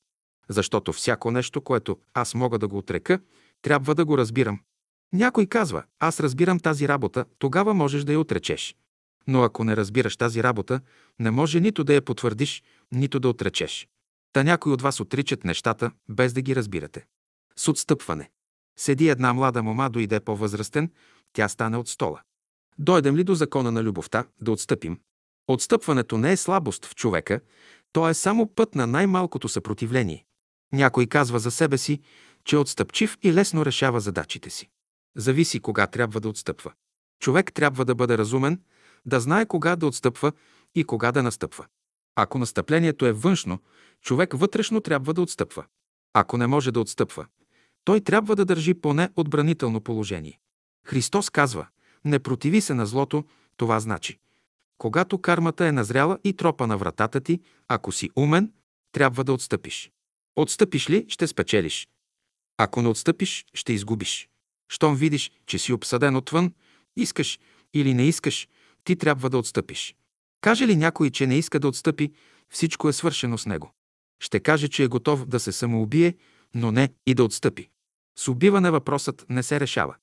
Защото всяко нещо, което аз мога да го отрека, трябва да го разбирам. Някой казва, аз разбирам тази работа, тогава можеш да я отречеш. Но ако не разбираш тази работа, не може нито да я потвърдиш, нито да отречеш. Та някой от вас отричат нещата, без да ги разбирате. С отстъпване. Седи една млада мома, дойде по-възрастен, тя стане от стола. Дойдем ли до закона на любовта, да отстъпим? Отстъпването не е слабост в човека, то е само път на най-малкото съпротивление. Някой казва за себе си, че е отстъпчив и лесно решава задачите си. Зависи кога трябва да отстъпва. Човек трябва да бъде разумен, да знае кога да отстъпва и кога да настъпва. Ако настъплението е външно, човек вътрешно трябва да отстъпва. Ако не може да отстъпва, той трябва да държи поне отбранително положение. Христос казва, не противи се на злото, това значи. Когато кармата е назряла и тропа на вратата ти, ако си умен, трябва да отстъпиш. Отстъпиш ли, ще спечелиш. Ако не отстъпиш, ще изгубиш. Щом видиш, че си обсъден отвън, искаш или не искаш, ти трябва да отстъпиш. Каже ли някой, че не иска да отстъпи, всичко е свършено с него. Ще каже, че е готов да се самоубие, но не и да отстъпи. С убиване въпросът не се решава.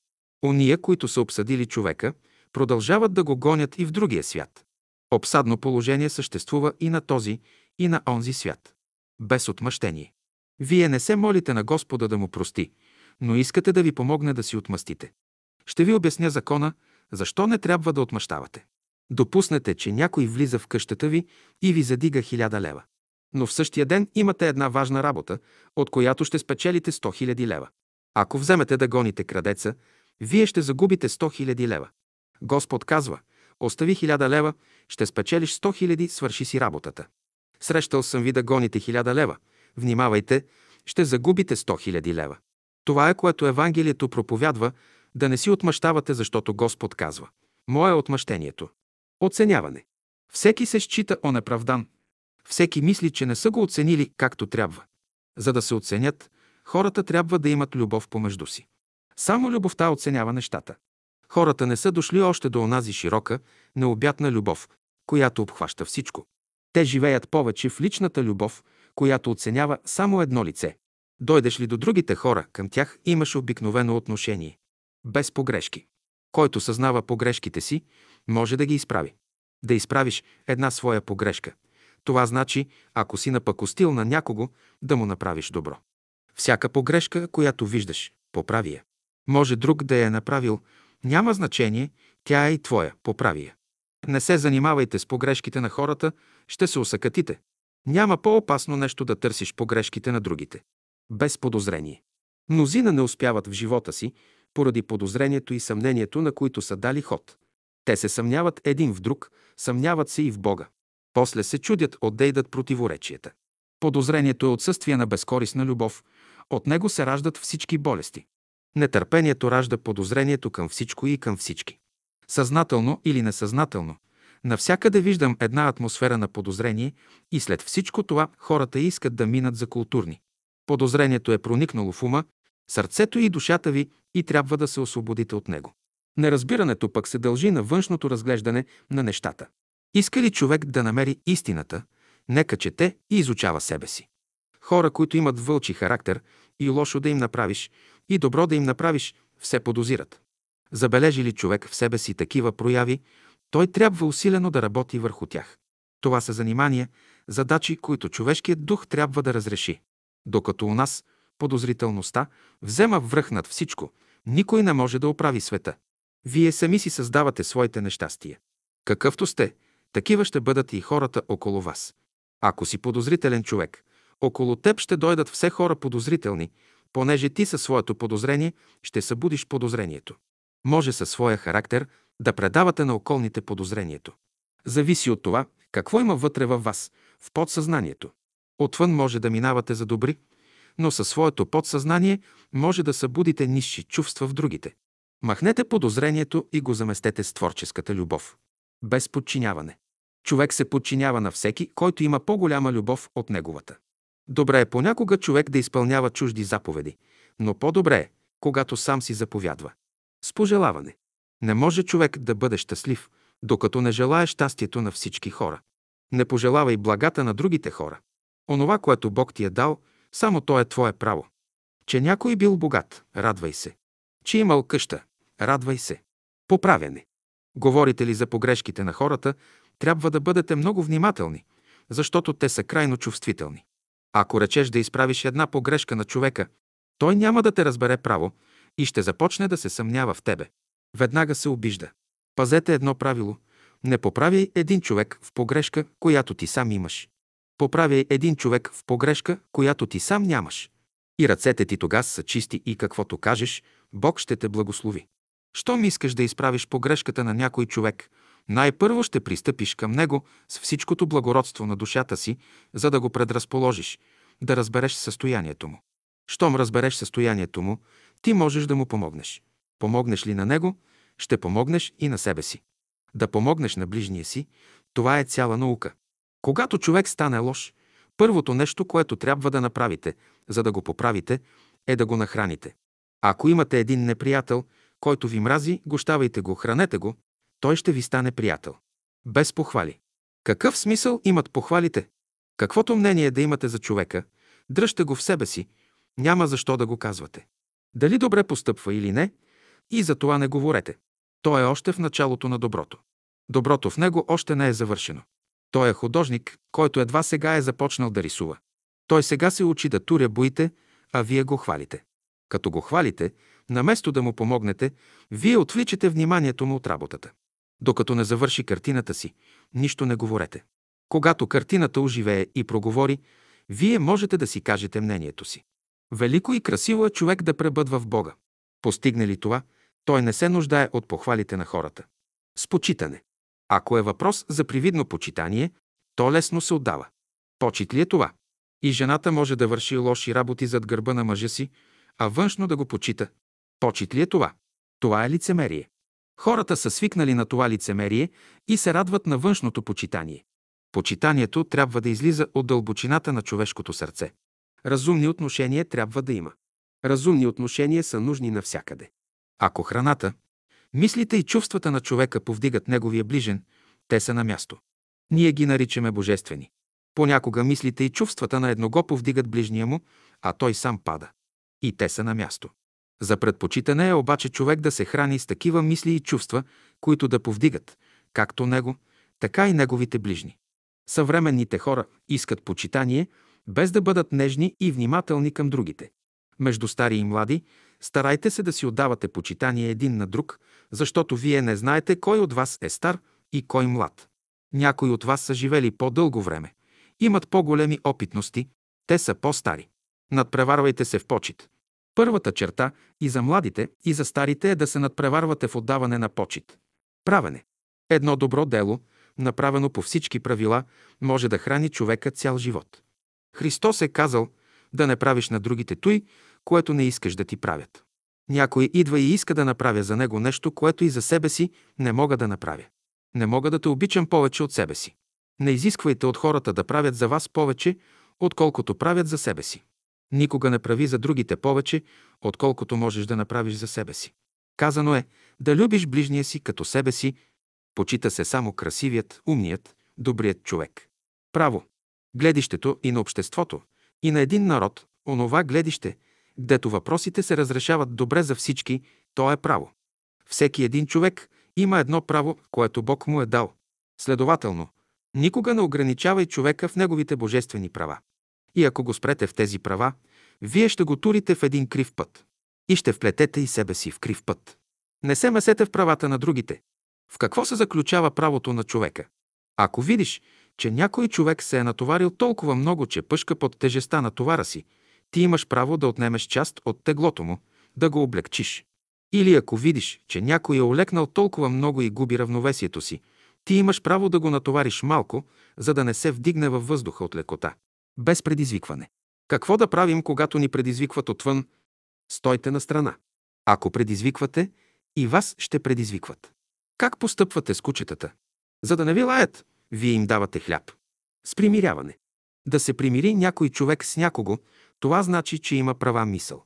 Ония, които са обсъдили човека, продължават да го гонят и в другия свят. Обсадно положение съществува и на този, и на онзи свят. Без отмъщение. Вие не се молите на Господа да му прости, но искате да ви помогне да си отмъстите. Ще ви обясня закона, защо не трябва да отмъщавате. Допуснете, че някой влиза в къщата ви и ви задига хиляда лева. Но в същия ден имате една важна работа, от която ще спечелите 100 хиляди лева. Ако вземете да гоните крадеца, вие ще загубите 100 хиляди лева. Господ казва, остави хиляда лева, ще спечелиш 100 хиляди, свърши си работата. Срещал съм ви да гоните хиляда лева. Внимавайте, ще загубите 100 хиляди лева. Това е което Евангелието проповядва, да не си отмъщавате, защото Господ казва. Мое е отмъщението. Оценяване. Всеки се счита онеправдан. Всеки мисли, че не са го оценили както трябва. За да се оценят, хората трябва да имат любов помежду си. Само любовта оценява нещата. Хората не са дошли още до онази широка, необятна любов, която обхваща всичко. Те живеят повече в личната любов, която оценява само едно лице. Дойдеш ли до другите хора, към тях имаш обикновено отношение. Без погрешки. Който съзнава погрешките си, може да ги изправи. Да изправиш една своя погрешка. Това значи, ако си напакостил на някого, да му направиш добро. Всяка погрешка, която виждаш, поправи я. Може друг да я е направил, няма значение, тя е и твоя, поправи я. Не се занимавайте с погрешките на хората, ще се усъкатите. Няма по-опасно нещо да търсиш погрешките на другите. Без подозрение. Мнозина не успяват в живота си, поради подозрението и съмнението, на които са дали ход. Те се съмняват един в друг, съмняват се и в Бога. После се чудят, отдейдат противоречията. Подозрението е отсъствие на безкорисна любов. От него се раждат всички болести. Нетърпението ражда подозрението към всичко и към всички. Съзнателно или несъзнателно, навсякъде виждам една атмосфера на подозрение и след всичко това хората искат да минат за културни. Подозрението е проникнало в ума, сърцето и душата ви и трябва да се освободите от него. Неразбирането пък се дължи на външното разглеждане на нещата. Иска ли човек да намери истината, нека чете и изучава себе си. Хора, които имат вълчи характер и лошо да им направиш, и добро да им направиш, все подозират. Забележи ли човек в себе си такива прояви, той трябва усилено да работи върху тях. Това са занимания, задачи, които човешкият дух трябва да разреши. Докато у нас подозрителността взема връх над всичко, никой не може да оправи света. Вие сами си създавате своите нещастия. Какъвто сте, такива ще бъдат и хората около вас. Ако си подозрителен човек, около теб ще дойдат все хора подозрителни, понеже ти със своето подозрение ще събудиш подозрението. Може със своя характер да предавате на околните подозрението. Зависи от това, какво има вътре във вас, в подсъзнанието. Отвън може да минавате за добри, но със своето подсъзнание може да събудите нисши чувства в другите. Махнете подозрението и го заместете с творческата любов. Без подчиняване. Човек се подчинява на всеки, който има по-голяма любов от неговата. Добре е понякога човек да изпълнява чужди заповеди, но по-добре е, когато сам си заповядва. С пожелаване. Не може човек да бъде щастлив, докато не желая щастието на всички хора. Не пожелавай благата на другите хора. Онова, което Бог ти е дал, само то е твое право. Че някой бил богат, радвай се. Че имал къща, радвай се. Поправяне. Говорите ли за погрешките на хората, трябва да бъдете много внимателни, защото те са крайно чувствителни. Ако речеш да изправиш една погрешка на човека, той няма да те разбере право и ще започне да се съмнява в тебе. Веднага се обижда. Пазете едно правило. Не поправяй един човек в погрешка, която ти сам имаш. Поправяй един човек в погрешка, която ти сам нямаш. И ръцете ти тогава са чисти и каквото кажеш, Бог ще те благослови. Щом искаш да изправиш погрешката на някой човек, най-първо ще пристъпиш към него с всичкото благородство на душата си, за да го предразположиш, да разбереш състоянието му. Щом разбереш състоянието му, ти можеш да му помогнеш. Помогнеш ли на него, ще помогнеш и на себе си. Да помогнеш на ближния си, това е цяла наука. Когато човек стане лош, първото нещо, което трябва да направите, за да го поправите, е да го нахраните. Ако имате един неприятел, който ви мрази, гощавайте го, хранете го, той ще ви стане приятел. Без похвали. Какъв смисъл имат похвалите? Каквото мнение да имате за човека, дръжте го в себе си, няма защо да го казвате. Дали добре постъпва или не, и за това не говорете. Той е още в началото на доброто. Доброто в него още не е завършено. Той е художник, който едва сега е започнал да рисува. Той сега се учи да туря боите, а вие го хвалите. Като го хвалите, наместо да му помогнете, вие отвличате вниманието му от работата. Докато не завърши картината си, нищо не говорете. Когато картината оживее и проговори, вие можете да си кажете мнението си. Велико и красиво е човек да пребъдва в Бога. Постигне ли това, той не се нуждае от похвалите на хората. С почитане. Ако е въпрос за привидно почитание, то лесно се отдава. Почит ли е това? И жената може да върши лоши работи зад гърба на мъжа си, а външно да го почита. Почит ли е това? Това е лицемерие. Хората са свикнали на това лицемерие и се радват на външното почитание. Почитанието трябва да излиза от дълбочината на човешкото сърце. Разумни отношения трябва да има. Разумни отношения са нужни навсякъде. Ако храната, мислите и чувствата на човека повдигат неговия ближен, те са на място. Ние ги наричаме божествени. Понякога мислите и чувствата на едного повдигат ближния му, а той сам пада. И те са на място. За предпочитане е обаче човек да се храни с такива мисли и чувства, които да повдигат, както него, така и неговите ближни. Съвременните хора искат почитание, без да бъдат нежни и внимателни към другите. Между стари и млади, старайте се да си отдавате почитание един на друг, защото вие не знаете кой от вас е стар и кой млад. Някои от вас са живели по-дълго време, имат по-големи опитности, те са по-стари. Надпреварвайте се в почет. Първата черта и за младите, и за старите е да се надпреварвате в отдаване на почет. Правене. Едно добро дело, направено по всички правила, може да храни човека цял живот. Христос е казал да не правиш на другите той, което не искаш да ти правят. Някой идва и иска да направя за него нещо, което и за себе си не мога да направя. Не мога да те обичам повече от себе си. Не изисквайте от хората да правят за вас повече, отколкото правят за себе си. Никога не прави за другите повече, отколкото можеш да направиш за себе си. Казано е да любиш ближния си като себе си, почита се само красивият, умният, добрият човек. Право. Гледището и на обществото, и на един народ, онова гледище, гдето въпросите се разрешават добре за всички, то е право. Всеки един човек има едно право, което Бог му е дал. Следователно, никога не ограничавай човека в неговите божествени права. И ако го спрете в тези права, вие ще го турите в един крив път. И ще вплетете и себе си в крив път. Не се месете в правата на другите. В какво се заключава правото на човека? Ако видиш, че някой човек се е натоварил толкова много, че пъшка под тежеста на товара си, ти имаш право да отнемеш част от теглото му, да го облегчиш. Или ако видиш, че някой е олекнал толкова много и губи равновесието си, ти имаш право да го натовариш малко, за да не се вдигне във въздуха от лекота без предизвикване. Какво да правим, когато ни предизвикват отвън? Стойте на страна. Ако предизвиквате, и вас ще предизвикват. Как постъпвате с кучетата? За да не ви лаят, вие им давате хляб. С примиряване. Да се примири някой човек с някого, това значи, че има права мисъл.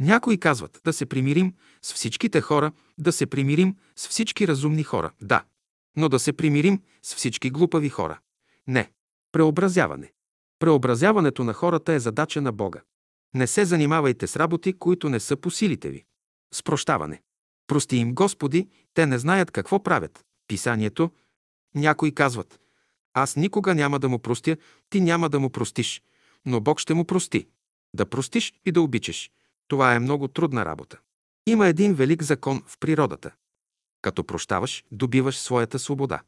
Някои казват да се примирим с всичките хора, да се примирим с всички разумни хора. Да, но да се примирим с всички глупави хора. Не. Преобразяване. Преобразяването на хората е задача на Бога. Не се занимавайте с работи, които не са по силите ви. С прощаване. Прости им, Господи, те не знаят какво правят. Писанието. Някои казват, аз никога няма да му простя, ти няма да му простиш, но Бог ще му прости. Да простиш и да обичаш. Това е много трудна работа. Има един велик закон в природата. Като прощаваш, добиваш своята свобода.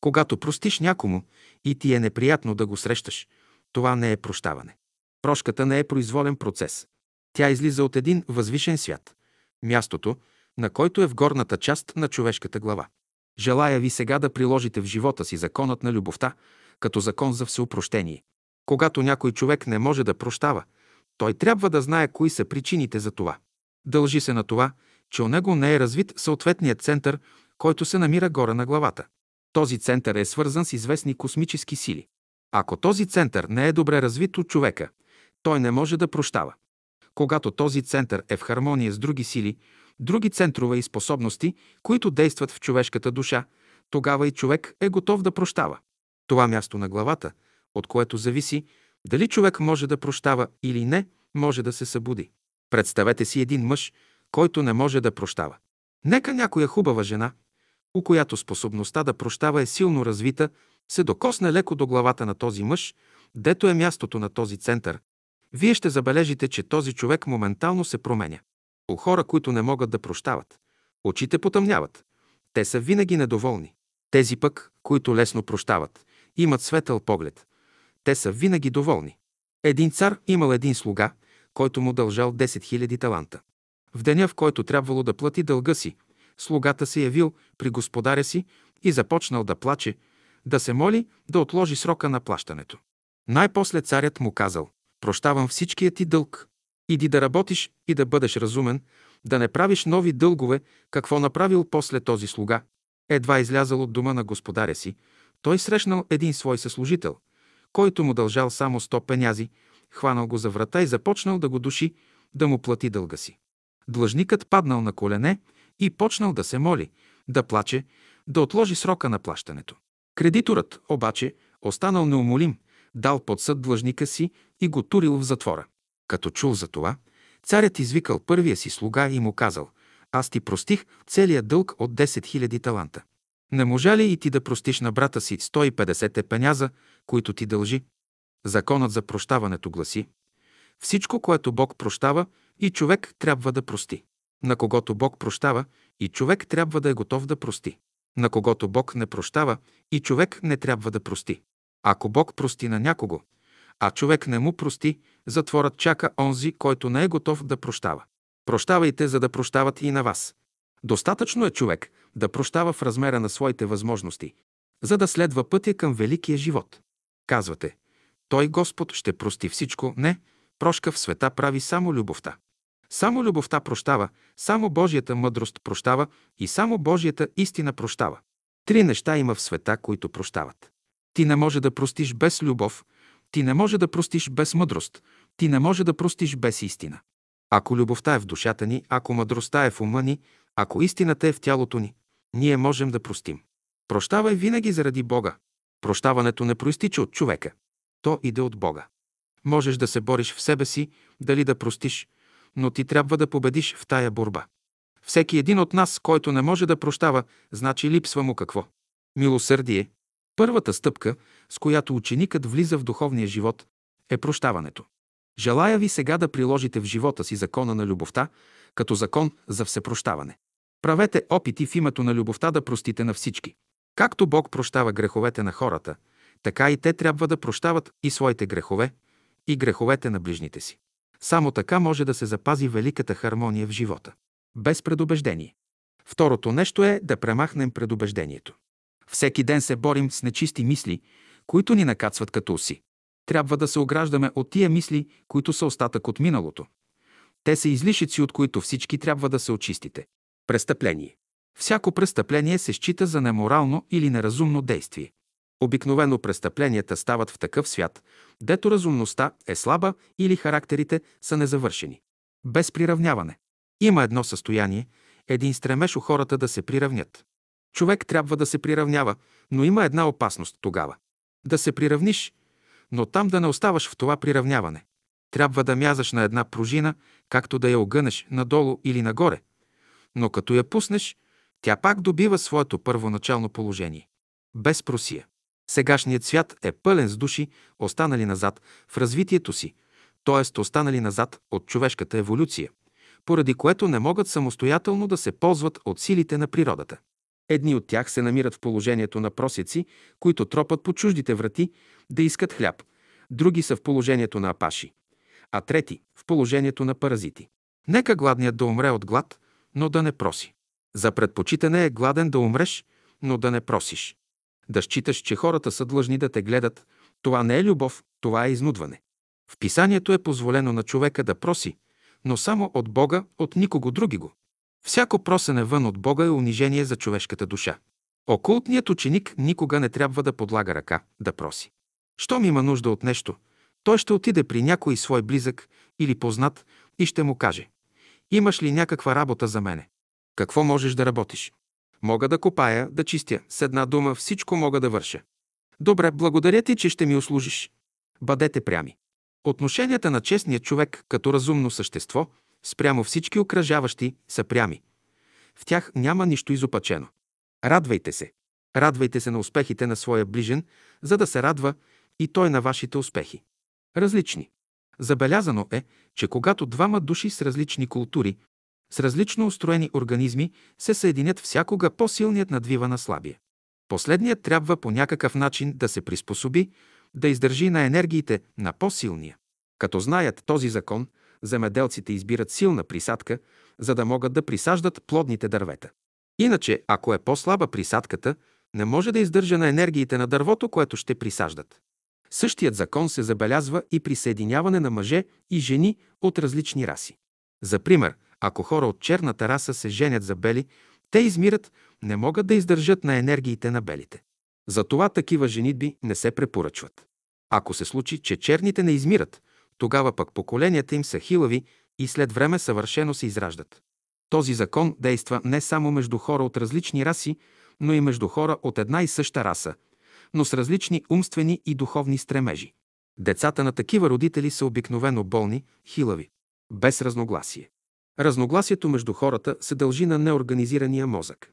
Когато простиш някому и ти е неприятно да го срещаш, това не е прощаване. Прошката не е произволен процес. Тя излиза от един възвишен свят. Мястото, на който е в горната част на човешката глава. Желая ви сега да приложите в живота си законът на любовта, като закон за всеупрощение. Когато някой човек не може да прощава, той трябва да знае кои са причините за това. Дължи се на това, че у него не е развит съответният център, който се намира горе на главата. Този център е свързан с известни космически сили. Ако този център не е добре развит от човека, той не може да прощава. Когато този център е в хармония с други сили, други центрове и способности, които действат в човешката душа, тогава и човек е готов да прощава. Това място на главата, от което зависи дали човек може да прощава или не, може да се събуди. Представете си един мъж, който не може да прощава. Нека някоя хубава жена, у която способността да прощава е силно развита, се докосне леко до главата на този мъж, дето е мястото на този център. Вие ще забележите, че този човек моментално се променя. У хора, които не могат да прощават, очите потъмняват. Те са винаги недоволни. Тези пък, които лесно прощават, имат светъл поглед. Те са винаги доволни. Един цар имал един слуга, който му дължал 10 000 таланта. В деня, в който трябвало да плати дълга си, слугата се явил при господаря си и започнал да плаче, да се моли да отложи срока на плащането. Най-после царят му казал, прощавам всичкия ти дълг. Иди да работиш и да бъдеш разумен, да не правиш нови дългове, какво направил после този слуга. Едва излязал от дома на господаря си, той срещнал един свой съслужител, който му дължал само 100 пенязи, хванал го за врата и започнал да го души, да му плати дълга си. Длъжникът паднал на колене и почнал да се моли, да плаче, да отложи срока на плащането. Кредиторът, обаче, останал неумолим, дал под съд длъжника си и го турил в затвора. Като чул за това, царят извикал първия си слуга и му казал «Аз ти простих целият дълг от 10 000 таланта. Не можа ли и ти да простиш на брата си 150 пеняза, които ти дължи?» Законът за прощаването гласи Всичко, което Бог прощава, и човек трябва да прости. На когото Бог прощава, и човек трябва да е готов да прости. На когото Бог не прощава, и човек не трябва да прости. Ако Бог прости на някого, а човек не му прости, затворът чака онзи, който не е готов да прощава. Прощавайте, за да прощават и на вас. Достатъчно е човек да прощава в размера на своите възможности, за да следва пътя към великия живот. Казвате, той Господ ще прости всичко. Не, прошка в света прави само любовта. Само любовта прощава, само Божията мъдрост прощава и само Божията истина прощава. Три неща има в света, които прощават. Ти не може да простиш без любов, ти не може да простиш без мъдрост, ти не може да простиш без истина. Ако любовта е в душата ни, ако мъдростта е в ума ни, ако истината е в тялото ни, ние можем да простим. Прощавай винаги заради Бога. Прощаването не проистича от човека. То иде от Бога. Можеш да се бориш в себе си, дали да простиш, но ти трябва да победиш в тая борба. Всеки един от нас, който не може да прощава, значи липсва му какво? Милосърдие. Първата стъпка, с която ученикът влиза в духовния живот, е прощаването. Желая ви сега да приложите в живота си закона на любовта, като закон за всепрощаване. Правете опити в името на любовта да простите на всички. Както Бог прощава греховете на хората, така и те трябва да прощават и своите грехове, и греховете на ближните си. Само така може да се запази великата хармония в живота. Без предубеждение. Второто нещо е да премахнем предубеждението. Всеки ден се борим с нечисти мисли, които ни накацват като уси. Трябва да се ограждаме от тия мисли, които са остатък от миналото. Те са излишици, от които всички трябва да се очистите. Престъпление. Всяко престъпление се счита за неморално или неразумно действие. Обикновено престъпленията стават в такъв свят, дето разумността е слаба или характерите са незавършени. Без приравняване. Има едно състояние, един стремеж у хората да се приравнят. Човек трябва да се приравнява, но има една опасност тогава. Да се приравниш, но там да не оставаш в това приравняване. Трябва да мязаш на една пружина, както да я огънеш надолу или нагоре. Но като я пуснеш, тя пак добива своето първоначално положение. Без просия. Сегашният свят е пълен с души, останали назад в развитието си, т.е. останали назад от човешката еволюция, поради което не могат самостоятелно да се ползват от силите на природата. Едни от тях се намират в положението на просеци, които тропат по чуждите врати да искат хляб, други са в положението на апаши, а трети в положението на паразити. Нека гладният да умре от глад, но да не проси. За предпочитане е гладен да умреш, но да не просиш. Да считаш, че хората са длъжни да те гледат, това не е любов, това е изнудване. В писанието е позволено на човека да проси, но само от Бога, от никого други го. Всяко просене вън от Бога е унижение за човешката душа. Окултният ученик никога не трябва да подлага ръка, да проси. Щом има нужда от нещо, той ще отиде при някой свой близък или познат и ще му каже «Имаш ли някаква работа за мене? Какво можеш да работиш? Мога да копая, да чистя. С една дума всичко мога да върша. Добре, благодаря ти, че ще ми услужиш. Бъдете прями. Отношенията на честния човек като разумно същество спрямо всички окръжаващи са прями. В тях няма нищо изопачено. Радвайте се. Радвайте се на успехите на своя ближен, за да се радва и той на вашите успехи. Различни. Забелязано е, че когато двама души с различни култури, с различно устроени организми се съединят, всякога по-силният надвива на слабия. Последният трябва по някакъв начин да се приспособи, да издържи на енергиите на по-силния. Като знаят този закон, земеделците избират силна присадка, за да могат да присаждат плодните дървета. Иначе, ако е по-слаба присадката, не може да издържа на енергиите на дървото, което ще присаждат. Същият закон се забелязва и при съединяване на мъже и жени от различни раси. За пример, ако хора от черната раса се женят за бели, те измират, не могат да издържат на енергиите на белите. Затова такива женитби не се препоръчват. Ако се случи, че черните не измират, тогава пък поколенията им са хилави и след време съвършено се израждат. Този закон действа не само между хора от различни раси, но и между хора от една и съща раса, но с различни умствени и духовни стремежи. Децата на такива родители са обикновено болни, хилави, без разногласие. Разногласието между хората се дължи на неорганизирания мозък.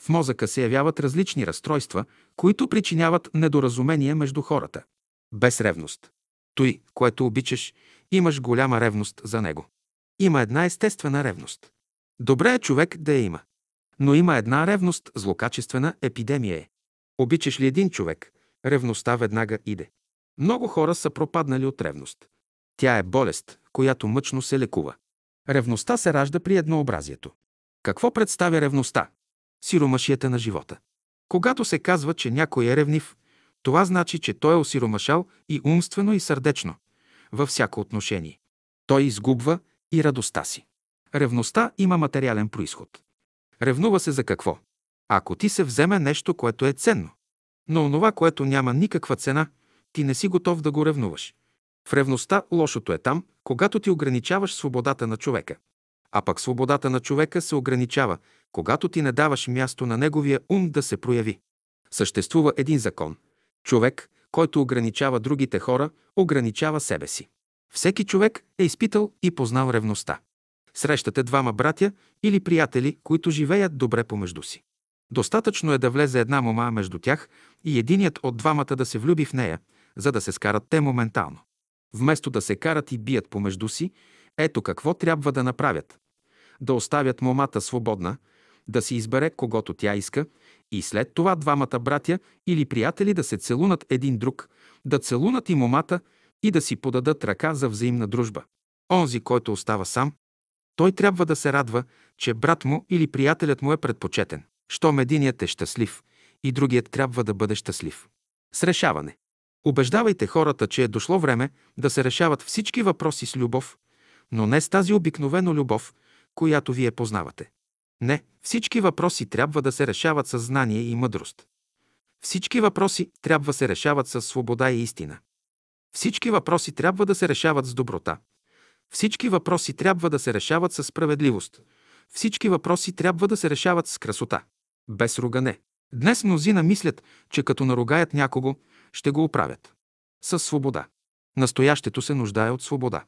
В мозъка се явяват различни разстройства, които причиняват недоразумение между хората. Без ревност. Той, което обичаш, имаш голяма ревност за него. Има една естествена ревност. Добре е човек да я има. Но има една ревност, злокачествена епидемия е. Обичаш ли един човек, ревността веднага иде. Много хора са пропаднали от ревност. Тя е болест, която мъчно се лекува. Ревността се ражда при еднообразието. Какво представя ревността? Сиромашията на живота. Когато се казва, че някой е ревнив, това значи, че той е осиромашал и умствено и сърдечно, във всяко отношение. Той изгубва и радостта си. Ревността има материален происход. Ревнува се за какво? Ако ти се вземе нещо, което е ценно, но онова, което няма никаква цена, ти не си готов да го ревнуваш. В ревността лошото е там, когато ти ограничаваш свободата на човека. А пък свободата на човека се ограничава, когато ти не даваш място на неговия ум да се прояви. Съществува един закон. Човек, който ограничава другите хора, ограничава себе си. Всеки човек е изпитал и познал ревността. Срещате двама братя или приятели, които живеят добре помежду си. Достатъчно е да влезе една мома между тях и единият от двамата да се влюби в нея, за да се скарат те моментално. Вместо да се карат и бият помежду си, ето какво трябва да направят. Да оставят момата свободна, да си избере когото тя иска и след това двамата братя или приятели да се целунат един друг, да целунат и момата и да си подадат ръка за взаимна дружба. Онзи, който остава сам, той трябва да се радва, че брат му или приятелят му е предпочетен. Щом единият е щастлив, и другият трябва да бъде щастлив. С решаване. Убеждавайте хората, че е дошло време да се решават всички въпроси с любов, но не с тази обикновена любов, която вие познавате. Не, всички въпроси трябва да се решават с знание и мъдрост. Всички въпроси трябва да се решават с свобода и истина. Всички въпроси трябва да се решават с доброта. Всички въпроси трябва да се решават с справедливост. Всички въпроси трябва да се решават с красота. Без ругане. Днес мнозина мислят, че като наругаят някого, ще го оправят. С свобода. Настоящето се нуждае от свобода.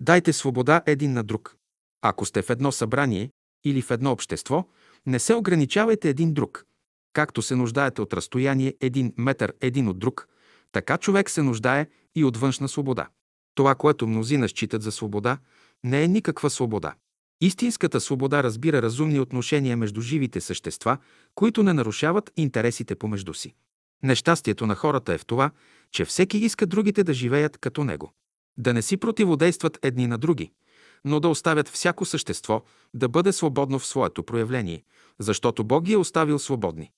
Дайте свобода един на друг. Ако сте в едно събрание или в едно общество, не се ограничавайте един друг. Както се нуждаете от разстояние един метър един от друг, така човек се нуждае и от външна свобода. Това, което мнозина считат за свобода, не е никаква свобода. Истинската свобода разбира разумни отношения между живите същества, които не нарушават интересите помежду си. Нещастието на хората е в това, че всеки иска другите да живеят като него. Да не си противодействат едни на други, но да оставят всяко същество да бъде свободно в своето проявление, защото Бог ги е оставил свободни.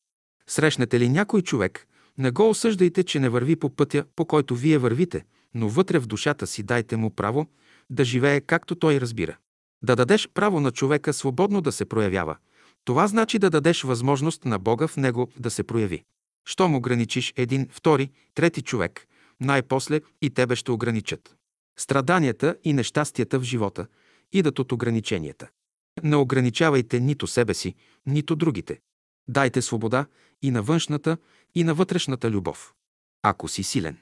Срещнете ли някой човек, не го осъждайте, че не върви по пътя, по който вие вървите, но вътре в душата си дайте му право да живее както той разбира. Да дадеш право на човека свободно да се проявява. Това значи да дадеш възможност на Бога в него да се прояви. Щом ограничиш един, втори, трети човек, най-после и тебе ще ограничат. Страданията и нещастията в живота идат от ограниченията. Не ограничавайте нито себе си, нито другите. Дайте свобода и на външната, и на вътрешната любов. Ако си силен.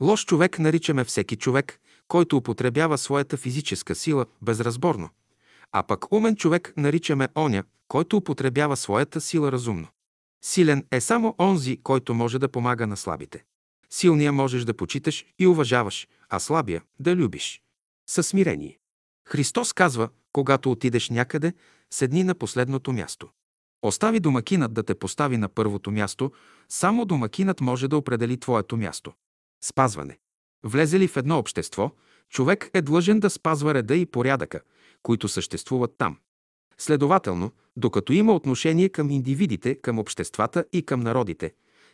Лош човек наричаме всеки човек, който употребява своята физическа сила безразборно, а пък умен човек наричаме оня, който употребява своята сила разумно. Силен е само онзи, който може да помага на слабите. Силния можеш да почиташ и уважаваш, а слабия да любиш. Със смирение. Христос казва, когато отидеш някъде, седни на последното място. Остави домакинът да те постави на първото място, само домакинът може да определи твоето място. Спазване. Влезе ли в едно общество, човек е длъжен да спазва реда и порядъка, които съществуват там. Следователно, докато има отношение към индивидите, към обществата и към народите,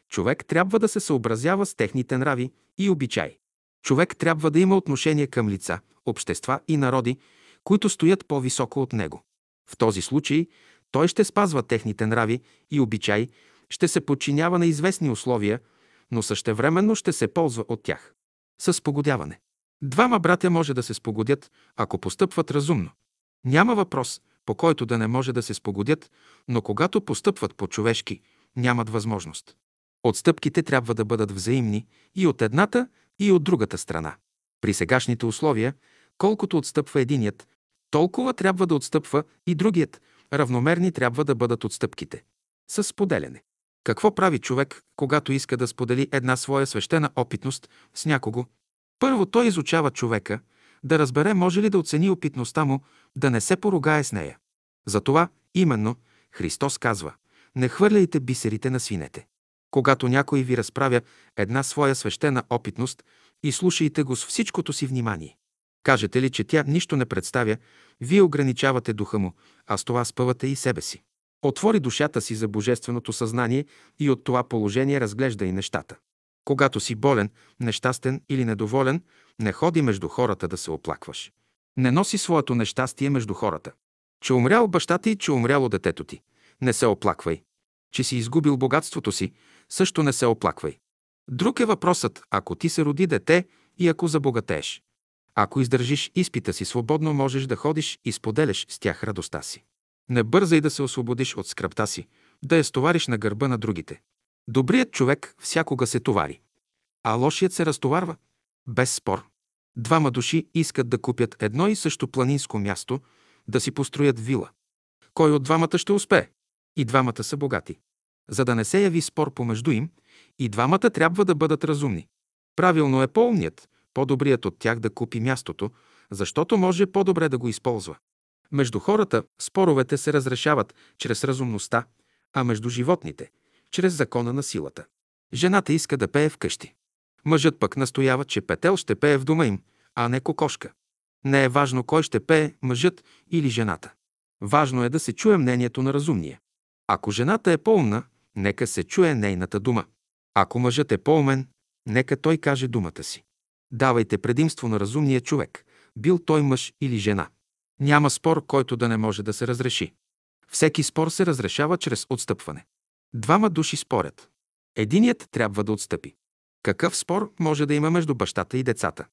човек трябва да се съобразява с техните нрави и обичаи. Човек трябва да има отношение към лица, общества и народи, които стоят по-високо от него. В този случай той ще спазва техните нрави и обичаи, ще се подчинява на известни условия, но същевременно ще се ползва от тях. С погодяване. Двама братя може да се спогодят, ако постъпват разумно. Няма въпрос, по който да не може да се спогодят, но когато постъпват по-човешки, нямат възможност. Отстъпките трябва да бъдат взаимни и от едната, и от другата страна. При сегашните условия, колкото отстъпва единият, толкова трябва да отстъпва и другият, равномерни трябва да бъдат отстъпките. С споделяне. Какво прави човек, когато иска да сподели една своя свещена опитност с някого? Първо той изучава човека, да разбере може ли да оцени опитността му, да не се поругае с нея. Затова, именно, Христос казва, не хвърляйте бисерите на свинете. Когато някой ви разправя една своя свещена опитност, и слушайте го с всичкото си внимание. Кажете ли, че тя нищо не представя, вие ограничавате духа му, а с това спъвате и себе си. Отвори душата си за божественото съзнание и от това положение разглежда и нещата. Когато си болен, нещастен или недоволен, не ходи между хората да се оплакваш. Не носи своето нещастие между хората. Че умрял бащата и че умряло детето ти. Не се оплаквай. Че си изгубил богатството си, също не се оплаквай. Друг е въпросът, ако ти се роди дете и ако забогатееш. Ако издържиш изпита си свободно, можеш да ходиш и споделяш с тях радостта си. Не бързай да се освободиш от скръпта си, да я стовариш на гърба на другите. Добрият човек всякога се товари, а лошият се разтоварва. Без спор. Двама души искат да купят едно и също планинско място, да си построят вила. Кой от двамата ще успее? И двамата са богати. За да не се яви спор помежду им, и двамата трябва да бъдат разумни. Правилно е по-умният, по-добрият от тях да купи мястото, защото може по-добре да го използва. Между хората споровете се разрешават чрез разумността, а между животните – чрез закона на силата. Жената иска да пее вкъщи. Мъжът пък настоява, че петел ще пее в дома им, а не кокошка. Не е важно кой ще пее, мъжът или жената. Важно е да се чуе мнението на разумния. Ако жената е по-умна, нека се чуе нейната дума. Ако мъжът е по-умен, нека той каже думата си. Давайте предимство на разумния човек, бил той мъж или жена. Няма спор, който да не може да се разреши. Всеки спор се разрешава чрез отстъпване. Двама души спорят. Единият трябва да отстъпи. Какъв спор може да има между бащата и децата?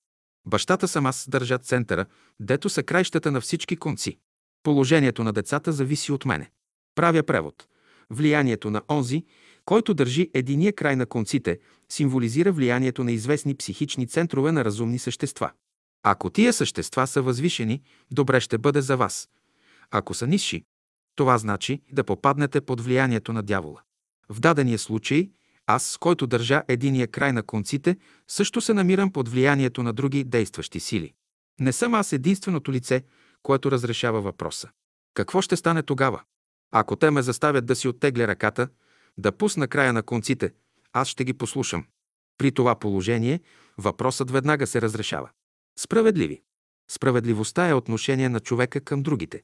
Бащата сама държат центъра, дето са краищата на всички конци. Положението на децата зависи от мене. Правя превод. Влиянието на онзи, който държи единия край на конците, символизира влиянието на известни психични центрове на разумни същества. Ако тия същества са възвишени, добре ще бъде за вас. Ако са нисши, това значи да попаднете под влиянието на дявола. В дадения случай, аз, който държа единия край на конците, също се намирам под влиянието на други действащи сили. Не съм аз единственото лице, което разрешава въпроса. Какво ще стане тогава? Ако те ме заставят да си оттегля ръката, да пусна края на конците, аз ще ги послушам. При това положение въпросът веднага се разрешава. Справедливи. Справедливостта е отношение на човека към другите.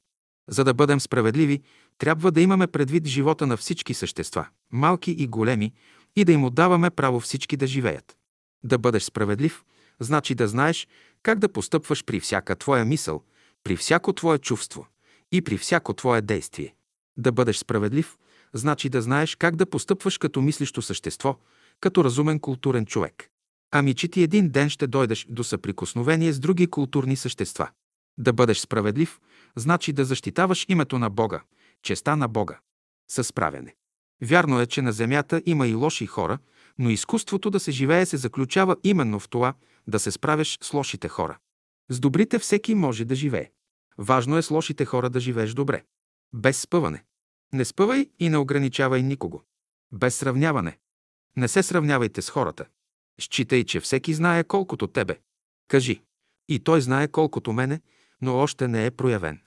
За да бъдем справедливи, трябва да имаме предвид живота на всички същества, малки и големи, и да им отдаваме право всички да живеят. Да бъдеш справедлив, значи да знаеш как да постъпваш при всяка твоя мисъл, при всяко твое чувство и при всяко твое действие. Да бъдеш справедлив, значи да знаеш как да постъпваш като мислищо същество, като разумен културен човек. Ами че ти един ден ще дойдеш до съприкосновение с други културни същества. Да бъдеш справедлив, значи да защитаваш името на Бога, честа на Бога. Със справяне. Вярно е, че на Земята има и лоши хора, но изкуството да се живее се заключава именно в това да се справяш с лошите хора. С добрите всеки може да живее. Важно е с лошите хора да живееш добре. Без спъване. Не спъвай и не ограничавай никого. Без сравняване. Не се сравнявайте с хората. Считай, че всеки знае колкото тебе. Кажи. И той знае колкото мене, но още не е проявен.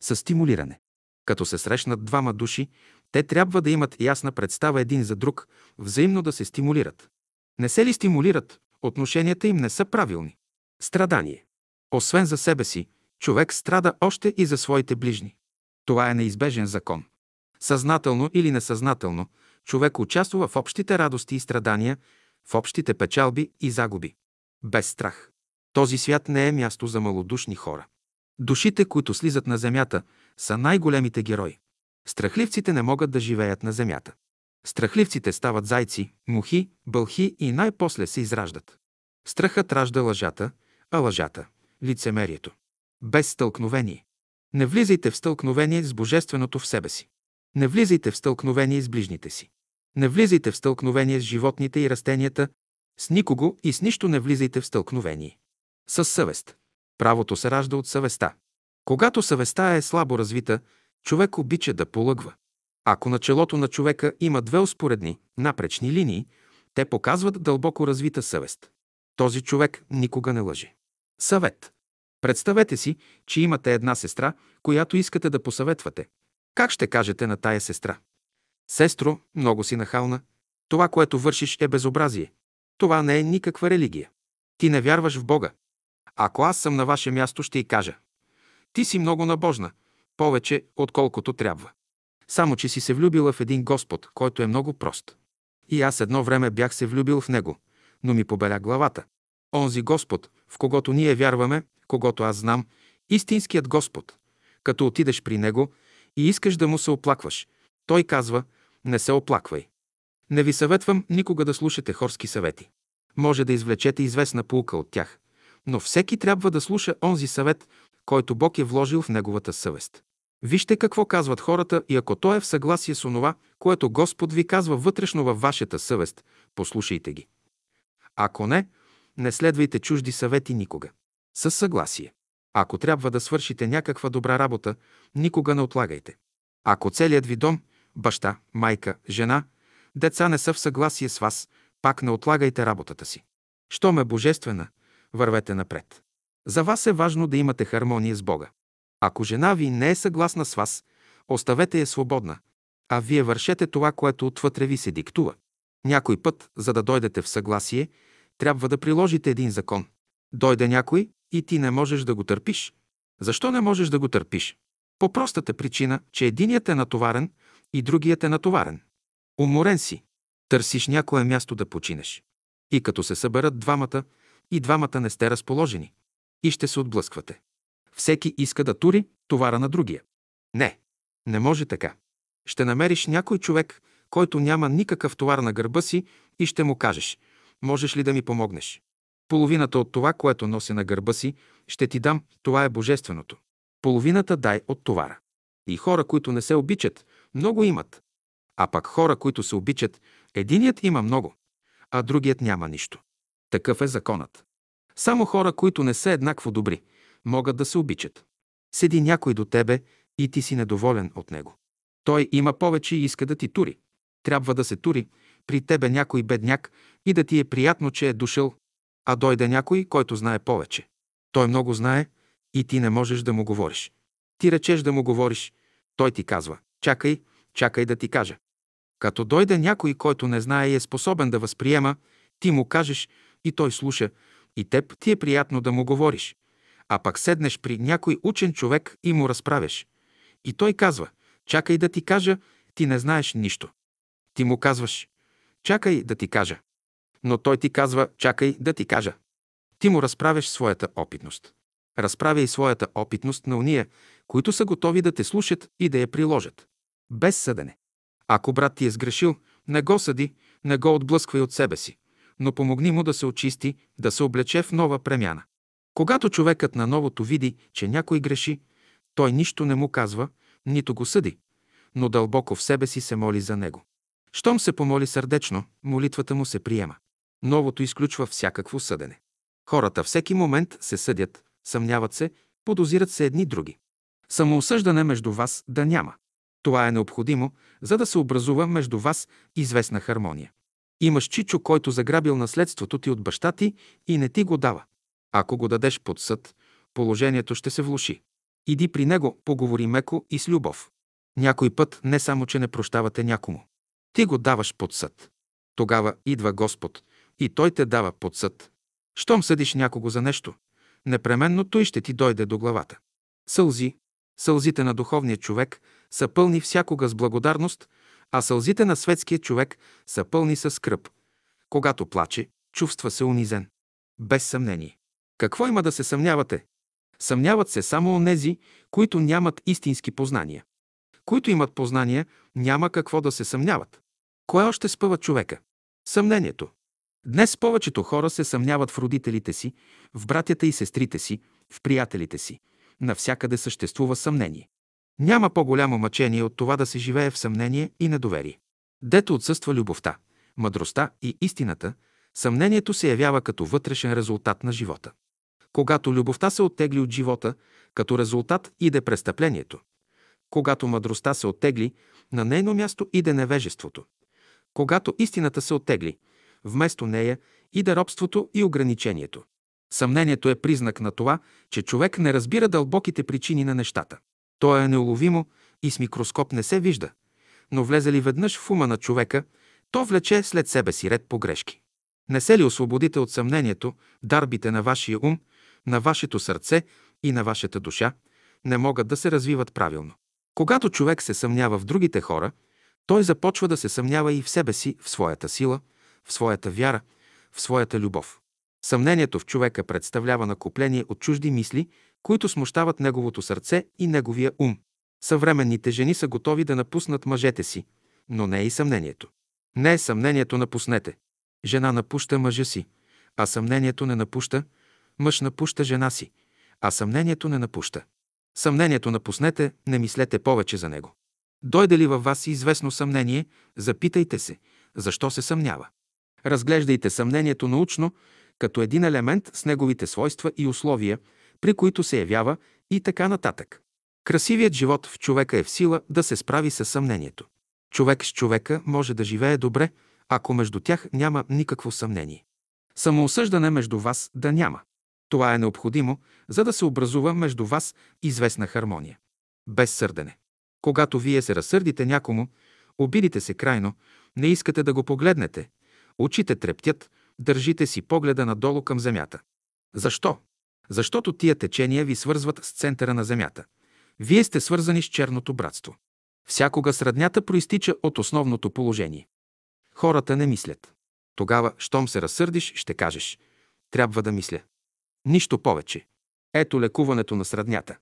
Със стимулиране. Като се срещнат двама души, те трябва да имат ясна представа един за друг, взаимно да се стимулират. Не се ли стимулират, отношенията им не са правилни. Страдание. Освен за себе си, човек страда още и за своите ближни. Това е неизбежен закон. Съзнателно или несъзнателно, човек участва в общите радости и страдания, в общите печалби и загуби. Без страх. Този свят не е място за малодушни хора. Душите, които слизат на земята, са най-големите герои. Страхливците не могат да живеят на земята. Страхливците стават зайци, мухи, бълхи и най-после се израждат. Страхът ражда лъжата, а лъжата – лицемерието. Без стълкновение. Не влизайте в стълкновение с Божественото в себе си. Не влизайте в стълкновение с ближните си. Не влизайте в стълкновение с животните и растенията, с никого и с нищо не влизайте в стълкновение. С съвест. Правото се ражда от съвестта. Когато съвестта е слабо развита, човек обича да полъгва. Ако на челото на човека има две успоредни, напречни линии, те показват дълбоко развита съвест. Този човек никога не лъже. Съвет. Представете си, че имате една сестра, която искате да посъветвате. Как ще кажете на тая сестра? Сестро, много си нахална. Това, което вършиш, е безобразие. Това не е никаква религия. Ти не вярваш в Бога. Ако аз съм на ваше място, ще й кажа. Ти си много набожна, повече, отколкото трябва. Само, че си се влюбила в един Господ, който е много прост. И аз едно време бях се влюбил в него, но ми побеля главата. Онзи Господ, в когото ние вярваме, когато аз знам, истинският Господ, като отидеш при него и искаш да му се оплакваш, той казва, не се оплаквай. Не ви съветвам никога да слушате хорски съвети. Може да извлечете известна полука от тях, но всеки трябва да слуша онзи съвет, който Бог е вложил в неговата съвест. Вижте какво казват хората и ако то е в съгласие с онова, което Господ ви казва вътрешно във вашата съвест, послушайте ги. Ако не, не следвайте чужди съвети никога. Със съгласие. Ако трябва да свършите някаква добра работа, никога не отлагайте. Ако целият ви дом, баща, майка, жена, деца не са в съгласие с вас, пак не отлагайте работата си. Щом е божествена, вървете напред. За вас е важно да имате хармония с Бога. Ако жена ви не е съгласна с вас, оставете я свободна, а вие вършете това, което отвътре ви се диктува. Някой път, за да дойдете в съгласие, трябва да приложите един закон. Дойде някой и ти не можеш да го търпиш. Защо не можеш да го търпиш? По простата причина, че единият е натоварен и другият е натоварен. Уморен си. Търсиш някое място да починеш. И като се съберат двамата, и двамата не сте разположени. И ще се отблъсквате. Всеки иска да тури товара на другия. Не, не може така. Ще намериш някой човек, който няма никакъв товар на гърба си и ще му кажеш, можеш ли да ми помогнеш? Половината от това, което носи на гърба си, ще ти дам, това е божественото. Половината дай от товара. И хора, които не се обичат, много имат. А пак хора, които се обичат, единият има много, а другият няма нищо. Такъв е законът. Само хора, които не са еднакво добри, могат да се обичат. Седи някой до тебе и ти си недоволен от него. Той има повече и иска да ти тури. Трябва да се тури при тебе някой бедняк и да ти е приятно, че е дошъл, а дойде някой, който знае повече. Той много знае и ти не можеш да му говориш. Ти речеш да му говориш, той ти казва, чакай, чакай да ти кажа. Като дойде някой, който не знае и е способен да възприема, ти му кажеш и той слуша, и теб ти е приятно да му говориш. А пак седнеш при някой учен човек и му разправяш. И той казва, чакай да ти кажа, ти не знаеш нищо. Ти му казваш, чакай да ти кажа. Но той ти казва, чакай да ти кажа. Ти му разправяш своята опитност. Разправяй своята опитност на уния, които са готови да те слушат и да я приложат. Без съдене. Ако брат ти е сгрешил, не го съди, не го отблъсквай от себе си, но помогни му да се очисти, да се облече в нова премяна. Когато човекът на новото види, че някой греши, той нищо не му казва, нито го съди, но дълбоко в себе си се моли за него. Щом се помоли сърдечно, молитвата му се приема. Новото изключва всякакво съдене. Хората всеки момент се съдят, съмняват се, подозират се едни други. Самоосъждане между вас да няма. Това е необходимо, за да се образува между вас известна хармония. Имаш чичо, който заграбил наследството ти от баща ти и не ти го дава. Ако го дадеш под съд, положението ще се влуши. Иди при него, поговори меко и с любов. Някой път не само, че не прощавате някому. Ти го даваш под съд. Тогава идва Господ и Той те дава под съд. Щом съдиш някого за нещо, непременно той ще ти дойде до главата. Сълзи, сълзите на духовния човек са пълни всякога с благодарност, а сълзите на светския човек са пълни с скръп. Когато плаче, чувства се унизен. Без съмнение. Какво има да се съмнявате? Съмняват се само онези, които нямат истински познания. Които имат познания, няма какво да се съмняват. Кое още спъва човека? Съмнението. Днес повечето хора се съмняват в родителите си, в братята и сестрите си, в приятелите си. Навсякъде съществува съмнение. Няма по-голямо мъчение от това да се живее в съмнение и недоверие. Дето отсъства любовта, мъдростта и истината, съмнението се явява като вътрешен резултат на живота. Когато любовта се оттегли от живота, като резултат иде престъплението. Когато мъдростта се оттегли, на нейно място иде невежеството. Когато истината се оттегли, вместо нея иде робството и ограничението. Съмнението е признак на това, че човек не разбира дълбоките причини на нещата. То е неуловимо и с микроскоп не се вижда, но влезе ли веднъж в ума на човека, то влече след себе си ред погрешки. Не се ли освободите от съмнението, дарбите на вашия ум, на вашето сърце и на вашата душа не могат да се развиват правилно. Когато човек се съмнява в другите хора, той започва да се съмнява и в себе си, в своята сила, в своята вяра, в своята любов. Съмнението в човека представлява накопление от чужди мисли, които смущават неговото сърце и неговия ум. Съвременните жени са готови да напуснат мъжете си, но не е и съмнението. Не е съмнението напуснете. Жена напуща мъжа си, а съмнението не напуща, мъж напуща жена си, а съмнението не напуща. Съмнението напуснете, не мислете повече за него. Дойде ли във вас известно съмнение, запитайте се, защо се съмнява. Разглеждайте съмнението научно, като един елемент с неговите свойства и условия, при които се явява и така нататък. Красивият живот в човека е в сила да се справи с съмнението. Човек с човека може да живее добре, ако между тях няма никакво съмнение. Самоосъждане между вас да няма. Това е необходимо, за да се образува между вас известна хармония. Без сърдене. Когато вие се разсърдите някому, обидите се крайно, не искате да го погледнете, очите трептят, държите си погледа надолу към земята. Защо? Защото тия течения ви свързват с центъра на земята. Вие сте свързани с черното братство. Всякога среднята проистича от основното положение. Хората не мислят. Тогава, щом се разсърдиш, ще кажеш – трябва да мисля. Нищо повече. Ето лекуването на среднята.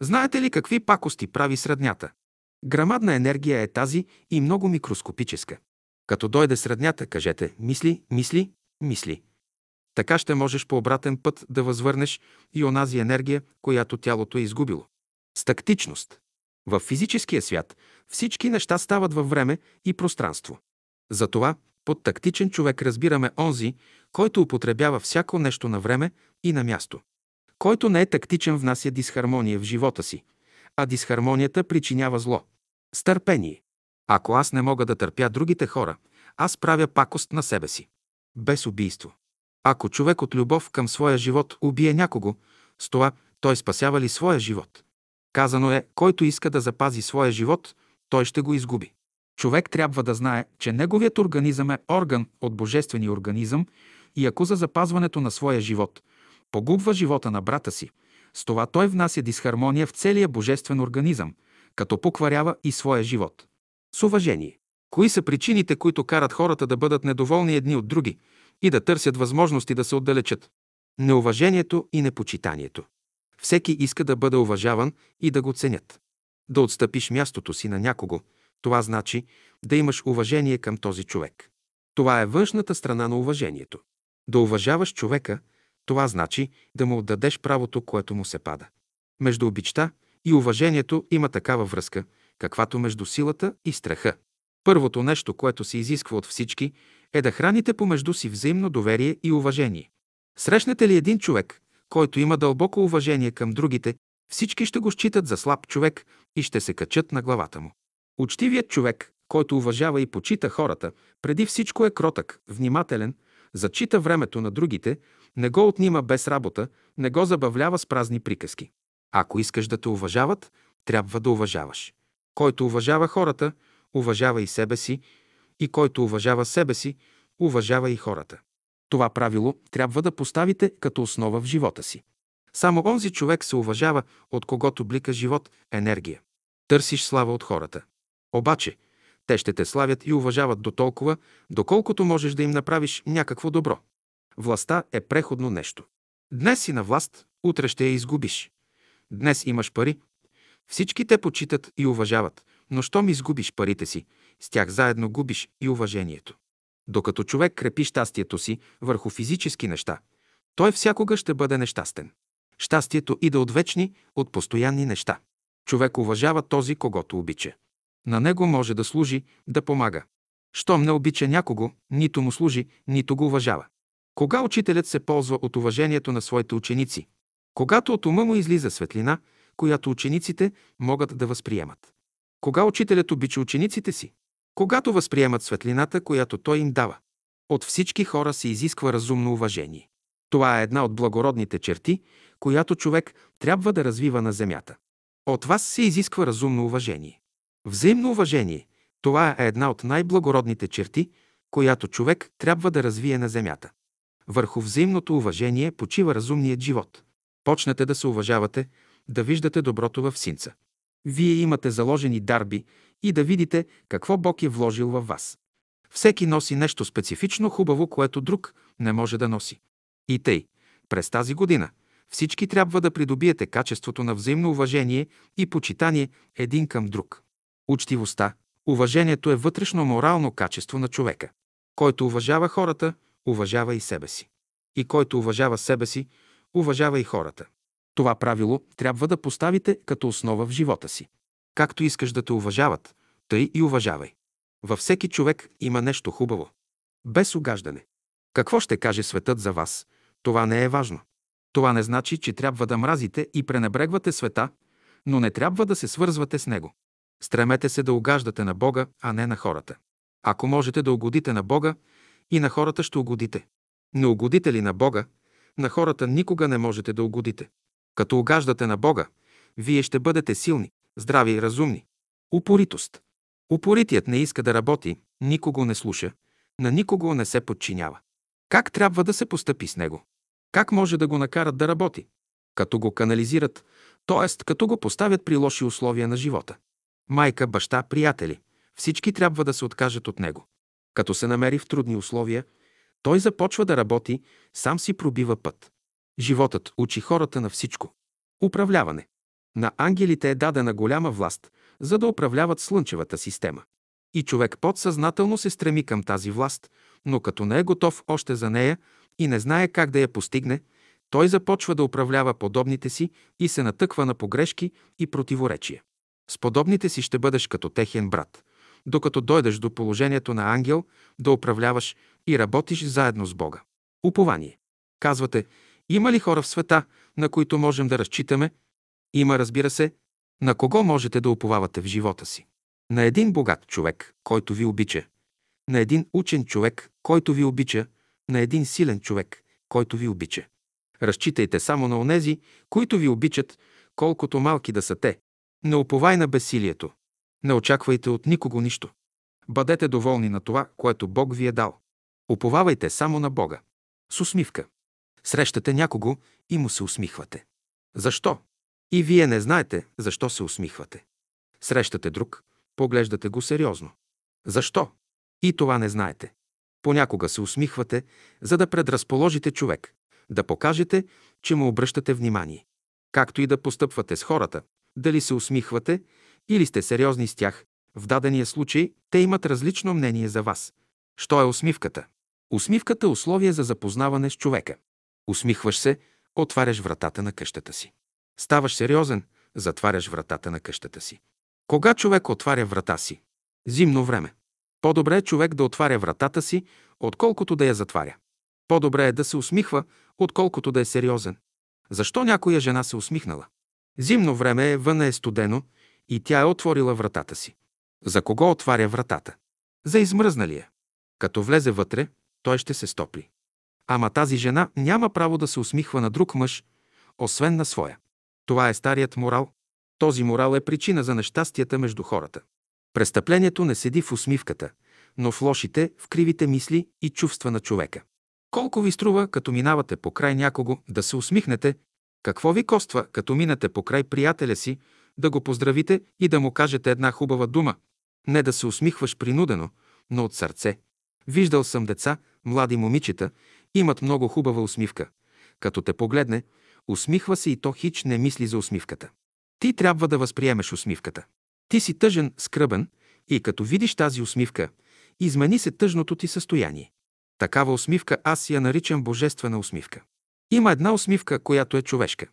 Знаете ли какви пакости прави среднята? Грамадна енергия е тази и много микроскопическа. Като дойде среднята, кажете мисли, мисли, мисли. Така ще можеш по обратен път да възвърнеш и онази енергия, която тялото е изгубило. С тактичност. В физическия свят всички неща стават във време и пространство. Затова под тактичен човек разбираме онзи, който употребява всяко нещо на време и на място. Който не е тактичен внася дисхармония в живота си, а дисхармонията причинява зло. Стърпение. Ако аз не мога да търпя другите хора, аз правя пакост на себе си. Без убийство. Ако човек от любов към своя живот убие някого, с това той спасява ли своя живот? Казано е, който иска да запази своя живот, той ще го изгуби. Човек трябва да знае, че неговият организъм е орган от божествения организъм и ако за запазването на своя живот погубва живота на брата си, с това той внася дисхармония в целия божествен организъм, като покварява и своя живот. С уважение. Кои са причините, които карат хората да бъдат недоволни едни от други и да търсят възможности да се отдалечат? Неуважението и непочитанието. Всеки иска да бъде уважаван и да го ценят. Да отстъпиш мястото си на някого, това значи да имаш уважение към този човек. Това е външната страна на уважението. Да уважаваш човека, това значи да му отдадеш правото, което му се пада. Между обичта и уважението има такава връзка, каквато между силата и страха. Първото нещо, което се изисква от всички, е да храните помежду си взаимно доверие и уважение. Срещнете ли един човек, който има дълбоко уважение към другите, всички ще го считат за слаб човек и ще се качат на главата му. Учтивият човек, който уважава и почита хората, преди всичко е кротък, внимателен, зачита времето на другите, не го отнима без работа, не го забавлява с празни приказки. Ако искаш да те уважават, трябва да уважаваш. Който уважава хората, уважава и себе си, и който уважава себе си, уважава и хората. Това правило трябва да поставите като основа в живота си. Само онзи човек се уважава, от когото блика живот, енергия. Търсиш слава от хората. Обаче, те ще те славят и уважават до толкова, доколкото можеш да им направиш някакво добро. Властта е преходно нещо. Днес си на власт, утре ще я изгубиш. Днес имаш пари. Всички те почитат и уважават, но щом изгубиш парите си, с тях заедно губиш и уважението. Докато човек крепи щастието си върху физически неща, той всякога ще бъде нещастен. Щастието иде от вечни, от постоянни неща. Човек уважава този, когото обича. На него може да служи, да помага. Щом не обича някого, нито му служи, нито го уважава. Кога учителят се ползва от уважението на своите ученици? Когато от ума му излиза светлина, която учениците могат да възприемат. Кога учителят обича учениците си? Когато възприемат светлината, която той им дава. От всички хора се изисква разумно уважение. Това е една от благородните черти, която човек трябва да развива на земята. От вас се изисква разумно уважение. Взаимно уважение – това е една от най-благородните черти, която човек трябва да развие на земята. Върху взаимното уважение почива разумният живот. Почнете да се уважавате, да виждате доброто в синца. Вие имате заложени дарби и да видите какво Бог е вложил във вас. Всеки носи нещо специфично хубаво, което друг не може да носи. И тъй, през тази година всички трябва да придобиете качеството на взаимно уважение и почитание един към друг. Учтивостта, уважението е вътрешно морално качество на човека. Който уважава хората, уважава и себе си. И който уважава себе си, уважава и хората. Това правило трябва да поставите като основа в живота си. Както искаш да те уважават, тъй и уважавай. Във всеки човек има нещо хубаво. Без огаждане. Какво ще каже светът за вас, това не е важно. Това не значи, че трябва да мразите и пренебрегвате света, но не трябва да се свързвате с него. Стремете се да угаждате на Бога, а не на хората. Ако можете да угодите на Бога, и на хората ще угодите. Не угодите ли на Бога, на хората никога не можете да угодите. Като угаждате на Бога, вие ще бъдете силни, здрави и разумни. Упоритост. Упоритият не иска да работи, никого не слуша, на никого не се подчинява. Как трябва да се постъпи с него? Как може да го накарат да работи? Като го канализират, т.е. като го поставят при лоши условия на живота. Майка, баща, приятели – всички трябва да се откажат от него. Като се намери в трудни условия, той започва да работи, сам си пробива път. Животът учи хората на всичко. Управляване. На ангелите е дадена голяма власт, за да управляват Слънчевата система. И човек подсъзнателно се стреми към тази власт, но като не е готов още за нея и не знае как да я постигне, той започва да управлява подобните си и се натъква на погрешки и противоречия. С подобните си ще бъдеш като техен брат, докато дойдеш до положението на ангел да управляваш и работиш заедно с Бога. Упование. Казвате, има ли хора в света, на които можем да разчитаме? Има, разбира се. На кого можете да уповавате в живота си? На един богат човек, който ви обича. На един учен човек, който ви обича. На един силен човек, който ви обича. Разчитайте само на онези, които ви обичат, колкото малки да са те. Не уповай на бесилието. Не очаквайте от никого нищо. Бъдете доволни на това, което Бог ви е дал. Уповавайте само на Бога. С усмивка. Срещате някого и му се усмихвате. Защо? И вие не знаете защо се усмихвате. Срещате друг, поглеждате го сериозно. Защо? И това не знаете. Понякога се усмихвате, за да предразположите човек, да покажете, че му обръщате внимание. Както и да постъпвате с хората, дали се усмихвате или сте сериозни с тях, в дадения случай те имат различно мнение за вас. Що е усмивката? Усмивката е условие за запознаване с човека. Усмихваш се, отваряш вратата на къщата си. Ставаш сериозен, затваряш вратата на къщата си. Кога човек отваря врата си? Зимно време. По-добре е човек да отваря вратата си, отколкото да я затваря. По-добре е да се усмихва, отколкото да е сериозен. Защо някоя жена се усмихнала? Зимно време е, вън е студено и тя е отворила вратата си. За кого отваря вратата? За измръзналия. Като влезе вътре, той ще се стопли. Ама тази жена няма право да се усмихва на друг мъж, освен на своя. Това е старият морал. Този морал е причина за нещастията между хората. Престъплението не седи в усмивката, но в лошите, в кривите мисли и чувства на човека. Колко ви струва, като минавате покрай някого, да се усмихнете? Какво ви коства, като минете покрай приятеля си, да го поздравите и да му кажете една хубава дума? Не да се усмихваш принудено, но от сърце. Виждал съм деца, млади момичета, имат много хубава усмивка. Като те погледне, усмихва се и то хич не мисли за усмивката. Ти трябва да възприемеш усмивката. Ти си тъжен, скръбен и като видиш тази усмивка, измени се тъжното ти състояние. Такава усмивка аз я наричам божествена усмивка. Има една усмивка, която е човешка.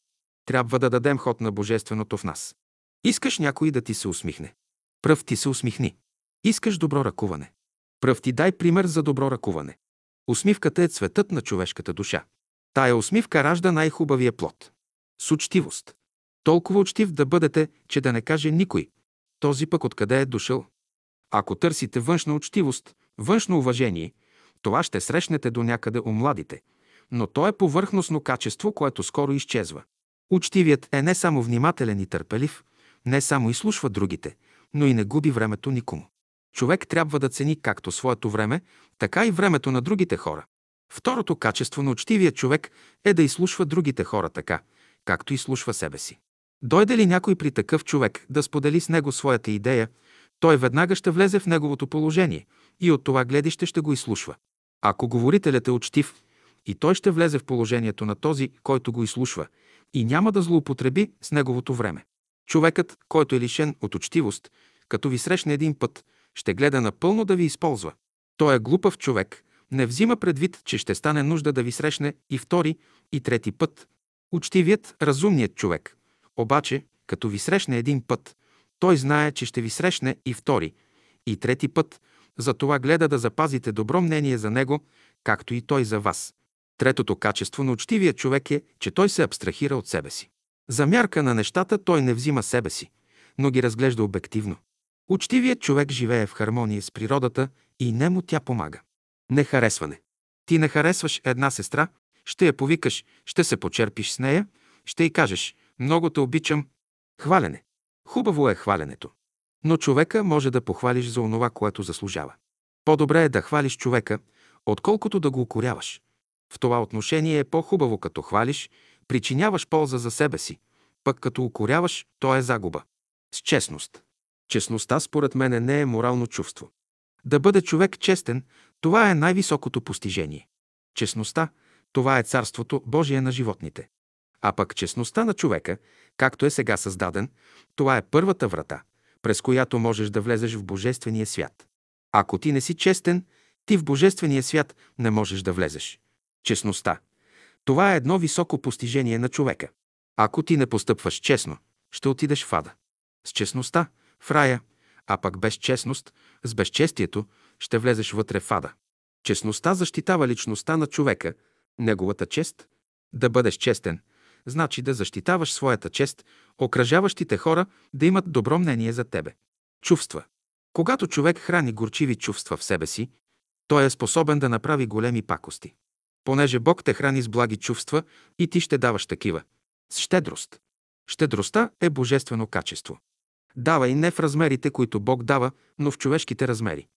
Трябва да дадем ход на божественото в нас. Искаш някой да ти се усмихне. Пръв ти се усмихни. Искаш добро ръкуване. Пръв ти дай пример за добро ръкуване. Усмивката е цветът на човешката душа. Тая усмивка ражда най-хубавия плод. С учтивост. Толкова учтив да бъдете, че да не каже никой. Този пък откъде е дошъл. Ако търсите външна учтивост, външно уважение, това ще срещнете до някъде у младите. Но то е повърхностно качество, което скоро изчезва. Учтивият е не само внимателен и търпелив, не само изслушва другите, но и не губи времето никому. Човек трябва да цени както своето време, така и времето на другите хора. Второто качество на учтивия човек е да изслушва другите хора така, както изслушва себе си. Дойде ли някой при такъв човек да сподели с него своята идея, той веднага ще влезе в неговото положение и от това гледище ще го изслушва. Ако говорителят е учтив, и той ще влезе в положението на този, който го изслушва, и няма да злоупотреби с неговото време. Човекът, който е лишен от учтивост, като ви срещне един път, ще гледа напълно да ви използва. Той е глупав човек, не взима предвид, че ще стане нужда да ви срещне и втори, и трети път. Учтивият, разумният човек, обаче, като ви срещне един път, той знае, че ще ви срещне и втори, и трети път, затова гледа да запазите добро мнение за него, както и той за вас. Третото качество на учтивия човек е, че той се абстрахира от себе си. За мярка на нещата той не взима себе си, но ги разглежда обективно. Учтивият човек живее в хармония с природата и не му тя помага. Нехаресване. Ти не харесваш една сестра, ще я повикаш, ще се почерпиш с нея, ще й кажеш «Много те обичам». Хвалене. Хубаво е хваленето. Но човека може да похвалиш за онова, което заслужава. По-добре е да хвалиш човека, отколкото да го укоряваш. В това отношение е по-хубаво като хвалиш, причиняваш полза за себе си, пък като укоряваш, то е загуба. С честност. Честността, според мен, не е морално чувство. Да бъде човек честен, това е най-високото постижение. Честността, това е царството Божие на животните. А пък честността на човека, както е сега създаден, това е първата врата, през която можеш да влезеш в Божествения свят. Ако ти не си честен, ти в Божествения свят не можеш да влезеш. Честността. Това е едно високо постижение на човека. Ако ти не постъпваш честно, ще отидеш в ада. С честността – в рая, а пък без честност, с безчестието, ще влезеш вътре в ада. Честността защитава личността на човека, неговата чест. Да бъдеш честен, значи да защитаваш своята чест, окръжаващите хора да имат добро мнение за тебе. Чувства. Когато човек храни горчиви чувства в себе си, той е способен да направи големи пакости. Понеже Бог те храни с благи чувства и ти ще даваш такива. С щедрост. Щедростта е божествено качество. Дава и не в размерите, които Бог дава, но в човешките размери.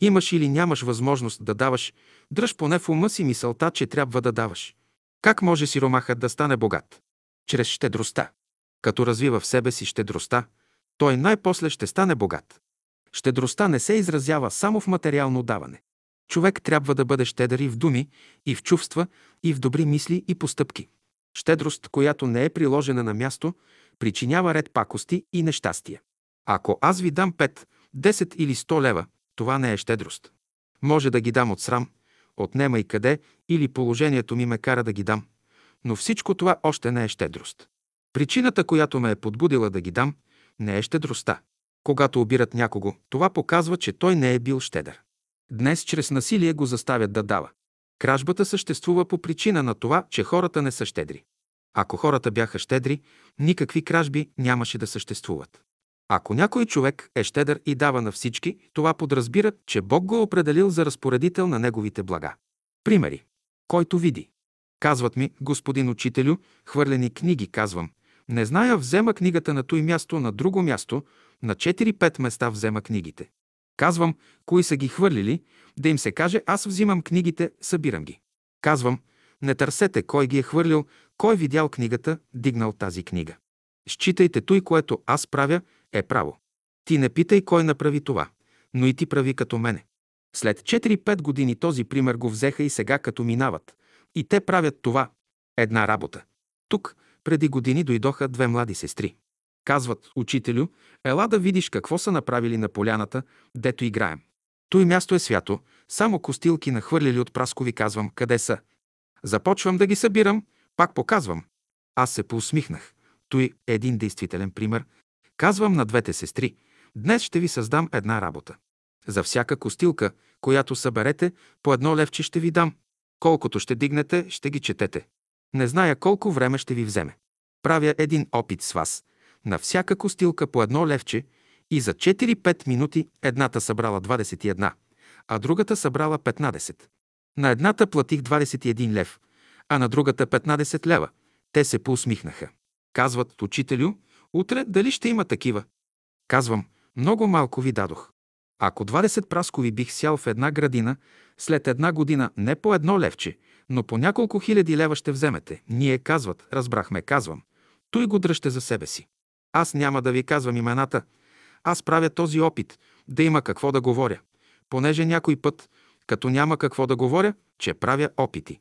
Имаш или нямаш възможност да даваш, дръж поне в ума си мисълта, че трябва да даваш. Как може сиромахът да стане богат? Чрез щедростта. Като развива в себе си щедростта, той най-после ще стане богат. Щедростта не се изразява само в материално даване. Човек трябва да бъде щедър и в думи, и в чувства, и в добри мисли и постъпки. Щедрост, която не е приложена на място, причинява ред пакости и нещастия. Ако аз ви дам 5, 10 или 100 лева, това не е щедрост. Може да ги дам от срам, от нема и къде, или положението ми ме кара да ги дам. Но всичко това още не е щедрост. Причината, която ме е подбудила да ги дам, не е щедростта. Когато обират някого, това показва, че той не е бил щедър. Днес чрез насилие го заставят да дава. Кражбата съществува по причина на това, че хората не са щедри. Ако хората бяха щедри, никакви кражби нямаше да съществуват. Ако някой човек е щедър и дава на всички, това подразбира, че Бог го е определил за разпоредител на неговите блага. Примери. Който види. Казват ми, господин учителю, хвърлени книги, казвам. Не зная, взема книгата на той място, на друго място, на 4-5 места взема книгите. Казвам, кои са ги хвърлили, да им се каже, аз взимам книгите, събирам ги. Казвам, не търсете кой ги е хвърлил, кой видял книгата, дигнал тази книга. Считайте той, което аз правя, е право. Ти не питай кой направи това, но и ти прави като мене. След 4-5 години този пример го взеха и сега като минават. И те правят това. Една работа. Тук, преди години, дойдоха две млади сестри. Казват, учителю, ела да видиш какво са направили на поляната, дето играем. Той място е свято, само костилки нахвърлили от праскови, казвам, къде са. Започвам да ги събирам, пак показвам. Аз се поусмихнах. Той е един действителен пример. Казвам на двете сестри, днес ще ви създам една работа. За всяка костилка, която съберете, по едно левче ще ви дам. Колкото ще дигнете, ще ги четете. Не зная колко време ще ви вземе. Правя един опит с вас. На всяка костилка по едно левче и за 4-5 минути едната събрала 21, а другата събрала 15. На едната платих 21 лев, а на другата 15 лева. Те се поусмихнаха. Казват, учителю, утре дали ще има такива? Казвам, много малко ви дадох. Ако 20 праскови бих сял в една градина, след една година не по едно левче, но по няколко хиляди лева ще вземете. Ние казват, разбрахме, казвам. Той го дръжте за себе си. Аз няма да ви казвам имената. Аз правя този опит, да има какво да говоря. Понеже някой път, като няма какво да говоря, че правя опити.